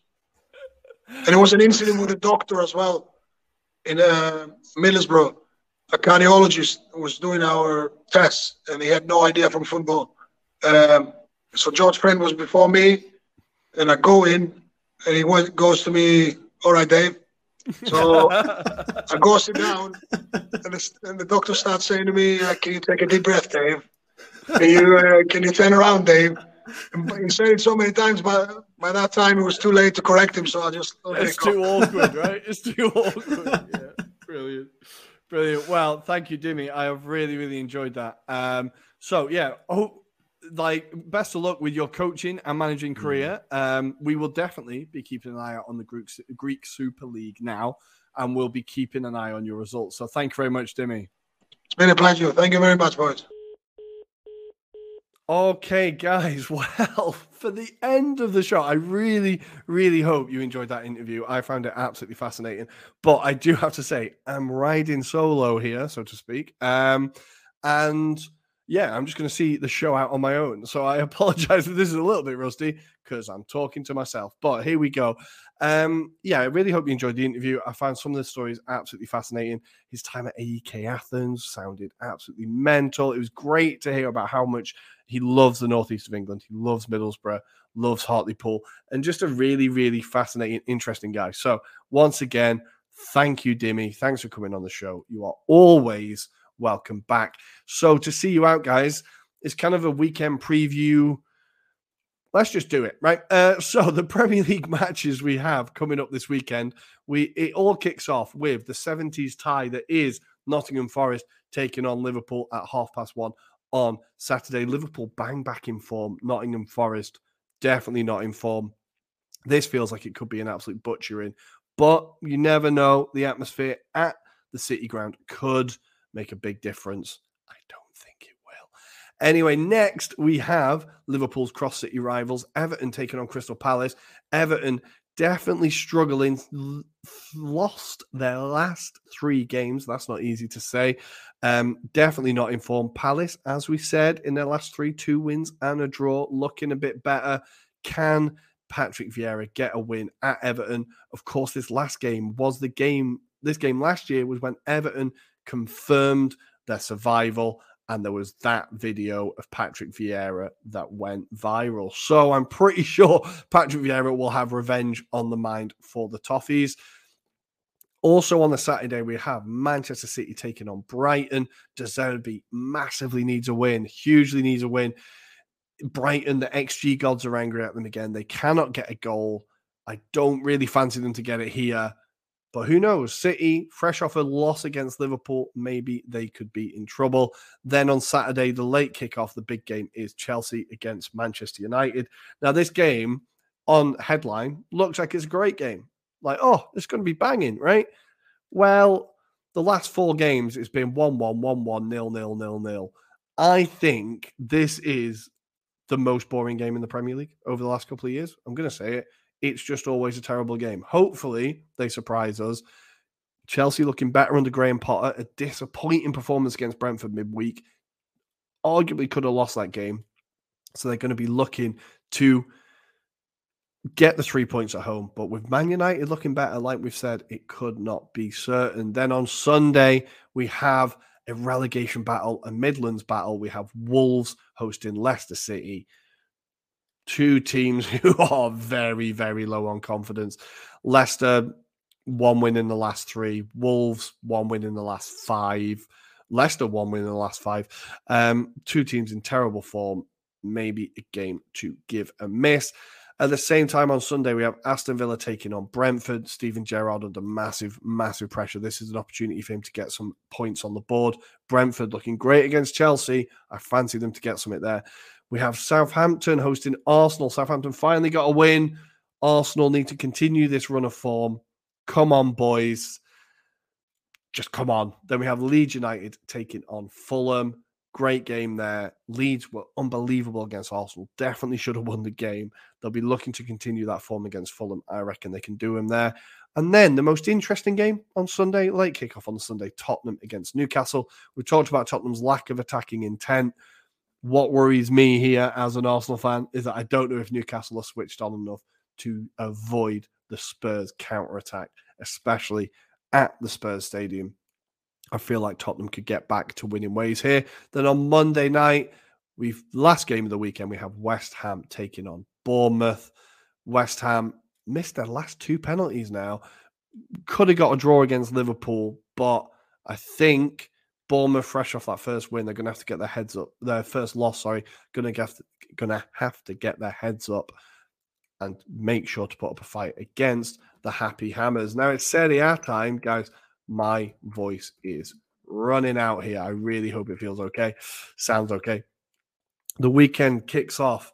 And it was an incident with a doctor as well in uh, Middlesbrough. A cardiologist was doing our tests and he had no idea from football. Um, so George Friend was before me, and I go in and he went, goes to me, All right, Dave. So I go sit down, and the, and the doctor starts saying to me, uh, Can you take a deep breath, Dave? Can you uh, can you turn around, Dave? And he said it so many times, but by that time it was too late to correct him. So I just okay, it's too awkward, right? It's too awkward. Yeah, brilliant, brilliant. Well, thank you, Dimi. I have really, really enjoyed that. Um, so yeah, oh, like best of luck with your coaching and managing mm. career. Um, we will definitely be keeping an eye out on the Greek Greek Super League now, and we'll be keeping an eye on your results. So thank you very much, Dimi. It's been a pleasure. Thank you very much, boys. Okay, guys. Well, for the end of the show, I really, really hope you enjoyed that interview. I found it absolutely fascinating. But I do have to say, I'm riding solo here, so to speak. Um, and yeah, I'm just going to see the show out on my own. So I apologize if this is a little bit rusty because I'm talking to myself. But here we go. Um, yeah, I really hope you enjoyed the interview. I found some of the stories absolutely fascinating. His time at AEK Athens sounded absolutely mental. It was great to hear about how much he loves the northeast of England. He loves Middlesbrough, loves Hartlepool, and just a really, really fascinating, interesting guy. So once again, thank you, Dimi. Thanks for coming on the show. You are always welcome back. So to see you out, guys, it's kind of a weekend preview. Let's just do it, right? Uh, so the Premier League matches we have coming up this weekend, we it all kicks off with the 70s tie that is Nottingham Forest taking on Liverpool at half past one on Saturday. Liverpool bang back in form. Nottingham Forest definitely not in form. This feels like it could be an absolute butchering, but you never know. The atmosphere at the City Ground could make a big difference. I don't think it will. Anyway, next we have Liverpool's cross city rivals, Everton taking on Crystal Palace. Everton definitely struggling, lost their last three games. That's not easy to say. Um, definitely not informed. Palace, as we said, in their last three, two wins and a draw, looking a bit better. Can Patrick Vieira get a win at Everton? Of course, this last game was the game. This game last year was when Everton confirmed their survival, and there was that video of Patrick Vieira that went viral. So I'm pretty sure Patrick Vieira will have revenge on the mind for the Toffees. Also on the Saturday, we have Manchester City taking on Brighton. De Zerbi massively needs a win, hugely needs a win. Brighton, the XG gods are angry at them again. They cannot get a goal. I don't really fancy them to get it here. But who knows? City, fresh off a loss against Liverpool, maybe they could be in trouble. Then on Saturday, the late kickoff, the big game is Chelsea against Manchester United. Now, this game on headline looks like it's a great game like, oh, it's going to be banging, right? Well, the last four games, it's been 1 1, 1 1, 0 0, 0 0. I think this is the most boring game in the Premier League over the last couple of years. I'm going to say it. It's just always a terrible game. Hopefully, they surprise us. Chelsea looking better under Graham Potter. A disappointing performance against Brentford midweek. Arguably could have lost that game. So they're going to be looking to get the three points at home. But with Man United looking better, like we've said, it could not be certain. Then on Sunday, we have a relegation battle, a Midlands battle. We have Wolves hosting Leicester City two teams who are very, very low on confidence. Leicester, one win in the last three. Wolves, one win in the last five. Leicester, one win in the last five. Um, two teams in terrible form. Maybe a game to give a miss. At the same time, on Sunday, we have Aston Villa taking on Brentford. Steven Gerrard under massive, massive pressure. This is an opportunity for him to get some points on the board. Brentford looking great against Chelsea. I fancy them to get some something there. We have Southampton hosting Arsenal. Southampton finally got a win. Arsenal need to continue this run of form. Come on, boys. Just come on. Then we have Leeds United taking on Fulham. Great game there. Leeds were unbelievable against Arsenal. Definitely should have won the game. They'll be looking to continue that form against Fulham. I reckon they can do him there. And then the most interesting game on Sunday, late kickoff on Sunday, Tottenham against Newcastle. We talked about Tottenham's lack of attacking intent. What worries me here as an Arsenal fan is that I don't know if Newcastle are switched on enough to avoid the Spurs counter attack, especially at the Spurs stadium. I feel like Tottenham could get back to winning ways here. Then on Monday night, we've last game of the weekend, we have West Ham taking on Bournemouth. West Ham missed their last two penalties now. Could have got a draw against Liverpool, but I think Bournemouth, fresh off that first win, they're going to have to get their heads up. Their first loss, sorry, going to have to, going to have to get their heads up and make sure to put up a fight against the Happy Hammers. Now it's Serie A time, guys. My voice is running out here. I really hope it feels okay. Sounds okay. The weekend kicks off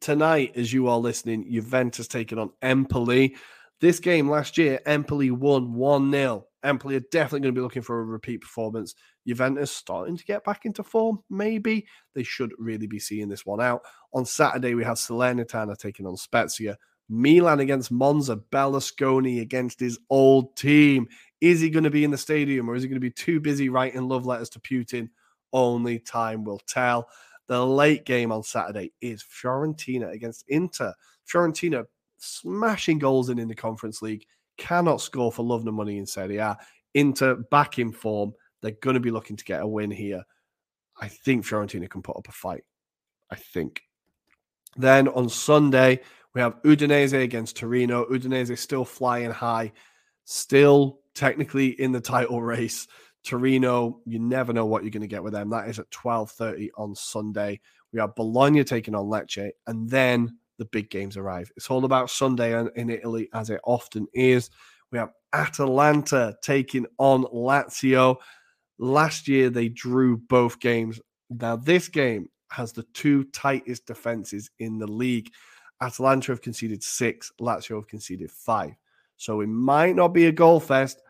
tonight as you are listening. Juventus taking on Empoli. This game last year, Empoli won 1 0. Empoli are definitely going to be looking for a repeat performance. Juventus starting to get back into form, maybe. They should really be seeing this one out. On Saturday, we have Salernitana taking on Spezia. Milan against Monza, Berlusconi against his old team. Is he going to be in the stadium or is he going to be too busy writing love letters to Putin? Only time will tell. The late game on Saturday is Fiorentina against Inter. Fiorentina smashing goals in in the Conference League cannot score for love nor money in Serie A. Inter back in form. They're going to be looking to get a win here. I think Fiorentina can put up a fight. I think. Then on Sunday, we have Udinese against Torino. Udinese still flying high, still technically in the title race. Torino, you never know what you're going to get with them. That is at 12:30 on Sunday. We have Bologna taking on Lecce, and then the big games arrive. It's all about Sunday in Italy, as it often is. We have Atalanta taking on Lazio. Last year, they drew both games. Now, this game has the two tightest defenses in the league. Atalanta have conceded six, Lazio have conceded five. So it might not be a goal fest,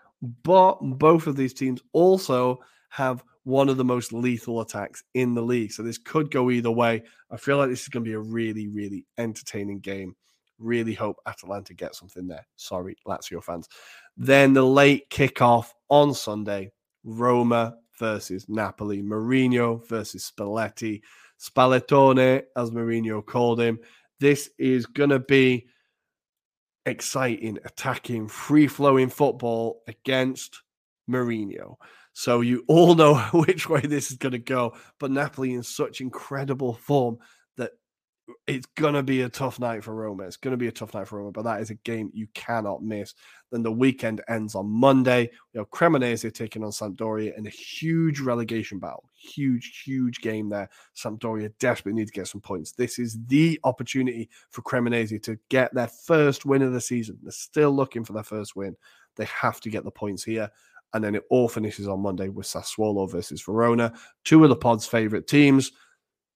but both of these teams also have one of the most lethal attacks in the league. So this could go either way. I feel like this is going to be a really, really entertaining game. Really hope Atalanta get something there. Sorry, Lazio fans. Then the late kickoff on Sunday Roma versus Napoli, Mourinho versus Spalletti, Spallettone, as Mourinho called him. This is going to be exciting, attacking, free flowing football against Mourinho. So you all know which way this is going to go. But Napoli in such incredible form that it's going to be a tough night for Roma. It's going to be a tough night for Roma, but that is a game you cannot miss. Then the weekend ends on Monday. We have Cremonese taking on Sampdoria in a huge relegation battle. Huge, huge game there. Sampdoria desperately need to get some points. This is the opportunity for Cremonese to get their first win of the season. They're still looking for their first win. They have to get the points here and then it all finishes on Monday with Sassuolo versus Verona, two of the pod's favourite teams.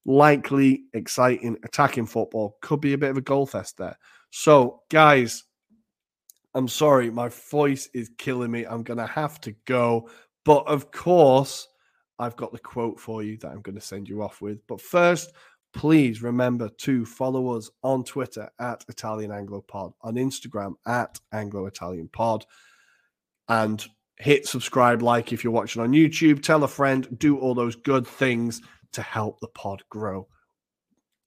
Likely exciting attacking football. Could be a bit of a goal fest there. So, guys, I'm sorry, my voice is killing me. I'm going to have to go. But of course, I've got the quote for you that I'm going to send you off with. But first, please remember to follow us on Twitter at Italian Anglo Pod, on Instagram at Anglo Italian Pod, and hit subscribe, like if you're watching on YouTube, tell a friend, do all those good things to help the pod grow.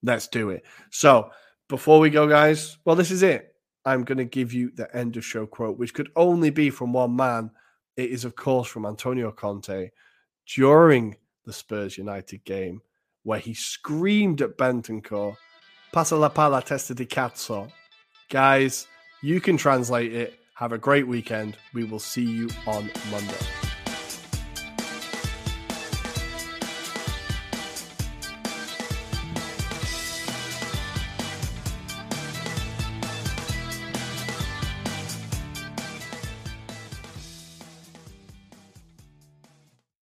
Let's do it. So, before we go, guys, well, this is it. I'm going to give you the end of show quote, which could only be from one man. It is, of course, from Antonio Conte during the Spurs United game, where he screamed at Bentancur, Passa la palla testa di cazzo. Guys, you can translate it. Have a great weekend. We will see you on Monday.